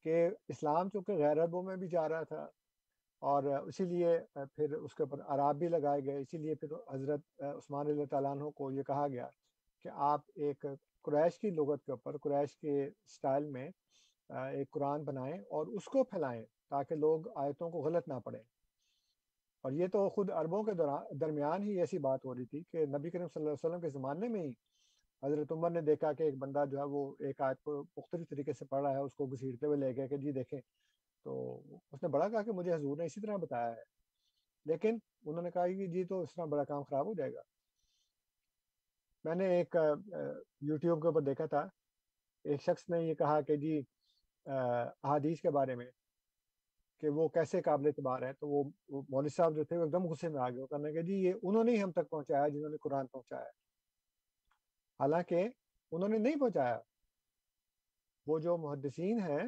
کہ اسلام چونکہ غیر عربوں میں بھی جا رہا تھا اور اسی لیے پھر اس کے اوپر عراب بھی لگائے گئے۔ اسی لیے پھر حضرت عثمان اللہ تعالیٰ عنہ کو یہ کہا گیا کہ آپ ایک قریش کی لغت کے اوپر، قریش کے سٹائل میں ایک قرآن بنائیں اور اس کو پھیلائیں۔ تاکہ لوگ آیتوں کو غلط نہ پڑھیں۔ اور یہ تو خود عربوں کے درمیان ہی ایسی بات ہو رہی تھی کہ نبی کریم صلی اللہ علیہ وسلم کے زمانے میں ہی حضرت عمر نے دیکھا کہ ایک بندہ جو ہے وہ ایک آیت کو مختلف طریقے سے پڑھ رہا ہے، اس کو گھسیٹتے ہوئے لے گئے کہ جی دیکھیں۔ تو اس نے بڑا کہا کہ مجھے حضور نے اسی طرح بتایا ہے۔ لیکن انہوں نے کہا کہ جی تو اس طرح بڑا کام خراب ہو جائے گا۔ میں نے ایک یوٹیوب کے اوپر دیکھا تھا، ایک شخص نے یہ کہا کہ جی احادیث کے بارے میں کہ وہ کیسے قابل اعتبار ہے، تو وہ مولوی صاحب جو تھے وہ ایک دم غصے میں آ گئے، وہ کہ جی یہ انہوں نے ہی ہم تک پہنچایا جنہوں نے قرآن پہنچایا حالانکہ انہوں نے نہیں پہنچایا۔ وہ جو محدثین ہیں،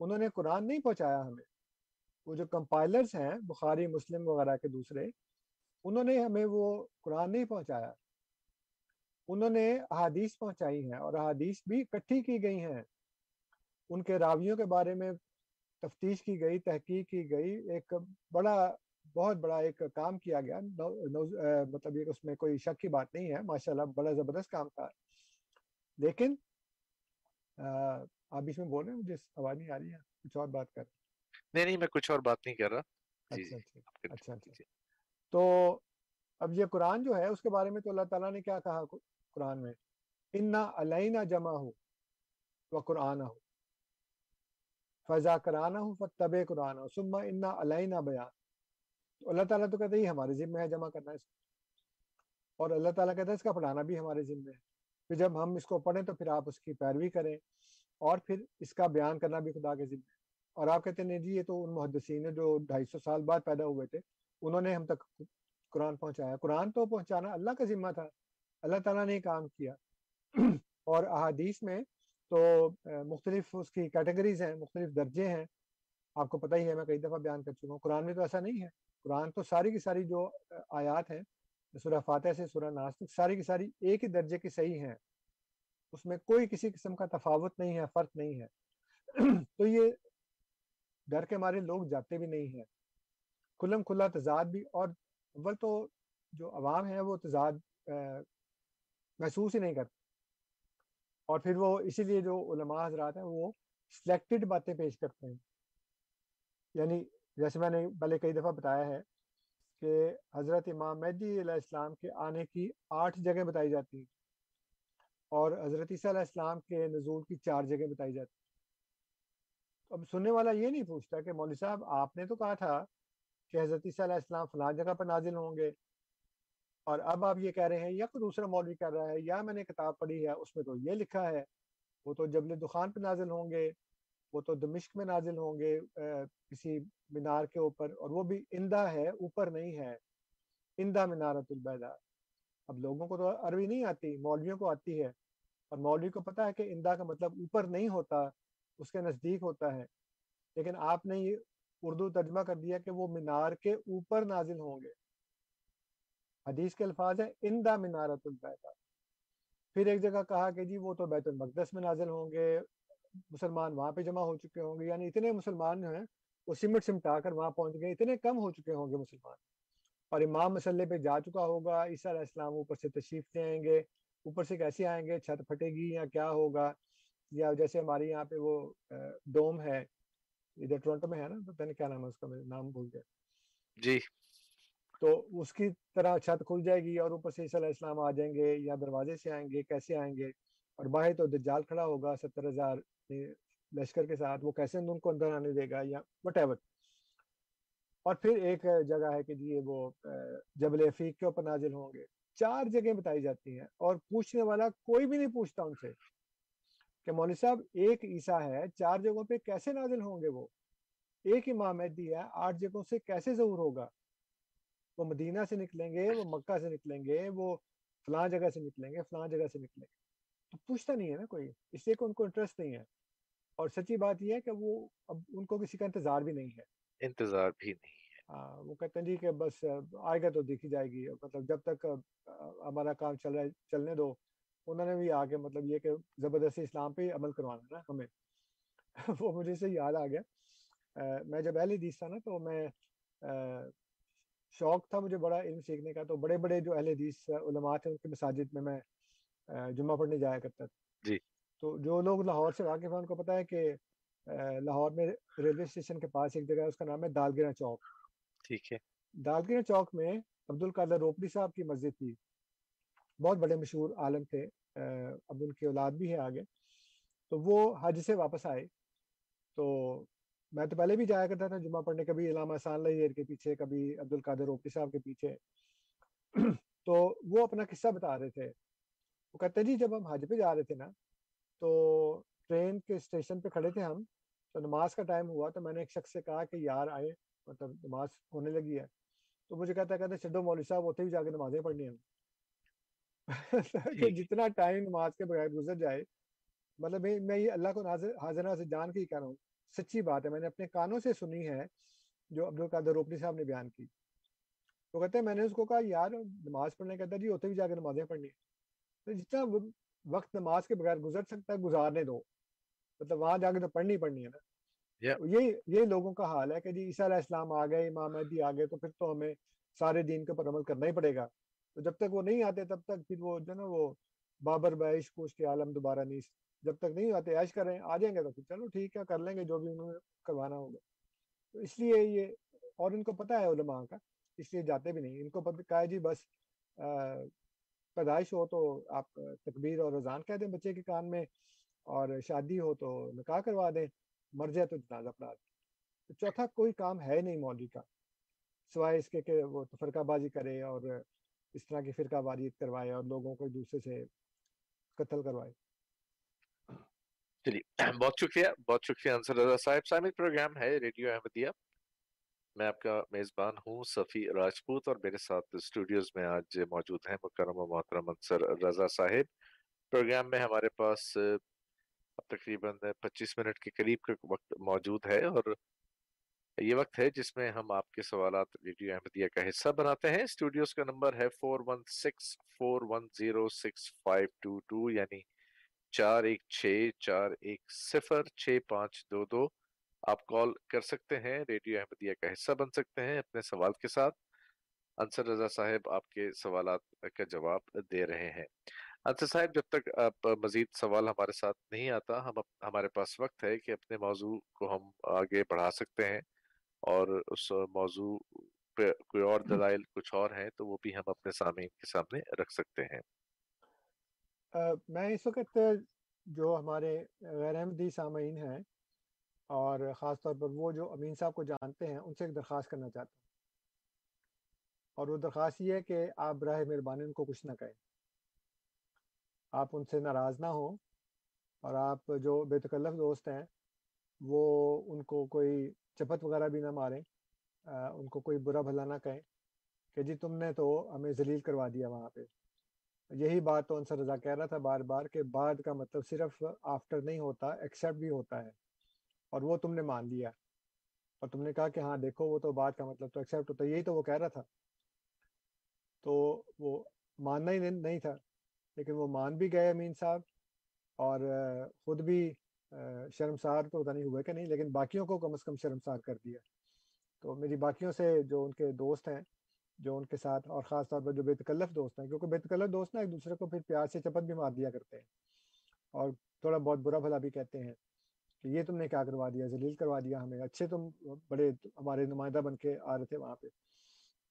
انہوں نے قرآن نہیں پہنچایا ہمیں۔ وہ جو کمپائلرز ہیں، بخاری، مسلم وغیرہ کے دوسرے، انہوں نے ہمیں وہ قرآن نہیں پہنچایا۔ انہوں نے احادیث پہنچائی ہیں اور احادیث بھی اکٹھی کی گئی ہیں۔ ان کے راویوں کے بارے میں تفتیش کی گئی تحقیق کی گئی ایک بڑا بہت بڑا ایک کام کیا گیا۔ مطلب یہ اس میں کوئی شک کی بات نہیں ہے۔ ماشاءاللہ بڑا زبردست کام تھا۔ لیکن آپ اس میں بول رہے ہیں مجھے آواز نہیں آ رہی ہے۔ کچھ اور بات کر۔ نہیں نہیں میں کچھ اور بات نہیں کر رہا۔ جی، اچھا جی، اچھا اچھا اچھا۔ تو اب یہ قرآن جو ہے اس کے بارے میں تو اللہ تعالیٰ نے کیا کہا قرآن میں؟ انا علینا جمع ہو و قرآن ہو فضا کرانا ہوں فتب قرآن ہو سما انا علینا بیان تو اللہ تعالیٰ تو کہتے ہیں ہمارے ذمہ ہے، جمع کرنا اس کو۔ اور اللہ تعالیٰ کہتا ہے، اس کا پڑھانا بھی ہمارے ذمہ ہے۔ پھر جب ہم اس کو پڑھیں تو پھر آپ اس کی پیروی کریں اور پھر اس کا بیان کرنا بھی خدا کے ذمہ ہے۔ اور آپ کہتے ہیں جی یہ تو ان محدثین ہیں جو ڈھائی سو سال بعد پیدا ہوئے تھے، انہوں نے ہم تک قرآن پہنچایا۔ قرآن تو پہنچانا اللہ کا ذمہ تھا۔ اللہ تعالیٰ نے کام کیا۔ اور احادیث میں تو مختلف اس کی کیٹیگریز ہیں، مختلف درجے ہیں۔ آپ کو پتہ ہی ہے، میں کئی دفعہ بیان کر چکا ہوں۔ قرآن میں تو ایسا نہیں ہے۔ قرآن تو ساری کی ساری جو آیات ہیں، سورہ فاتح سے سورہ ناس تک، ساری کی ساری ایک ہی درجے کی صحیح ہیں۔ اس میں کوئی کسی قسم کا تفاوت نہیں ہے، فرق نہیں ہے۔ [CLEARS THROAT] تو یہ ڈر کے مارے لوگ جاتے بھی نہیں ہیں۔ کھلم کھلا تضاد بھی، اور اول تو جو عوام ہے وہ تضاد محسوس ہی نہیں کرتے۔ اور پھر وہ اسی لیے جو علماء حضرات ہیں وہ سلیکٹڈ باتیں پیش کرتے ہیں۔ یعنی جیسے میں نے پہلے کئی دفعہ بتایا ہے کہ حضرت امام مہدی علیہ السلام کے آنے کی آٹھ جگہ بتائی جاتی ہیں اور حضرت عیسیٰ علیہ السلام کے نزول کی چار جگہ بتائی جاتی ہیں۔ اب سننے والا یہ نہیں پوچھتا کہ مولوی صاحب، آپ نے تو کہا تھا کہ حضرت عیسیٰ علیہ السلام فلاں جگہ پر نازل ہوں گے۔ اور اب آپ یہ کہہ رہے ہیں یا کوئی دوسرا مولوی کہہ رہا ہے یا میں نے کتاب پڑھی ہے اس میں تو یہ لکھا ہے، وہ تو جبل دخان پہ نازل ہوں گے، وہ تو دمشق میں نازل ہوں گے کسی مینار کے اوپر اور وہ بھی اندہ ہے، اوپر نہیں ہے اندہ مینارت البیدا اب لوگوں کو تو عربی نہیں آتی، مولویوں کو آتی ہے۔ اور مولوی کو پتا ہے کہ اندہ کا مطلب اوپر نہیں ہوتا، اس کے نزدیک ہوتا ہے۔ لیکن آپ نے یہ اردو ترجمہ کر دیا کہ وہ مینار کے اوپر نازل ہوں گے۔ حدیث کے الفاظ ہے اندہ مینارت البیدا پھر ایک جگہ کہا کہ جی وہ تو بیت المقدس میں نازل ہوں گے، مسلمان وہاں پہ جمع ہو چکے ہوں گے یعنی اتنے مسلمان جو ہیں، وہ سمٹ سمٹا کر وہاں پہنچ گئے، اتنے کم ہو چکے ہوں گے مسلمان۔ اور امام مسلح پہ جا چکا ہوگا، عیسیٰ علیہ السلام اوپر سے تشریف لے آئیں گے، اوپر سے کیسے آئیں گے، چھت پھٹے گی یا کیا ہوگا؟ یا جیسے ہمارے یہاں پہ وہ ڈوم ہے، ادھر ٹورنٹو میں ہے نا پتہ نہیں کیا نام ہے اس کا نام بھول گیا۔ جی۔ تو اس کی طرح چھت کھل جائے گی اور اوپر سے عیسیٰ علیہ السلام آ جائیں گے یا دروازے سے آئیں گے، کیسے آئیں گے؟ اور باہر تو دجال کھڑا ہوگا، ستر ہزار لشکر کے ساتھ، وہ کیسے ان کو اندر آنے دے گا یا وٹ ایور اور پھر ایک جگہ ہے کہ جی وہ جبل افیق کے اوپر نازل ہوں گے۔ چار جگہیں بتائی جاتی ہیں اور پوچھنے والا کوئی بھی نہیں پوچھتا ان سے کہ مولوی صاحب، ایک عیسیٰ ہے، چار جگہوں پہ کیسے نازل ہوں گے وہ؟ ایک امام مہدی ہے، آٹھ جگہوں سے کیسے ظہور ہوگا؟ وہ مدینہ سے نکلیں گے وہ مکہ سے نکلیں گے وہ فلاں جگہ سے نکلیں گے فلاں جگہ سے نکلیں گے۔ تو پوچھتا نہیں ہے نا کوئی اس لیے کہ ان کو انٹرسٹ نہیں ہے۔ اور سچی بات یہ ہے کہ وہ اب ان کو کسی کا انتظار بھی نہیں ہے۔ انتظار بھی نہیں ہے۔ ہاں وہ کہتے ہیں جی کہ بس آئے گا تو دیکھی جائے گی۔ مطلب جب تک ہمارا کام چل رہا ہے چلنے دو۔ انہوں نے بھی آگے مطلب یہ کہ زبردستی اسلام پہ عمل کروانا نا ہمیں۔ [LAUGHS] وہ مجھے سے یاد آ گیا۔ میں جب اہل حدیث تھا نا تو میں شوق تھا مجھے بڑا علم سیکھنے کا تو بڑے بڑے جو اہل حدیث علماء تھے ان کے مساجد میں میں جمعہ پڑھنے جایا کرتا تھا۔ جی۔ تو جو لوگ لاہور سے واقف ہیں ان کو پتا ہے کہ لاہور میں ریلوے اسٹیشن کے پاس ایک جگہ ہے اس کا نام ہے دالگرا چوک۔ ٹھیک ہے۔ دالگرا چوک میں عبد القادر روپڑی صاحب کی مسجد تھی۔ بہت بڑے مشہور عالم تھے اب ان کی اولاد بھی ہے آگے۔ تو وہ حج سے واپس آئے۔ تو میں تو پہلے بھی جایا کرتا تھا جمعہ پڑھنے کبھی علامہ سان لیر کے پیچھے کبھی عبد القادر روپی صاحب کے پیچھے۔ [CLEARS THROAT] تو وہ اپنا قصہ بتا رہے تھے۔ وہ کہتے جی جب ہم حج پہ جا رہے تھے نا تو ٹرین کے اسٹیشن پہ کھڑے تھے ہم۔ تو نماز کا ٹائم ہوا تو میں نے ایک شخص سے کہا کہ یار آئے مطلب نماز ہونے لگی ہے۔ تو مجھے کہتا ہے کہتے چڈو مولوی صاحب ہوتے بھی جا کے نمازیں پڑھنی ہیں۔ [LAUGHS] جتنا ٹائم نماز کے بغیر گزر جائے مطلب میں یہ اللہ کو حاضر سے جان کے ہی کہہ رہا ہوں۔ سچی بات ہے میں نے اپنے کانوں سے سنی ہے جو عبد القادر روپنی صاحب نے بیان کی۔ تو کہتے ہیں میں نے اس کو کہا یار نماز پڑھنے کہتا جی ہوتے بھی جا کے نمازیں پڑھنی تو جتنا وقت نماز کے بغیر گزر سکتا ہے گزارنے دو۔ مطلب وہاں جا کے تو پڑھنی پڑھنی ہے نا۔ یہی یہی لوگوں کا حال ہے کہ جی عیسیٰ علیہ السلام آ گئے امام مہدی آ گئے تو پھر تو ہمیں سارے دین کے اوپر عمل کرنا ہی پڑے گا۔ تو جب تک وہ نہیں آتے تب تک پھر وہ جو نا وہ بابر بعش کو اس کے عالم دوبارہ نہیں جب تک نہیں آتے، عیش کریں، آ جائیں گے تو پھر۔ چلو ٹھیک ہے، کر لیں گے جو بھی انہوں نے کروانا ہوگا۔ تو اس لیے یہ، اور ان کو پتہ ہے علماء کا، اس لیے جاتے بھی نہیں۔ ان کو پتہ، کہا جی بس پیدائش ہو تو آپ تکبیر اور رضان کہہ دیں بچے کے کان میں، اور شادی ہو تو نکاح کروا دیں مر جائے تو جنازہ پڑھا دیں۔ چوتھا، کوئی کام ہے نہیں مولوی کا۔ سوائے اس کے کہ وہ فرقہ بازی کرے اور اس طرح کی فرقہ بازی کروائے اور لوگوں کو ایک دوسرے سے قتل کروائے۔ چلیے، بہت شکریہ بہت شکریہ انصر رضا صاحب۔ سامع پروگرام ہے ریڈیو احمدیہ۔ میں آپ کا میزبان ہوں صفی راجپوت اور میرے ساتھ اسٹوڈیوز میں آج موجود ہیں مکرم و محترم انصر رضا صاحب۔ پروگرام میں ہمارے پاس تقریباً پچیس منٹ کے قریب کا وقت موجود ہے اور یہ وقت ہے جس میں ہم آپ کے سوالات ریڈیو احمدیہ کا حصہ بناتے ہیں۔ اسٹوڈیوز کا نمبر ہے four one six four one zero six five two two یعنی چار ایک چھ چار ایک صفر چھ پانچ دو دو آپ کال کر سکتے ہیں، ریڈیو احمدیہ کا حصہ بن سکتے ہیں اپنے سوال کے ساتھ۔ انصر رضا صاحب آپ کے سوالات کا جواب دے رہے ہیں۔ انصر صاحب، جب تک آپ مزید سوال ہمارے ساتھ نہیں آتا، ہم ہمارے پاس وقت ہے کہ اپنے موضوع کو ہم آگے بڑھا سکتے ہیں۔ اور اس موضوع پہ کوئی اور دلائل کچھ اور ہیں تو وہ بھی ہم اپنے سامعین کے سامنے رکھ سکتے ہیں۔ میں اس وقت جو ہمارے غیر احمدی سامعین ہیں اور خاص طور پر وہ جو امین صاحب کو جانتے ہیں، ان سے ایک درخواست کرنا چاہتا ہوں۔ اور وہ درخواست یہ ہے کہ آپ براہ مہربانی ان کو کچھ نہ کہیں۔ آپ ان سے ناراض نہ ہوں اور آپ جو بے تکلف دوست ہیں، وہ ان کو کوئی چپت وغیرہ بھی نہ ماریں۔ ان کو کوئی برا بھلا نہ کہیں کہ جی تم نے تو ہمیں ذلیل کروا دیا وہاں پہ۔ یہی بات تو انصر رضا کہہ رہا تھا بار بار کہ بعد کا مطلب صرف آفٹر نہیں ہوتا ایکسیپٹ بھی ہوتا ہے، اور وہ تم نے مان لیا۔ اور تم نے کہا کہ ہاں دیکھو، وہ تو بات کا مطلب تو ایکسیپٹ ہوتا ہے، یہی تو وہ کہہ رہا تھا۔ تو وہ ماننا ہی نہیں تھا، لیکن وہ مان بھی گئے امین صاحب، اور خود بھی شرمسار تو پتا نہیں ہوئے کہ نہیں، لیکن باقیوں کو کم از کم شرمسار کر دیا۔ تو میری باقیوں سے جو ان کے دوست ہیں جو ان کے ساتھ اور خاص طور پر جو بے تکلف دوست ہیں، کیونکہ بے تکلف دوست نا ایک دوسرے کو پھر پیار سے چپت بھی مار دیا کرتے ہیں اور تھوڑا بہت برا بھلا بھی کہتے ہیں کہ یہ تم نے کیا کروا دیا، ذلیل کروا دیا ہمیں، اچھے تم بڑے ہمارے نمائندہ بن کے آ رہے تھے وہاں پہ۔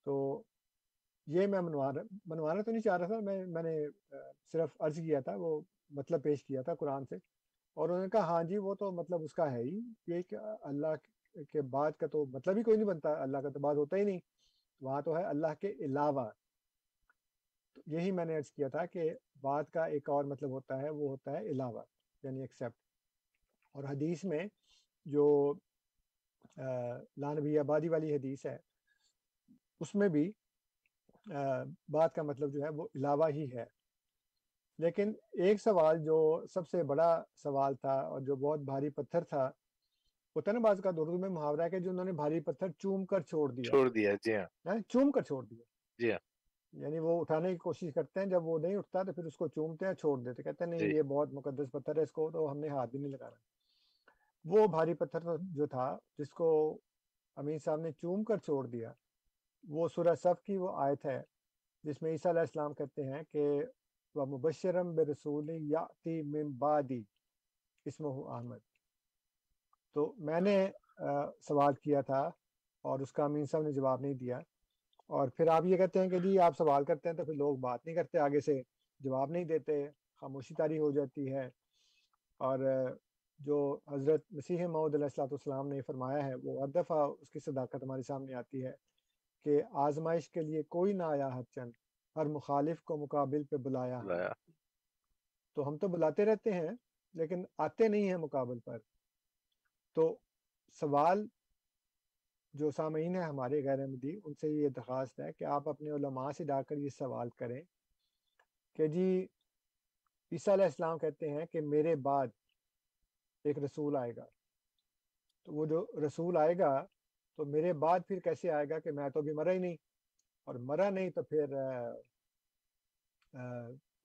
تو یہ میں منوانا منوانا تو نہیں چاہ رہا تھا، میں میں نے صرف عرض کیا تھا، وہ مطلب پیش کیا تھا قرآن سے۔ اور انہوں نے کہا ہاں جی وہ تو مطلب اس کا ہے ہی، یہ کہ اللہ کے بعد کا تو مطلب ہی کوئی نہیں بنتا، اللہ کا تو بعد ہوتا ہی نہیں۔ وہاں تو ہے اللہ کے علاوہ۔ تو یہی میں نے عرض کیا تھا کہ بات کا ایک اور مطلب ہوتا ہے، وہ ہوتا ہے علاوہ یعنی ایکسیپٹ اور حدیث میں جو لانبی آبادی والی حدیث ہے، اس میں بھی بات کا مطلب جو ہے وہ علاوہ ہی ہے۔ لیکن ایک سوال جو سب سے بڑا سوال تھا اور جو بہت بھاری پتھر تھا ہوتا ہے نا بعض کا اردو میں محاورہ ہے کہ جو انہوں نے بھاری پتھر چوم کر چھوڑ دیا۔ چھوڑ دیا جی ہاں۔ چوم کر چھوڑ دیا۔ جی ہاں۔ یعنی وہ اٹھانے کی کوشش کرتے ہیں جب وہ نہیں اٹھتا تو پھر اس کو چومتے ہیں چھوڑ دیتے کہتے ہیں نہیں جی۔ یہ بہت مقدس پتھر ہے اس کو تو ہم نے ہاتھ بھی نہیں لگانا۔ وہ بھاری پتھر جو تھا جس کو امین صاحب نے چوم کر چھوڑ دیا وہ سورہ صف کی وہ آیت ہے جس میں عیسیٰ علیہ السلام کہتے ہیں کہ وہ مبشرم برسول یاتی من بعدی اسمہ احمد۔ تو میں نے سوال کیا تھا اور اس کا امین صاحب نے جواب نہیں دیا اور پھر آپ یہ کہتے ہیں کہ جی آپ سوال کرتے ہیں تو پھر لوگ بات نہیں کرتے آگے سے جواب نہیں دیتے خاموشی تاری ہو جاتی ہے اور جو حضرت مسیح محمد علیہ السلاۃ والسلام نے فرمایا ہے وہ ہر دفعہ اس کی صداقت ہمارے سامنے آتی ہے کہ آزمائش کے لیے کوئی نہ آیا حد چند ہر مخالف کو مقابل پہ بلایا۔ تو ہم تو بلاتے رہتے ہیں لیکن آتے نہیں ہیں مقابل پر۔ تو سوال جو سامعین ہیں ہمارے غیر احمدی ان سے یہ درخواست ہے کہ آپ اپنے علماء سے ڈا کر یہ سوال کریں کہ جی عیسیٰ علیہ السلام کہتے ہیں کہ میرے بعد ایک رسول آئے گا۔ تو وہ جو رسول آئے گا، تو میرے بعد پھر کیسے آئے گا کہ میں تو ابھی مرا ہی نہیں؟ اور مرا نہیں تو پھر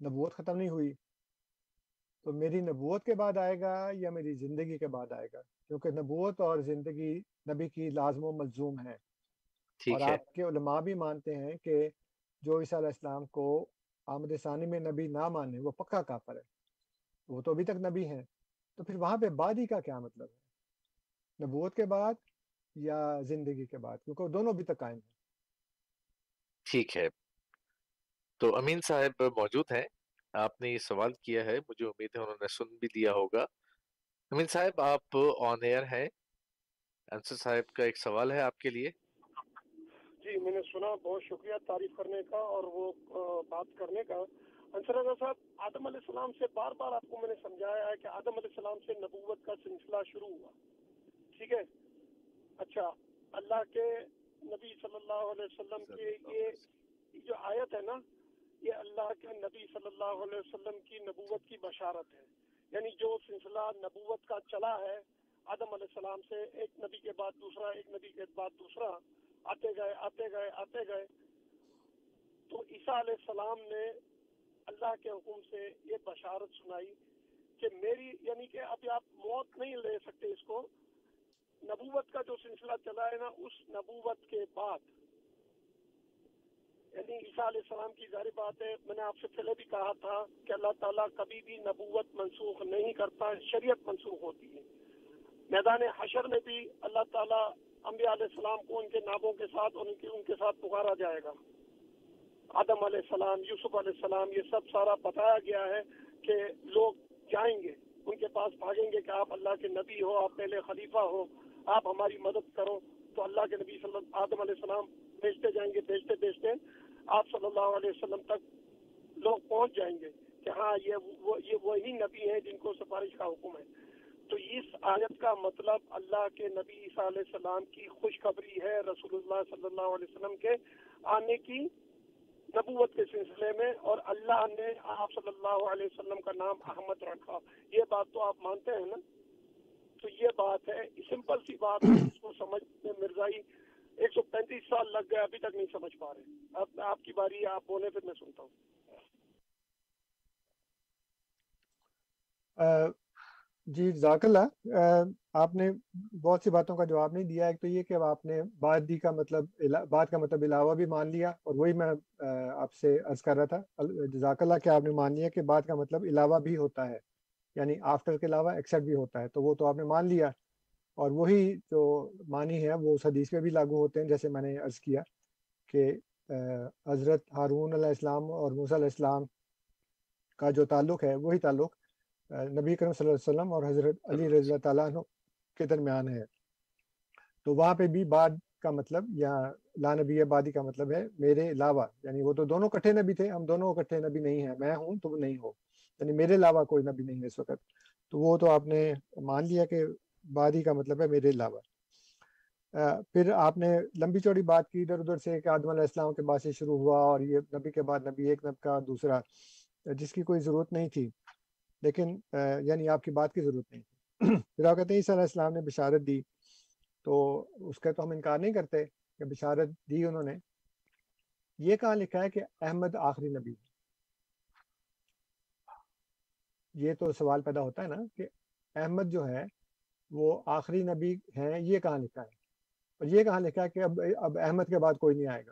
نبوت ختم نہیں ہوئی۔ تو میری نبوت کے بعد آئے گا یا میری زندگی کے بعد آئے گا؟ کیونکہ نبوت اور زندگی نبی کی لازم و ملزوم ہے۔ اور آپ کے علماء بھی مانتے ہیں کہ جو عیسیٰ علیہ السلام کو آمد ثانی میں نبی نہ مانے وہ پکا کافر ہے۔ وہ تو ابھی تک نبی ہیں۔ تو پھر وہاں پہ بادی کا کیا مطلب ہے؟ نبوت کے بعد یا زندگی کے بعد؟ کیونکہ دونوں بھی تک قائم ہیں۔ ٹھیک ہے۔ تو امین صاحب موجود ہیں۔ آپ نے یہ سوال کیا ہے مجھے امید ہے انہوں نے سن بھی لیا ہوگا۔ امین صاحب آپ آن ایئر ہیں۔ انصر صاحب کا ایک سوال ہے آپ کے لیے۔ جی میں نے سنا بہت شکریہ تعریف کرنے کا اور وہ بات کرنے کا۔ انصر رضا صاحب آدم علیہ السلام سے بار بار آپ کو میں نے سمجھایا ہے کہ آدم علیہ السلام سے نبوت کا سلسلہ شروع ہوا۔ ٹھیک ہے؟ اچھا اللہ کے نبی صلی اللہ علیہ وسلم کے یہ جو آیت ہے نا یہ اللہ کے نبی صلی اللہ علیہ وسلم کی نبوت کی بشارت ہے۔ یعنی جو سلسلہ نبوت کا چلا ہے، آدم علیہ السلام سے ایک نبی کے بعد دوسرا، ایک نبی کے بعد دوسرا، آتے گئے آتے گئے آتے گئے۔ تو عیسیٰ علیہ السلام نے اللہ کے حکم سے یہ بشارت سنائی کہ میری یعنی کہ ابھی آپ موت نہیں لے سکتے اس کو۔ نبوت کا جو سلسلہ چلا ہے نا، اس نبوت کے بعد یعنی عیسیٰ علیہ السلام کی ظاہر بات ہے، میں نے آپ سے پہلے بھی کہا تھا کہ اللہ تعالیٰ کبھی بھی نبوت منسوخ نہیں کرتا، شریعت منسوخ ہوتی ہے۔ میدان حشر میں بھی اللہ تعالیٰ انبیاء علیہ السلام کو ان کے نابوں کے ساتھ ان کے ان کے ساتھ پکارا جائے گا۔ آدم علیہ السلام، یوسف علیہ السلام، یہ سب سارا بتایا گیا ہے کہ لوگ جائیں گے، ان کے پاس بھاگیں گے کہ آپ اللہ کے نبی ہو، آپ پہلے خلیفہ ہو، آپ ہماری مدد کرو۔ تو اللہ کے نبی صلی اللہ آدم علیہ السلام بھیجتے جائیں گے، بھیجتے بھیجتے آپ صلی اللہ علیہ وسلم تک لوگ پہنچ جائیں گے کہ ہاں یہ وہ یہ وہی نبی ہیں جن کو سفارش کا حکم ہے۔ تو اس آیت کا مطلب اللہ کے نبی عیسیٰ علیہ السلام کی خوشخبری ہے رسول اللہ صلی اللہ علیہ وسلم کے آنے کی نبوت کے سلسلے میں، اور اللہ نے آپ صلی اللہ علیہ وسلم کا نام احمد رکھا۔ یہ بات تو آپ مانتے ہیں نا؟ تو یہ بات ہے سمپل سی بات ہے، اس کو سمجھنے مرزائی ایک سو پینتیس سال لگ گئے، ابھی تک نہیں سمجھ پا رہے۔ اب آپ کی باری آپ بولے پھر میں سنتا ہوں۔ جی جزاک اللہ۔ آپ نے بہت سی باتوں کا جواب نہیں دیا۔ ایک تو یہ کہ آپ نے بادی کا مطلب بات کا مطلب علاوہ بھی مان لیا، اور وہی میں آپ سے عرض کر رہا تھا۔ جزاک اللہ کہ آپ نے مان لیا کہ بات کا مطلب علاوہ بھی ہوتا ہے یعنی آفٹر کے علاوہ ایکسٹ بھی ہوتا ہے، تو وہ تو آپ نے مان لیا۔ اور وہی جو معنی ہے وہ اس حدیث میں بھی لاگو ہوتے ہیں جیسے میں نے عرض کیا کہ حضرت ہارون علیہ السلام اور موسیٰ علیہ السلام کا جو تعلق ہے وہی تعلق نبی کرم صلی اللہ علیہ وسلم اور حضرت علی رضی اللہ تعالیٰ عنہ کے درمیان ہے۔ تو وہاں پہ بھی بعد کا مطلب یا لا نبی بادی کا مطلب ہے میرے علاوہ۔ یعنی وہ تو دونوں کٹھے نبی تھے ہم دونوں کٹھے نبی نہیں ہیں میں ہوں تو نہیں ہو۔ یعنی میرے علاوہ کوئی نبی نہیں ہے اس وقت۔ تو وہ تو آپ نے مان لیا کہ بادی کا مطلب ہے میرے علاوہ۔ پھر آپ نے لمبی چوڑی بات کی ادھر ادھر سے کہ آدم علیہ السلام کے بعد سے شروع ہوا اور یہ نبی کے بعد نبی ایک نب کا دوسرا، جس کی کوئی ضرورت نہیں تھی۔ لیکن یعنی آپ کی بات کی ضرورت نہیں تھی۔ [CLEARS THROAT] پھر آپ کہتے ہیں عیسیٰ علیہ السلام نے بشارت دی۔ تو اس کا تو ہم انکار نہیں کرتے کہ بشارت دی انہوں نے۔ یہ کہاں لکھا ہے کہ احمد آخری نبی یہ تو سوال پیدا ہوتا ہے نا کہ احمد جو ہے وہ آخری نبی ہیں، یہ کہاں لکھا ہے؟ اور یہ کہاں لکھا ہے کہ اب اب احمد کے بعد کوئی نہیں آئے گا؟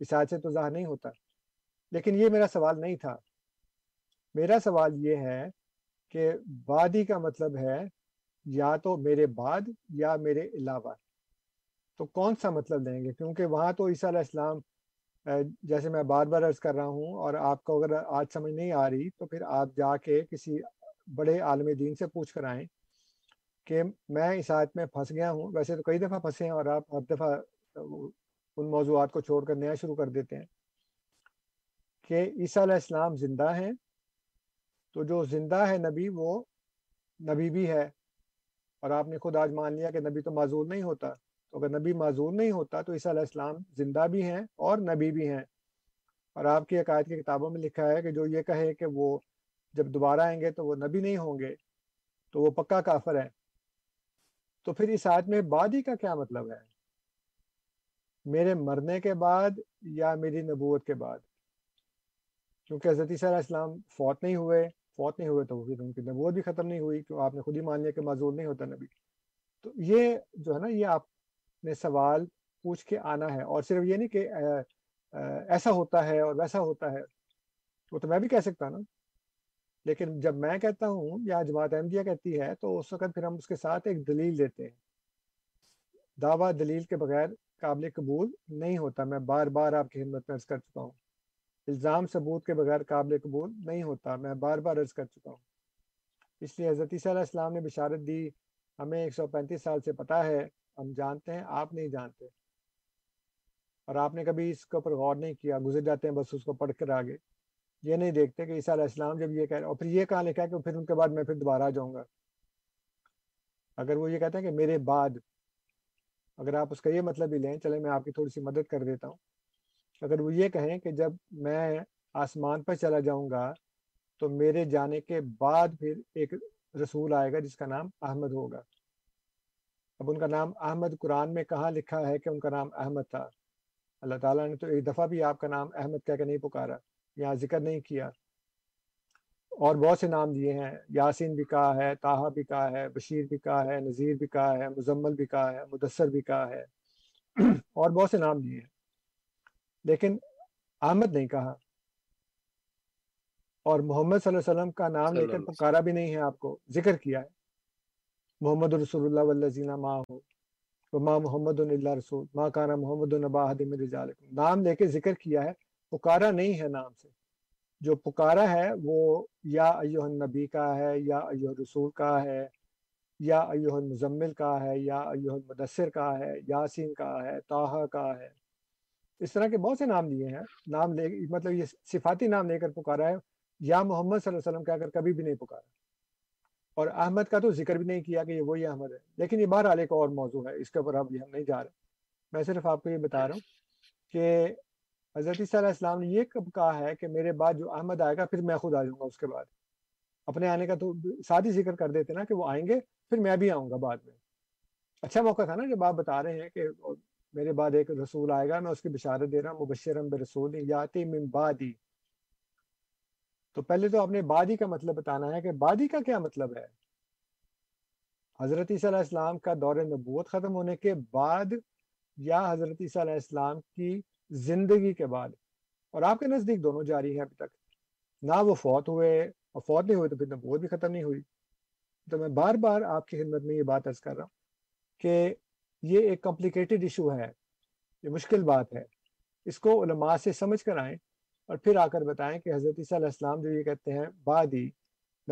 اس آج سے تو ظاہر نہیں ہوتا۔ لیکن یہ میرا سوال نہیں تھا۔ میرا سوال یہ ہے کہ بادی کا مطلب ہے یا تو میرے بعد یا میرے علاوہ۔ تو کون سا مطلب دیں گے؟ کیونکہ وہاں تو عیسیٰ علیہ السلام جیسے میں بار بار عرض کر رہا ہوں اور آپ کو اگر آج سمجھ نہیں آ رہی تو پھر آپ جا کے کسی بڑے عالم دین سے پوچھ کر آئیں۔ کہ میں اس آیت میں پھنس گیا ہوں۔ ویسے تو کئی دفعہ پھنسے ہیں اور آپ ہر دفعہ ان موضوعات کو چھوڑ کر نیا شروع کر دیتے ہیں کہ عیسیٰ علیہ السلام زندہ ہیں۔ تو جو زندہ ہے نبی وہ نبی بھی ہے اور آپ نے خود آج مان لیا کہ نبی تو معذور نہیں ہوتا۔ تو اگر نبی معذور نہیں ہوتا تو عیسیٰ علیہ السلام زندہ بھی ہیں اور نبی بھی ہیں۔ اور آپ کی عقائد کی کتابوں میں لکھا ہے کہ جو یہ کہے کہ وہ جب دوبارہ آئیں گے تو وہ نبی نہیں ہوں گے تو وہ پکا کافر ہے۔ تو پھر اس آیت میں بعد کا کیا مطلب ہے؟ میرے مرنے کے بعد یا میری نبوت کے بعد؟ کیونکہ حضرت عیسیٰ علیہ السلام فوت نہیں ہوئے، فوت نہیں ہوئے تو پھر ان کی نبوت بھی ختم نہیں ہوئی کیوں آپ نے خود ہی مان لیا کہ معذور نہیں ہوتا نبی۔ تو یہ جو ہے نا، یہ آپ نے سوال پوچھ کے آنا ہے۔ اور صرف یہ نہیں کہ ایسا ہوتا ہے اور ویسا ہوتا ہے، وہ تو میں بھی کہہ سکتا نا۔ لیکن جب میں کہتا ہوں یا جماعت احمدیہ کہتی ہے، تو اس وقت پھر ہم اس کے ساتھ ایک دلیل دیتے ہیں۔ دعویٰ دلیل کے بغیر قابل قبول نہیں ہوتا۔ میں بار بار آپ کی خدمت میں عرض کر چکا ہوں۔ الزام ثبوت کے بغیر قابل قبول نہیں ہوتا۔ میں بار بار عرض کر چکا ہوں۔ اس لیے حضرت عیسیٰ علیہ السلام نے بشارت دی۔ ہمیں ایک سو پینتیس سال سے پتہ ہے۔ ہم جانتے ہیں، آپ نہیں جانتے۔ اور آپ نے کبھی اس کے اوپر غور نہیں کیا۔ گزر جاتے ہیں بس اس کو پڑھ کر آگے۔ یہ نہیں دیکھتے کہ عیسیٰ علیہ السلام جب یہ کہہ رہے اور پھر یہ کہاں لکھا ہے کہ پھر ان کے بعد میں پھر دوبارہ آ جاؤں گا؟ اگر وہ یہ کہتے ہیں کہ میرے بعد، اگر آپ اس کا یہ مطلب ہی لیں چلے میں آپ کی تھوڑی سی مدد کر دیتا ہوں۔ اگر وہ یہ کہیں کہ جب میں آسمان پر چلا جاؤں گا، تو میرے جانے کے بعد پھر ایک رسول آئے گا جس کا نام احمد ہوگا۔ اب ان کا نام احمد قرآن میں کہاں لکھا ہے کہ ان کا نام احمد تھا؟ اللہ تعالیٰ نے تو ایک دفعہ بھی آپ کا نام احمد کہہ کے نہیں پکارا۔ یہاں ذکر نہیں کیا۔ اور بہت سے نام دیے ہیں یاسین بھی کہا ہے تاہا بھی کہا ہے بشیر بھی کہا ہے نذیر بھی کہا ہے مزمل بھی کہا ہے مدثر بھی کہا ہے۔ [CLEARS THROAT] اور بہت سے نام دیے ہیں۔ لیکن احمد نہیں کہا۔ اور محمد صلی اللہ علیہ وسلم کا نام لے کر پکارا بھی نہیں ہے آپ کو ذکر کیا ہے۔ محمد رسول اللہ والذین ما ہو وما محمد اللہ رسول ما کانا محمد النبا رجالکم۔ نام لے کے ذکر کیا ہے پکارا نہیں ہے نام سے۔ جو پکارا ہے وہ یا ایوہ النبی کا ہے، یا ایوہ الرسول کا ہے، یا ایوہ المزمل کا ہے، یا ایوہ المدثر کا ہے، یاسین کا ہے، طاہا کا ہے۔ اس طرح کے بہت سے نام لیے ہیں۔ نام لے مطلب یہ صفاتی نام لے کر پکارا ہے۔ یا محمد صلی اللہ علیہ وسلم کہہ کر کبھی بھی نہیں پکارا۔ اور احمد کا تو ذکر بھی نہیں کیا کہ یہ وہی احمد ہے۔ لیکن یہ بہرحال ایک اور موضوع ہے، اس کے اوپر اب ہم نہیں جا رہے۔ میں صرف آپ کو یہ بتا رہا ہوں کہ حضرت علیہ السلام نے یہ کب کہا ہے کہ میرے بعد جو احمد آئے گا، پھر میں خود آ جاؤں گا اس کے بعد۔ اپنے آنے کا تو ساتھ ہی ذکر کر دیتے نا کہ وہ آئیں گے، پھر میں بھی آؤں گا بعد میں۔ اچھا موقع تھا نا جب آپ بتا رہے ہیں کہ میرے بعد ایک رسول آئے گا، میں اس کی بشارت دے رہا ہوں مبشرم برسول یاتی من بعدی۔ تو پہلے تو آپ نے بادی کا مطلب بتانا ہے کہ بادی کا کیا مطلب ہے؟ حضرت عیسیٰ علیہ السلام کا دور نبوت ختم ہونے کے بعد یا حضرت عیسیٰ علیہ السلام کی زندگی کے بعد۔ اور آپ کے نزدیک دونوں جاری ہیں ابھی تک۔ نہ وہ فوت ہوئے اور فوت نہیں ہوئے تو پھر نبوت بھی ختم نہیں ہوئی۔ تو میں بار بار آپ کی خدمت میں یہ بات عرض کر رہا ہوں کہ یہ ایک کمپلیکیٹڈ ایشو ہے یہ مشکل بات ہے۔ اس کو علماء سے سمجھ کر آئیں اور پھر آ کر بتائیں کہ حضرت عیسیٰ علیہ السلام جو یہ کہتے ہیں بادی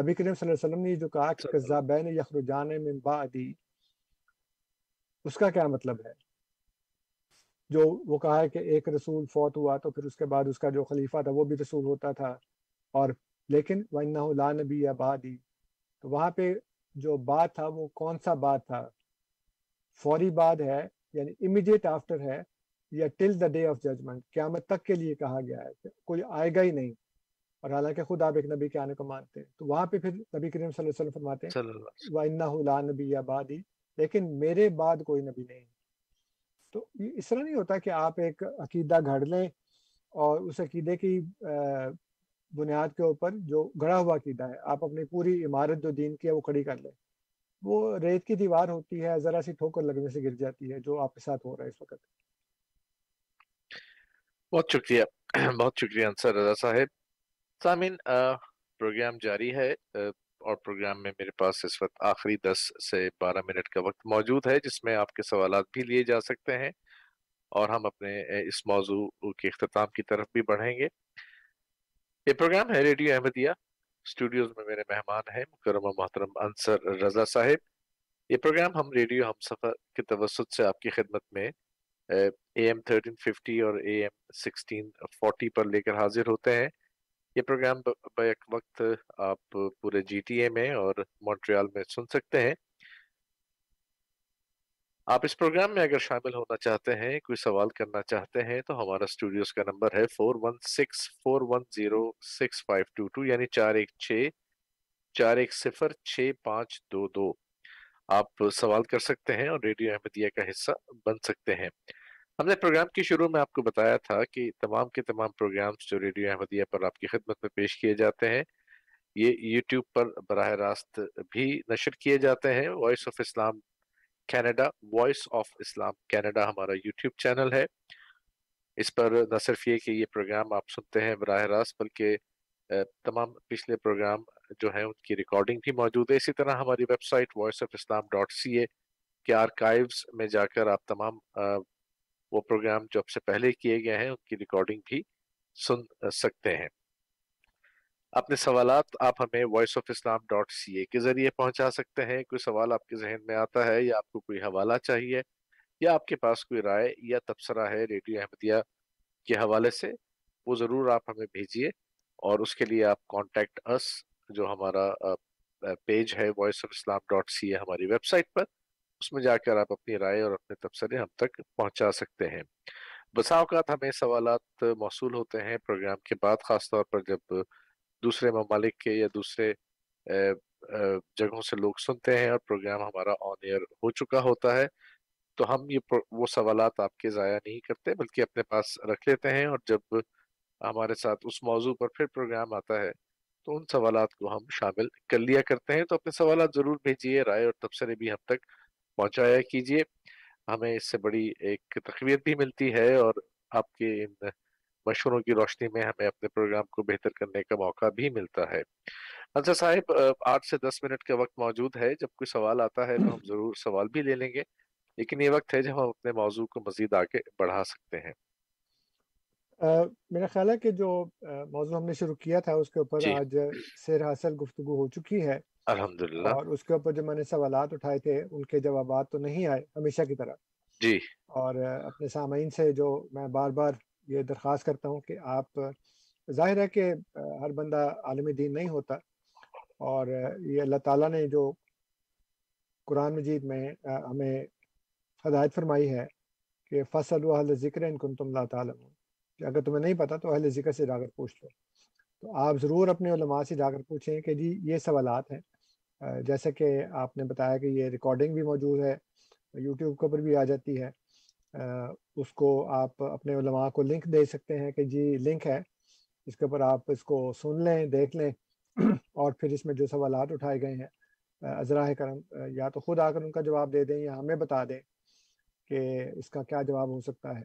نبی کریم صلی اللہ علیہ وسلم نے جو کہا کہ قذابین یخرجان من بعدی اس کا کیا مطلب ہے؟ جو وہ کہا ہے کہ ایک رسول فوت ہوا تو پھر اس کے بعد اس کا جو خلیفہ تھا وہ بھی رسول ہوتا تھا اور لیکن وَإِنَّهُ لَا نَبِيَّ بَعْدِي تو وہاں پہ جو بات تھا وہ کون سا بات تھا؟ فوری بعد ہے یعنی امیڈیٹ آفٹر ہے یا till the day of judgement قیامت تک کے لیے کہا گیا ہے کوئی آئے گا ہی نہیں۔ اور حالانکہ خود آپ ایک نبی کے آنے کو مانتے ہیں۔ تو وہاں پہ پھر نبی کریم صلی اللہ علیہ وسلم فرماتے ہیں لَا نَبِيَّ بَعْدِي لیکن میرے بعد کوئی نبی نہیں۔ تو اس طرح نہیں ہوتا کہ آپ ایک عقیدہ گھڑ لیں اور اس عقیدے کی بنیاد کے اوپر جو گڑا ہوا عقیدہ ہے، آپ اپنی پوری عمارت جو دین کی ہے وہ کھڑی کر لیں۔ وہ ریت کی دیوار ہوتی ہے، ذرا سی ٹھوکر لگنے سے گر جاتی ہے، جو آپ کے ساتھ ہو رہا ہے اس وقت۔ بہت شکریہ بہت شکریہ انصر رضا صاحب۔ سامین پروگرام جاری ہے۔ اور پروگرام میں میرے پاس اس وقت آخری دس سے بارہ منٹ کا وقت موجود ہے، جس میں آپ کے سوالات بھی لیے جا سکتے ہیں اور ہم اپنے اس موضوع کے اختتام کی طرف بھی بڑھیں گے۔ یہ پروگرام ہے ریڈیو احمدیہ، اسٹوڈیوز میں میرے مہمان ہیں مکرم و محترم انصر رضا صاحب۔ یہ پروگرام ہم ریڈیو ہم سفر کے توسط سے آپ کی خدمت میں، اے ایم تھرٹین ففٹی اور اے ایم سکسٹین فورٹی پر لے کر حاضر ہوتے ہیں۔ یہ پروگرام بیک وقت، آپ پورے جی ٹی اے میں اور مونٹریال میں سن سکتے ہیں۔ آپ اس پروگرام میں اگر شامل ہونا چاہتے ہیں، کوئی سوال کرنا چاہتے ہیں، تو ہمارا اسٹوڈیوز کا نمبر ہے four one six four one zero six five two two یعنی چار ایک چھ، چار ایک صفر چھ پانچ دو دو۔ آپ سوال کر سکتے ہیں اور ریڈیو احمدیہ کا حصہ بن سکتے ہیں۔ ہم نے پروگرام کی شروع میں آپ کو بتایا تھا کہ تمام کے تمام پروگرامز جو ریڈیو احمدیہ پر آپ کی خدمت میں پیش کیے جاتے ہیں، یہ یوٹیوب پر براہ راست بھی نشر کیے جاتے ہیں۔ Voice of Islam Canada, voice of Islam Canada ہمارا یوٹیوب چینل ہے۔ اس پر نہ صرف یہ کہ یہ پروگرام آپ سنتے ہیں براہ راست، بلکہ تمام پچھلے پروگرام جو ہیں، ان کی ریکارڈنگ بھی موجود ہے۔ اسی طرح ہماری website voice of Islam dot C A کے آرکائیوز میں جا کر آپ تمام وہ پروگرام جو اب سے پہلے کیے گئے ہیں، ان کی ریکارڈنگ بھی سن سکتے ہیں۔ اپنے سوالات آپ ہمیں voice of Islam dot C A کے ذریعے پہنچا سکتے ہیں۔ کوئی سوال آپ کے ذہن میں آتا ہے یا آپ کو کوئی حوالہ چاہیے یا آپ کے پاس کوئی رائے یا تبصرہ ہے ریڈیو احمدیہ کے حوالے سے، وہ ضرور آپ ہمیں بھیجیے اور اس کے لیے آپ کانٹیکٹ اس جو ہمارا پیج ہے voice of Islam dot C A ہماری ویب سائٹ پر۔ اس میں جا کر آپ اپنی رائے اور اپنے تبصرے ہم تک پہنچا سکتے ہیں۔ بسا اوقات ہمیں سوالات موصول ہوتے ہیں پروگرام کے بعد، خاص طور پر جب دوسرے ممالک کے یا دوسرے جگہوں سے لوگ سنتے ہیں اور پروگرام ہمارا آن ایئر ہو چکا ہوتا ہے، تو ہم یہ وہ سوالات آپ کے ضائع نہیں کرتے بلکہ اپنے پاس رکھ لیتے ہیں اور جب ہمارے ساتھ اس موضوع پر پھر پروگرام آتا ہے تو ان سوالات کو ہم شامل کر لیا کرتے ہیں۔ تو اپنے سوالات ضرور بھیجیے، رائے اور تبصرے بھی ہم تک پہنچایا کیجیے۔ ہمیں اس سے بڑی ایک تقویت بھی ملتی ہے اور آپ کے ان مشوروں کی روشنی میں ہمیں اپنے پروگرام کو بہتر کرنے کا موقع بھی ملتا ہے۔ انصر صاحب آٹھ سے دس منٹ کا وقت موجود ہے۔ جب کوئی سوال آتا ہے تو ہم ضرور سوال بھی لے لیں گے۔ لیکن یہ وقت ہے جب ہم اپنے موضوع کو مزید آگے بڑھا سکتے ہیں۔ میرا خیال ہے کہ جو موضوع ہم نے شروع کیا تھا اس کے اوپر جی۔ آج سیر حاصل گفتگو ہو چکی ہے۔ الحمدللہ اور اس کے اوپر جو میں نے سوالات اٹھائے تھے ان کے جوابات تو نہیں آئے ہمیشہ کی طرح۔ جی۔ اور اپنے سامعین سے جو میں بار بار یہ درخواست کرتا ہوں کہ آپ ظاہر ہے کہ ہر بندہ عالم دین نہیں ہوتا۔ اور یہ اللہ تعالیٰ نے جو قرآن مجید میں ہمیں ہدایت فرمائی ہے کہ فصل و اہل ذکر ان کن تم اللہ تعالیٰ کہ اگر تمہیں نہیں پتا تو اہل ذکر سے جا کر پوچھ لو۔ تو آپ ضرور اپنے علماء سے جا کر پوچھیں کہ جی یہ سوالات ہیں۔ جیسے کہ آپ نے بتایا کہ یہ ریکارڈنگ بھی موجود ہے، یوٹیوب کے اوپر بھی آ جاتی ہے۔ اس کو آپ اپنے علماء کو لنک دے سکتے ہیں کہ جی لنک ہے۔ اس کے اوپر آپ اس کو سن لیں، دیکھ لیں [CLEARS THROAT] اور پھر اس میں جو سوالات اٹھائے گئے ہیں۔ ازراہ کرم یا تو خود آ کر ان کا جواب دے دیں یا ہمیں بتا دیں کہ اس کا کیا جواب ہو سکتا ہے۔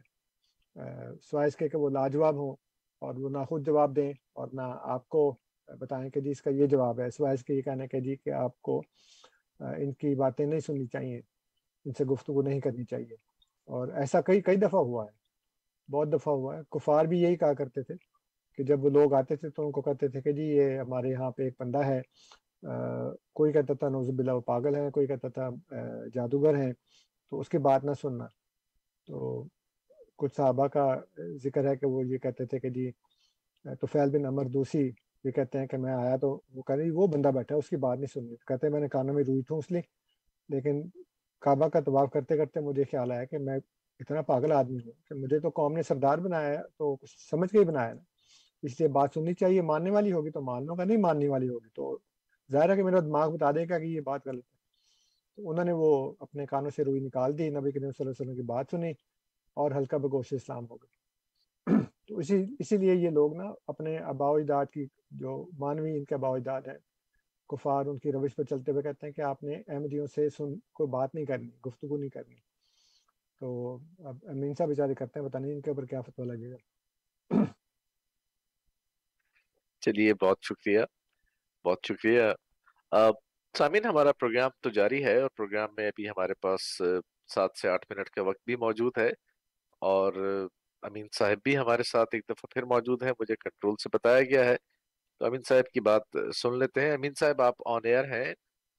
سوائے اس کے کہ وہ لاجواب ہوں اور وہ نہ خود جواب دیں اور نہ آپ کو بتائیں کہ جی اس کا یہ جواب ہے سوائے اس کے یہ کہنا کہ جی کہ آپ کو ان کی باتیں نہیں سننی چاہیے، ان سے گفتگو نہیں کرنی چاہیے۔ اور ایسا کئی کئی دفعہ ہوا ہے، بہت دفعہ ہوا ہے۔ کفار بھی یہی کہا کرتے تھے کہ جب وہ لوگ آتے تھے تو ان کو کہتے تھے کہ جی یہ ہمارے یہاں پہ ایک بندہ ہے کوئی کہتا تھا نوزب اللہ وہ پاگل ہے، کوئی کہتا تھا جادوگر ہیں تو اس کی بات نہ سننا۔ تو کچھ صحابہ کا ذکر ہے کہ وہ یہ کہتے تھے کہ جی تو فیل بن امر دوسی یہ کہتے ہیں کہ میں آیا تو وہ کہہ رہی وہ بندہ بیٹھا اس کی بات نہیں سننی۔ کہتے ہیں میں نے کانوں میں روئی تھوں اس لیے۔ لیکن کعبہ کا طواف کرتے کرتے مجھے خیال آیا کہ میں اتنا پاگل آدمی ہوں کہ مجھے تو قوم نے سردار بنایا ہے، تو کچھ سمجھ کے ہی بنایا نا اس لیے بات سننی چاہیے، ماننے والی ہوگی تو مان لوں گا نہیں ماننے والی ہوگی تو ظاہر ہے کہ میرا دماغ بتا دے گا کہ یہ بات غلط ہے۔ تو انہوں نے وہ اپنے کانوں سے روئی نکال دی، نبی کریم صلی اللہ علیہ وسلم کی بات سنی اور ہلکا بگوش اسلام ہو گئے تو اسی اسی لیے یہ لوگ نا اپنے آبا اجداد کی جو مانوی ان کے آبا اجداد ہیں، کفار ان کی روش پر چلتے ہوئے کہتے ہیں کہ آپ نے احمدیوں سے سن، کوئی بات نہیں کرنی، گفتگو نہیں کرنی۔ تو اب امین صاحب بیچارے کرتے ہیں، پتہ نہیں ان کے اوپر کیا فتویٰ لگے گا۔ چلیے، بہت شکریہ بہت شکریہ۔ سامین ہمارا پروگرام تو جاری ہے اور پروگرام میں ابھی ہمارے پاس سات سے آٹھ منٹ کا وقت بھی موجود ہے اور امین صاحب بھی ہمارے ساتھ ایک دفعہ پھر موجود ہیں مجھے کنٹرول سے بتایا گیا ہے۔ تو امین صاحب کی بات سن لیتے ہیں۔ امین صاحب آپ آن ایئر ہیں۔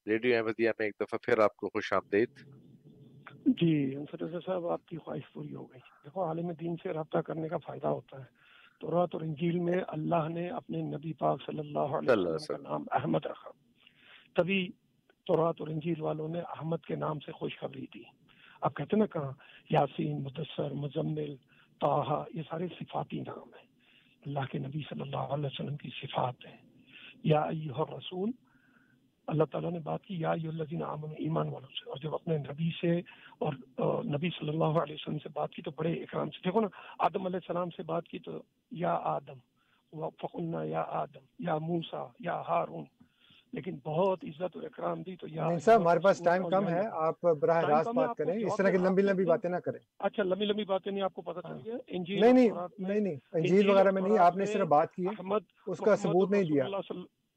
ریڈیو احمدیہ میں ایک دفعہ پھر آپ کو خوش آمدید۔ جی انصر صاحب آپ کی خواہش پوری ہو گئی۔ دیکھو عالم دین سے رابطہ کرنے کا فائدہ ہوتا ہے۔ تورات اور انجیل میں اللہ نے اپنے نبی پاک صلی اللہ علیہ وسلم کا نام احمد رکھا۔ تبھی تورات اور انجیل والوں نے احمد کے نام سے خوشخبری دی۔ آپ کہتے نا کہاں؟ یاسین مدثر مزمل طاہا، یہ سارے صفاتی نام ہیں۔ اللہ کے نبی صلی اللہ علیہ وسلم کی صفات ہیں۔ یا ایہا الرسول، اللہ تعالیٰ نے بات کی، یا الذین آمنوا، ایمان والوں سے۔ اور جب اپنے نبی سے اور نبی صلی اللہ علیہ وسلم سے بات کی تو بڑے اکرام سے۔ دیکھو نا، آدم علیہ السلام سے بات کی تو یا آدم فقلنا یا آدم، یا موسا یا ہارون لیکن بہت عزت اور اکرام دی تو یا نہیں صاحب ہمارے پاس ٹائم کم ہے۔ آپ براہ راست ہے، بات کریں اس طرح کی لمبی لمبی۔ باتیں نہ کریں اچھا لمبی لمبی باتیں نہیں آپ کو پتہ چل ہاں۔ گیا انجیل نہیں نہیں نہیں نہیں انجیل وغیرہ میں نہیں آپ نے صرف بات کی ہے اس کا ثبوت نہیں دیا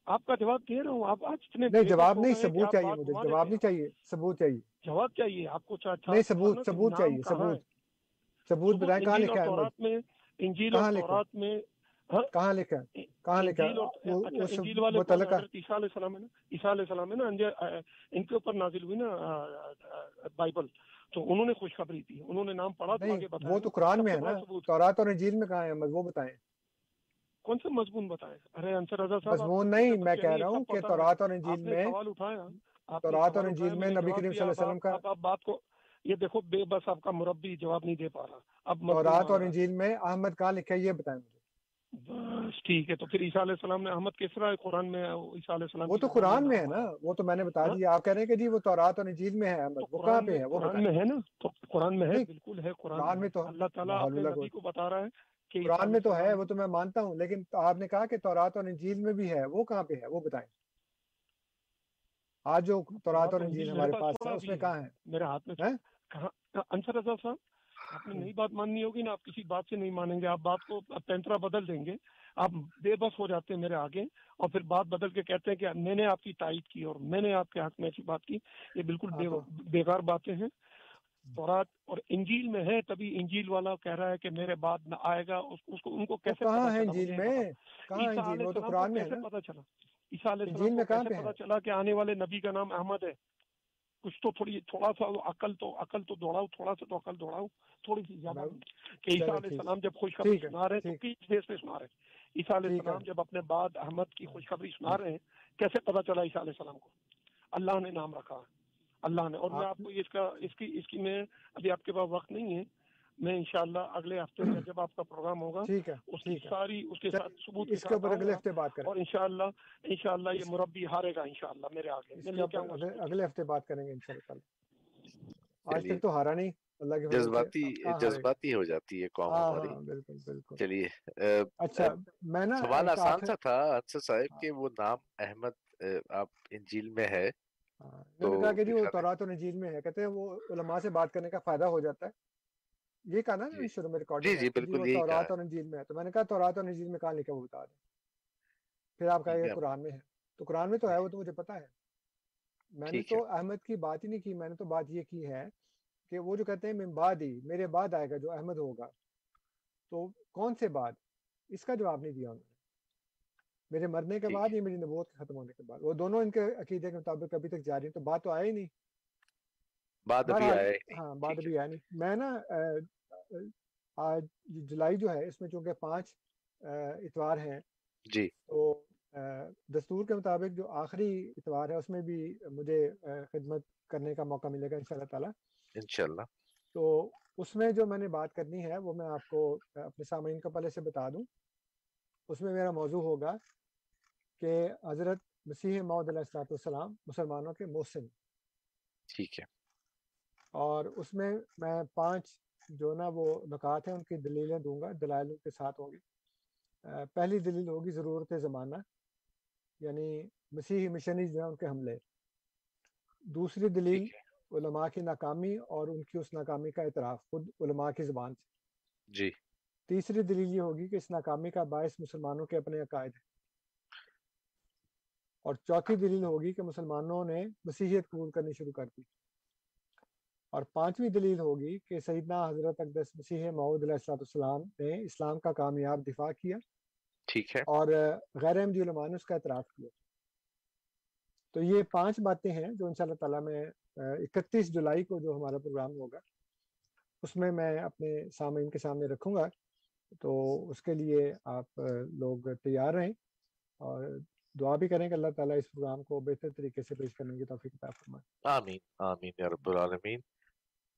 آپ کا جواب دے رہا ہوں آپ آج اتنے نہیں جواب نہیں ثبوت چاہیے مجھے جواب نہیں ہیں چاہیے ثبوت چاہیے جواب چاہیے آپ کو نہیں ثبوت ثبوت چاہیے ثبوت ثبوت بتائیں کہاں لکھا ہے انجیل اور ہے تورات میں؟ کہاں لکھا ہے؟ کہاں لکھا ہے؟ اچھا؟ متعلقہ عیسیٰ علیہ السلام ہے نا؟ عیسیٰ علیہ السلام ہے نا؟ ان کے اوپر نازل ہوئی نا بائبل۔ تو انہوں نے خوشخبری دی انہوں نے نام پڑھا تو وہ تو۔ قرآن میں ہے نا۔ تورات اور انجیل میں کہاں ہے؟ وہ بتائیں۔ کون سے مضمون بتائے؟ ارے انصر رضا صاحب مضمون نہیں میں کہہ رہا ہوں کہ۔ تورات اور انجیل میں سوال اٹھایا۔ تورات اور انجیل میں نبی کریم صلی اللہ علیہ وسلم کا آپ- بات کو یہ دیکھو بے بس آپ کا مربی جواب نہیں دے پا رہا۔ اب تورات اور۔ انجیل میں احمد کہاں لکھا ہے؟ یہ بتائیں مجھے۔ بس ٹھیک ہے تو پھر عیسیٰ علیہ السلام نے احمد کس طرح قرآن میں عیسیٰ علیہ السلام وہ تو قرآن میں ہے نا؟ وہ تو میں نے بتا ہاں؟ دیا آپ کہہ رہے ہیں کہ جی وہ تورات اور انجیل میں ہے احمد وہ کہاں پہ ہے؟ وہ قرآن میں ہے نا؟ تو قرآن میں ہے بالکل ہے قرآن میں تو اللہ تعالیٰ اپنے نبی۔ کو بتا رہا ہے کہ قرآن میں تو ہے وہ تو میں مانتا ہوں لیکن آپ نے کہا کہ تورات اور انجیل میں بھی ہے وہ کہاں پہ ہے؟ وہ بتائیں۔ آج جو تورات اور انجیل ہمارے پاس ہے اس میں کہاں ہے؟ میرے ہاتھ میں انصر رضا صاحب آپ نے نئی بات ماننی ہوگی نا آپ کسی بات سے نہیں مانیں گے آپ بات کو پینترا بدل دیں گے آپ بے بس ہو جاتے ہیں میرے آگے اور پھر بات بدل کے کہتے ہیں کہ میں نے آپ کی تائید کی اور میں نے آپ کے حق میں ایسی بات کی۔ یہ بالکل ہاں بے تو- بیکار باتیں ہیں۔ تورات اور انجیل میں ہے تبھی انجیل والا کہہ رہا ہے کہ میرے بعد نہ آئے گا اس اس کو ان کو کیسے کہاں پتا۔ ہے انجیل؟ میں۔ کہاں چلا؟ عیسیٰ علیہ السلام کو کیسے چلا کہ آنے والے نبی کا نام احمد ہے؟ کچھ تو تھوڑی تھوڑا سا عقل تو عقل تو دوڑاؤ تھوڑا سا تو عقل دوڑاؤ تھوڑی سی زیادہ کہ عیسیٰ علیہ السلام جب خوشخبری سنا رہے ہیں تو۔ کس بیس پہ سنا رہے ہیں؟ عیسیٰ علیہ۔ السلام جب اپنے بعد احمد کی خوشخبری سنا رہے ہیں کیسے پتا چلا عیسیٰ علیہ السلام کو؟ اللہ نے نام رکھا۔ اللہ نے اور میں آپ- آپ کو اس کا اس کی اس کی میں ابھی آپ کے پاس وقت نہیں ہے میں انشاءاللہ اگلے ہفتے یا جب آپ کا پروگرام ہوگا ٹھیک ہے اس کی ساری اس کے ساتھ ثبوت کے اس کے اوپر اگلے ہفتے بات کریں۔ اور انشاءاللہ انشاءاللہ یہ مربی ہارے گا انشاءاللہ میرے آگے۔ میں اگلے- ہفتے بات کریں گے انشاءاللہ۔ آج تک تو ہارا نہیں۔ اللہ کے جذباتی؟ جذباتی ہو جاتی ہے قوم ہاں ہماری۔ ہاں بالکل بالکل۔ چلیے اچھا میں نا سوال آسان سا تھا صاحب کہ وہ نام احمد آپ انجیل میں ہے۔ ہاں، تو کہا کہ جی وہ۔ تورات و انجیل میں ہے۔ کہتے ہیں وہ علماء سے بات کرنے کا فائدہ ہو جاتا ہے۔ یہ کہا نا جی۔ شروع میں جی ریکارڈنگ جی بالکل یہی کہا تورات اور انجیل میں ہے۔ تو میں نے کہا تورات اور انجیل میں کہاں لکھا وہ بتا دیں۔ پھر آپ کہا کہ ہے قرآن میں ہے۔ تو قرآن میں تو ہے وہ تو مجھے پتا ہے۔ میں نے تو احمد کی بات ہی نہیں کی میں نے تو بات یہ کی ہے کہ وہ جو کہتے ہیں من بعد ہی میرے بعد آئے گا جو احمد ہوگا۔ تو کون سے بعد؟ اس کا جواب نہیں دیا انہوں نے۔ میرے مرنے کے بعد یا میری نبوت کے ختم ہونے کے بعد؟ وہ دونوں ان کے عقیدے کے مطابق ابھی تک جاری ہیں تو بات تو آیا ہی نہیں۔ بعد ابھی بہرحال آیا ہی نہیں ہاں ابھی آیا نہیں میں نا آج جولائی جو ہے اس میں چونکہ پانچ اتوار ہیں جی۔ تو دستور کے مطابق جو آخری اتوار ہے اس میں بھی مجھے خدمت کرنے کا موقع ملے گا ان شاء اللہ تعالیٰ۔ انشاءاللہ تو اس میں جو میں نے بات کرنی ہے وہ میں آپ کو اپنے سامعین کو پہلے سے بتا دوں۔ اس میں میرا موضوع ہوگا کہ حضرت مسیح معود علیہ السلاۃ والسلام مسلمانوں کے محسن ٹھیک ہے۔ اور اس میں میں پانچ جو نا وہ نکات ہیں ان کی دلیلیں دوں گا دلائل کے ساتھ ہوں گی پہلی دلیل ہوگی ضرورت زمانہ یعنی مسیحی مشنریز جو ہیں ان کے حملے۔ دوسری دلیل علماء کی ناکامی اور ان کی اس ناکامی کا اعتراف خود علماء کی زبان سے۔ جی۔ تیسری دلیل یہ ہوگی کہ اس ناکامی کا باعث مسلمانوں کے اپنے عقائد ہیں۔ اور چوتھی دلیل ہوگی کہ مسلمانوں نے مسیحیت قبول کرنی شروع کر دی۔ اور پانچویں دلیل ہوگی کہ سیدنا حضرت اقدس مسیح معود علیہ السلام نے اسلام کا کامیاب دفاع کیا ٹھیک ہے۔ اور غیر احمدی علماء نے اس کا اعتراف کیا۔ تو یہ پانچ باتیں ہیں جو انشاءاللہ تعالیٰ میں اکتیس جولائی کو جو ہمارا پروگرام ہوگا اس میں میں اپنے سامعین کے سامنے رکھوں گا۔ تو اس کے لیے آپ لوگ تیار رہیں اور دعا بھی کریں کہ اللہ تعالیٰ اس پروگرام کو بہتر طریقے سے پیش کرنے کی توفیق عطا فرمائے۔ آمین آمین یا رب العالمین۔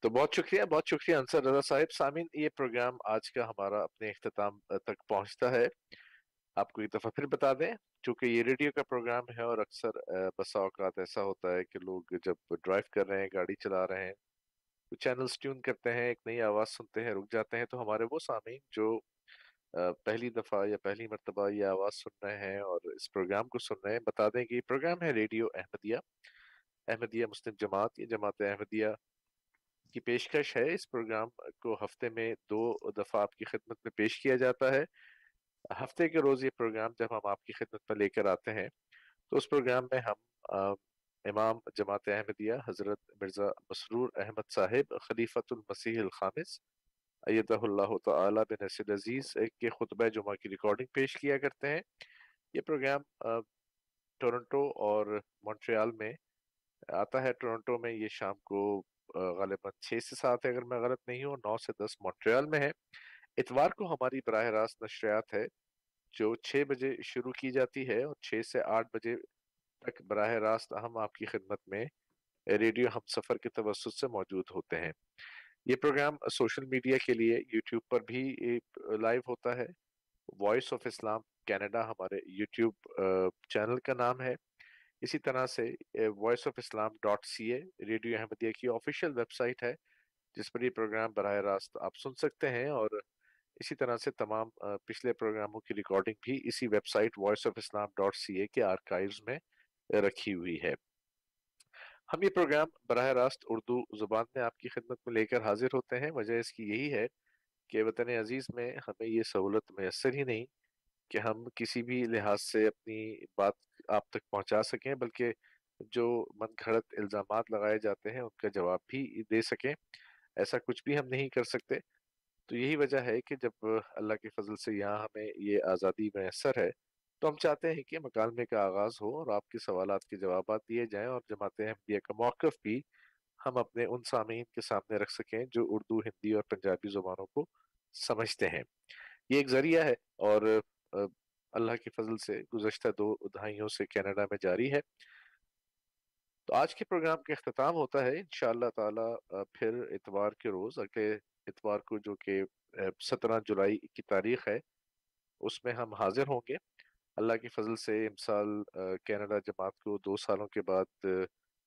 تو بہت شکریہ بہت شکریہ انصر رضا صاحب۔ سامین یہ پروگرام آج کا ہمارا اپنے اختتام تک پہنچتا ہے۔ آپ کو ایک دفعہ پھر بتا دیں، چونکہ یہ ریڈیو کا پروگرام ہے اور اکثر بسا اوقات ایسا ہوتا ہے کہ لوگ جب ڈرائیو کر رہے ہیں، گاڑی چلا رہے ہیں تو چینلز ٹیون کرتے ہیں، ایک نئی آواز سنتے ہیں، رک جاتے ہیں، تو ہمارے وہ سامعین جو پہلی دفعہ یا پہلی مرتبہ یہ آواز سن رہے ہیں اور اس پروگرام کو سن رہے ہیں، بتا دیں کہ یہ پروگرام ہے ریڈیو احمدیہ۔ احمدیہ مسلم جماعت، یہ جماعت احمدیہ کی پیشکش ہے اس پروگرام کو ہفتے میں دو دفعہ آپ کی خدمت میں پیش کیا جاتا ہے۔ ہفتے کے روز یہ پروگرام جب ہم آپ کی خدمت میں لے کر آتے ہیں، تو اس پروگرام میں ہم امام جماعت احمدیہ حضرت مرزا مسرور احمد صاحب، خلیفۃ المسیح الخامس، ایدہ اللہ تعالی بن نصر عزیز کے خطبہ جمعہ کی ریکارڈنگ پیش کیا کرتے ہیں۔ یہ پروگرام ٹورنٹو اور مونٹریال میں آتا ہے۔ ٹورنٹو میں یہ شام کو غالباً چھ سے سات ہے، اگر میں غلط نہیں ہوں، نو سے دس مونٹریال میں ہے۔ اتوار کو ہماری براہ راست نشریات ہے، جو چھ بجے شروع کی جاتی ہے اور چھ سے آٹھ بجے تک براہ راست ہم آپ کی خدمت میں ریڈیو ہم سفر کے توسط سے موجود ہوتے ہیں۔ یہ پروگرام سوشل میڈیا کے لیے یوٹیوب پر بھی لائیو ہوتا ہے۔ وائس آف اسلام کینیڈا ہمارے یوٹیوب چینل کا نام ہے۔ اسی طرح سے voice of Islam dot C A radio Ahmadiyya کی آفیشیل ویب سائٹ ہے، جس پر یہ پروگرام براہ راست آپ سن سکتے ہیں اور اسی طرح سے تمام eh, پچھلے پروگراموں کی ریکارڈنگ بھی اسی website voice of Islam dot C A کے آرکائیوز میں رکھی ہوئی ہے۔ ہم یہ پروگرام براہ راست اردو زبان میں آپ کی خدمت میں لے کر حاضر ہوتے ہیں۔ وجہ اس کی یہی ہے کہ وطن عزیز میں ہمیں یہ سہولت میسر ہی نہیں کہ ہم کسی بھی لحاظ سے اپنی بات آپ تک پہنچا سکیں، بلکہ جو من گھڑت الزامات لگائے جاتے ہیں، ان کا جواب بھی دے سکیں۔ ایسا کچھ بھی ہم نہیں کر سکتے۔ تو یہی وجہ ہے کہ جب اللہ کے فضل سے یہاں ہمیں یہ آزادی میسر ہے، تو ہم چاہتے ہیں کہ مکالمے کا آغاز ہو اور آپ کے سوالات کے جوابات دیے جائیں اور جماعت احمدیہ کا موقف بھی ہم اپنے ان سامعین کے سامنے رکھ سکیں جو اردو، ہندی اور پنجابی زبانوں کو سمجھتے ہیں۔ یہ ایک ذریعہ ہے اور اللہ کے فضل سے گزشتہ دو دہائیوں سے کینیڈا میں جاری ہے۔ تو آج کے پروگرام کا اختتام ہوتا ہے۔ انشاءاللہ تعالی پھر اتوار کے روز، اگلے اتوار کو جو کہ سترہ جولائی کی تاریخ ہے، اس میں ہم حاضر ہوں گے۔ اللہ کی فضل سے امسال کینیڈا جماعت کو دو سالوں کے بعد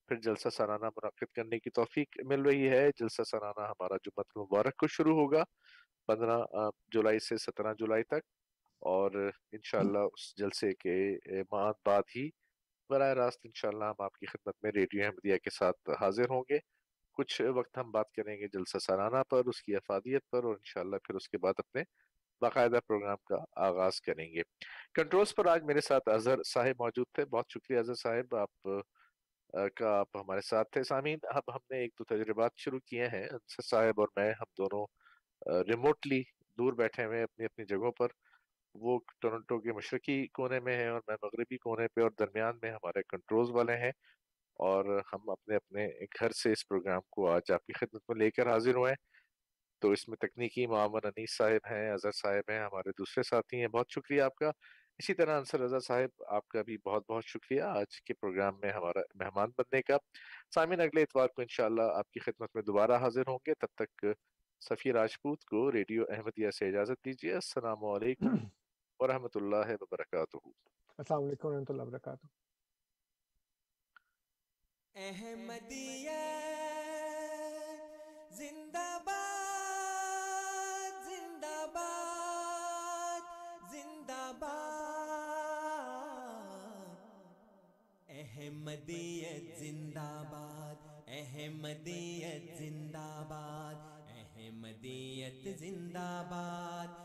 پھر جلسہ سالانہ منعقد کرنے کی توفیق مل رہی ہے۔ جلسہ سالانہ ہمارا جمعت مبارک کو شروع ہوگا۔ پندرہ جولائی سے سترہ جولائی تک۔ اور انشاءاللہ اس جلسے کے ماہ بعد ہی براہ راست انشاءاللہ ہم آپ کی خدمت میں ریڈیو احمدیہ کے ساتھ حاضر ہوں گے۔ کچھ وقت ہم بات کریں گے جلسہ سالانہ پر، اس کی افادیت پر اور انشاءاللہ پھر اس کے بعد اپنے باقاعدہ پروگرام کا آغاز کریں گے۔ کنٹرولز پر آج میرے ساتھ اظہر صاحب موجود تھے۔ بہت شکریہ اظہر صاحب، آپ کا آپ ہمارے ساتھ تھے۔ سامعین، اب ہم نے ایک دو تجربات شروع کیے ہیں۔ انصر صاحب اور میں، ہم دونوں ریموٹلی دور بیٹھے ہوئے اپنی اپنی جگہوں پر۔ وہ ٹورنٹو کے مشرقی کونے میں ہیں اور میں مغربی کونے پہ اور درمیان میں ہمارے کنٹرولز والے ہیں اور ہم اپنے اپنے گھر سے اس پروگرام کو آج آپ کی خدمت میں لے کر حاضر ہوئے تو اس میں تکنیکی معاون انیس صاحب ہیں، اظہر صاحب ہیں، ہمارے دوسرے ساتھی ہیں۔ بہت شکریہ آپ کا۔ اسی طرح انصر رضا صاحب، آپ کا بھی بہت بہت شکریہ آج کے پروگرام میں ہمارا مہمان بننے کا۔ سامعین، اگلے اتوار کو انشاءاللہ آپ کی خدمت میں دوبارہ حاضر ہوں گے۔ تب تک صفی راجپوت کو ریڈیو احمدیہ سے اجازت دیجیے۔ السلام علیکم۔ ورحمۃ اللہ وبرکاتہ۔ السلام علیکم ورحمۃ اللہ وبرکاتہ۔ احمدیہ زندہ باد زندہ باد زندہ باد احمدیت زندہ باد احمدیت زندہ باد احمدیت زندہ باد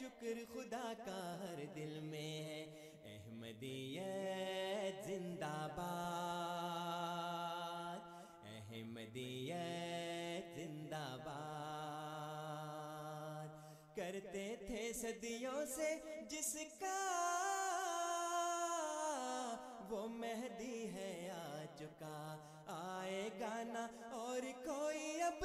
شکر خدا کا ہر دل میں ہے۔ احمدیت زندہ باد۔ احمدیت زندہ باد۔ کرتے تھے صدیوں سے جس کا وہ مہدی ہے آ چکا آئے گانا اور کوئی اب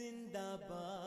زندہ باد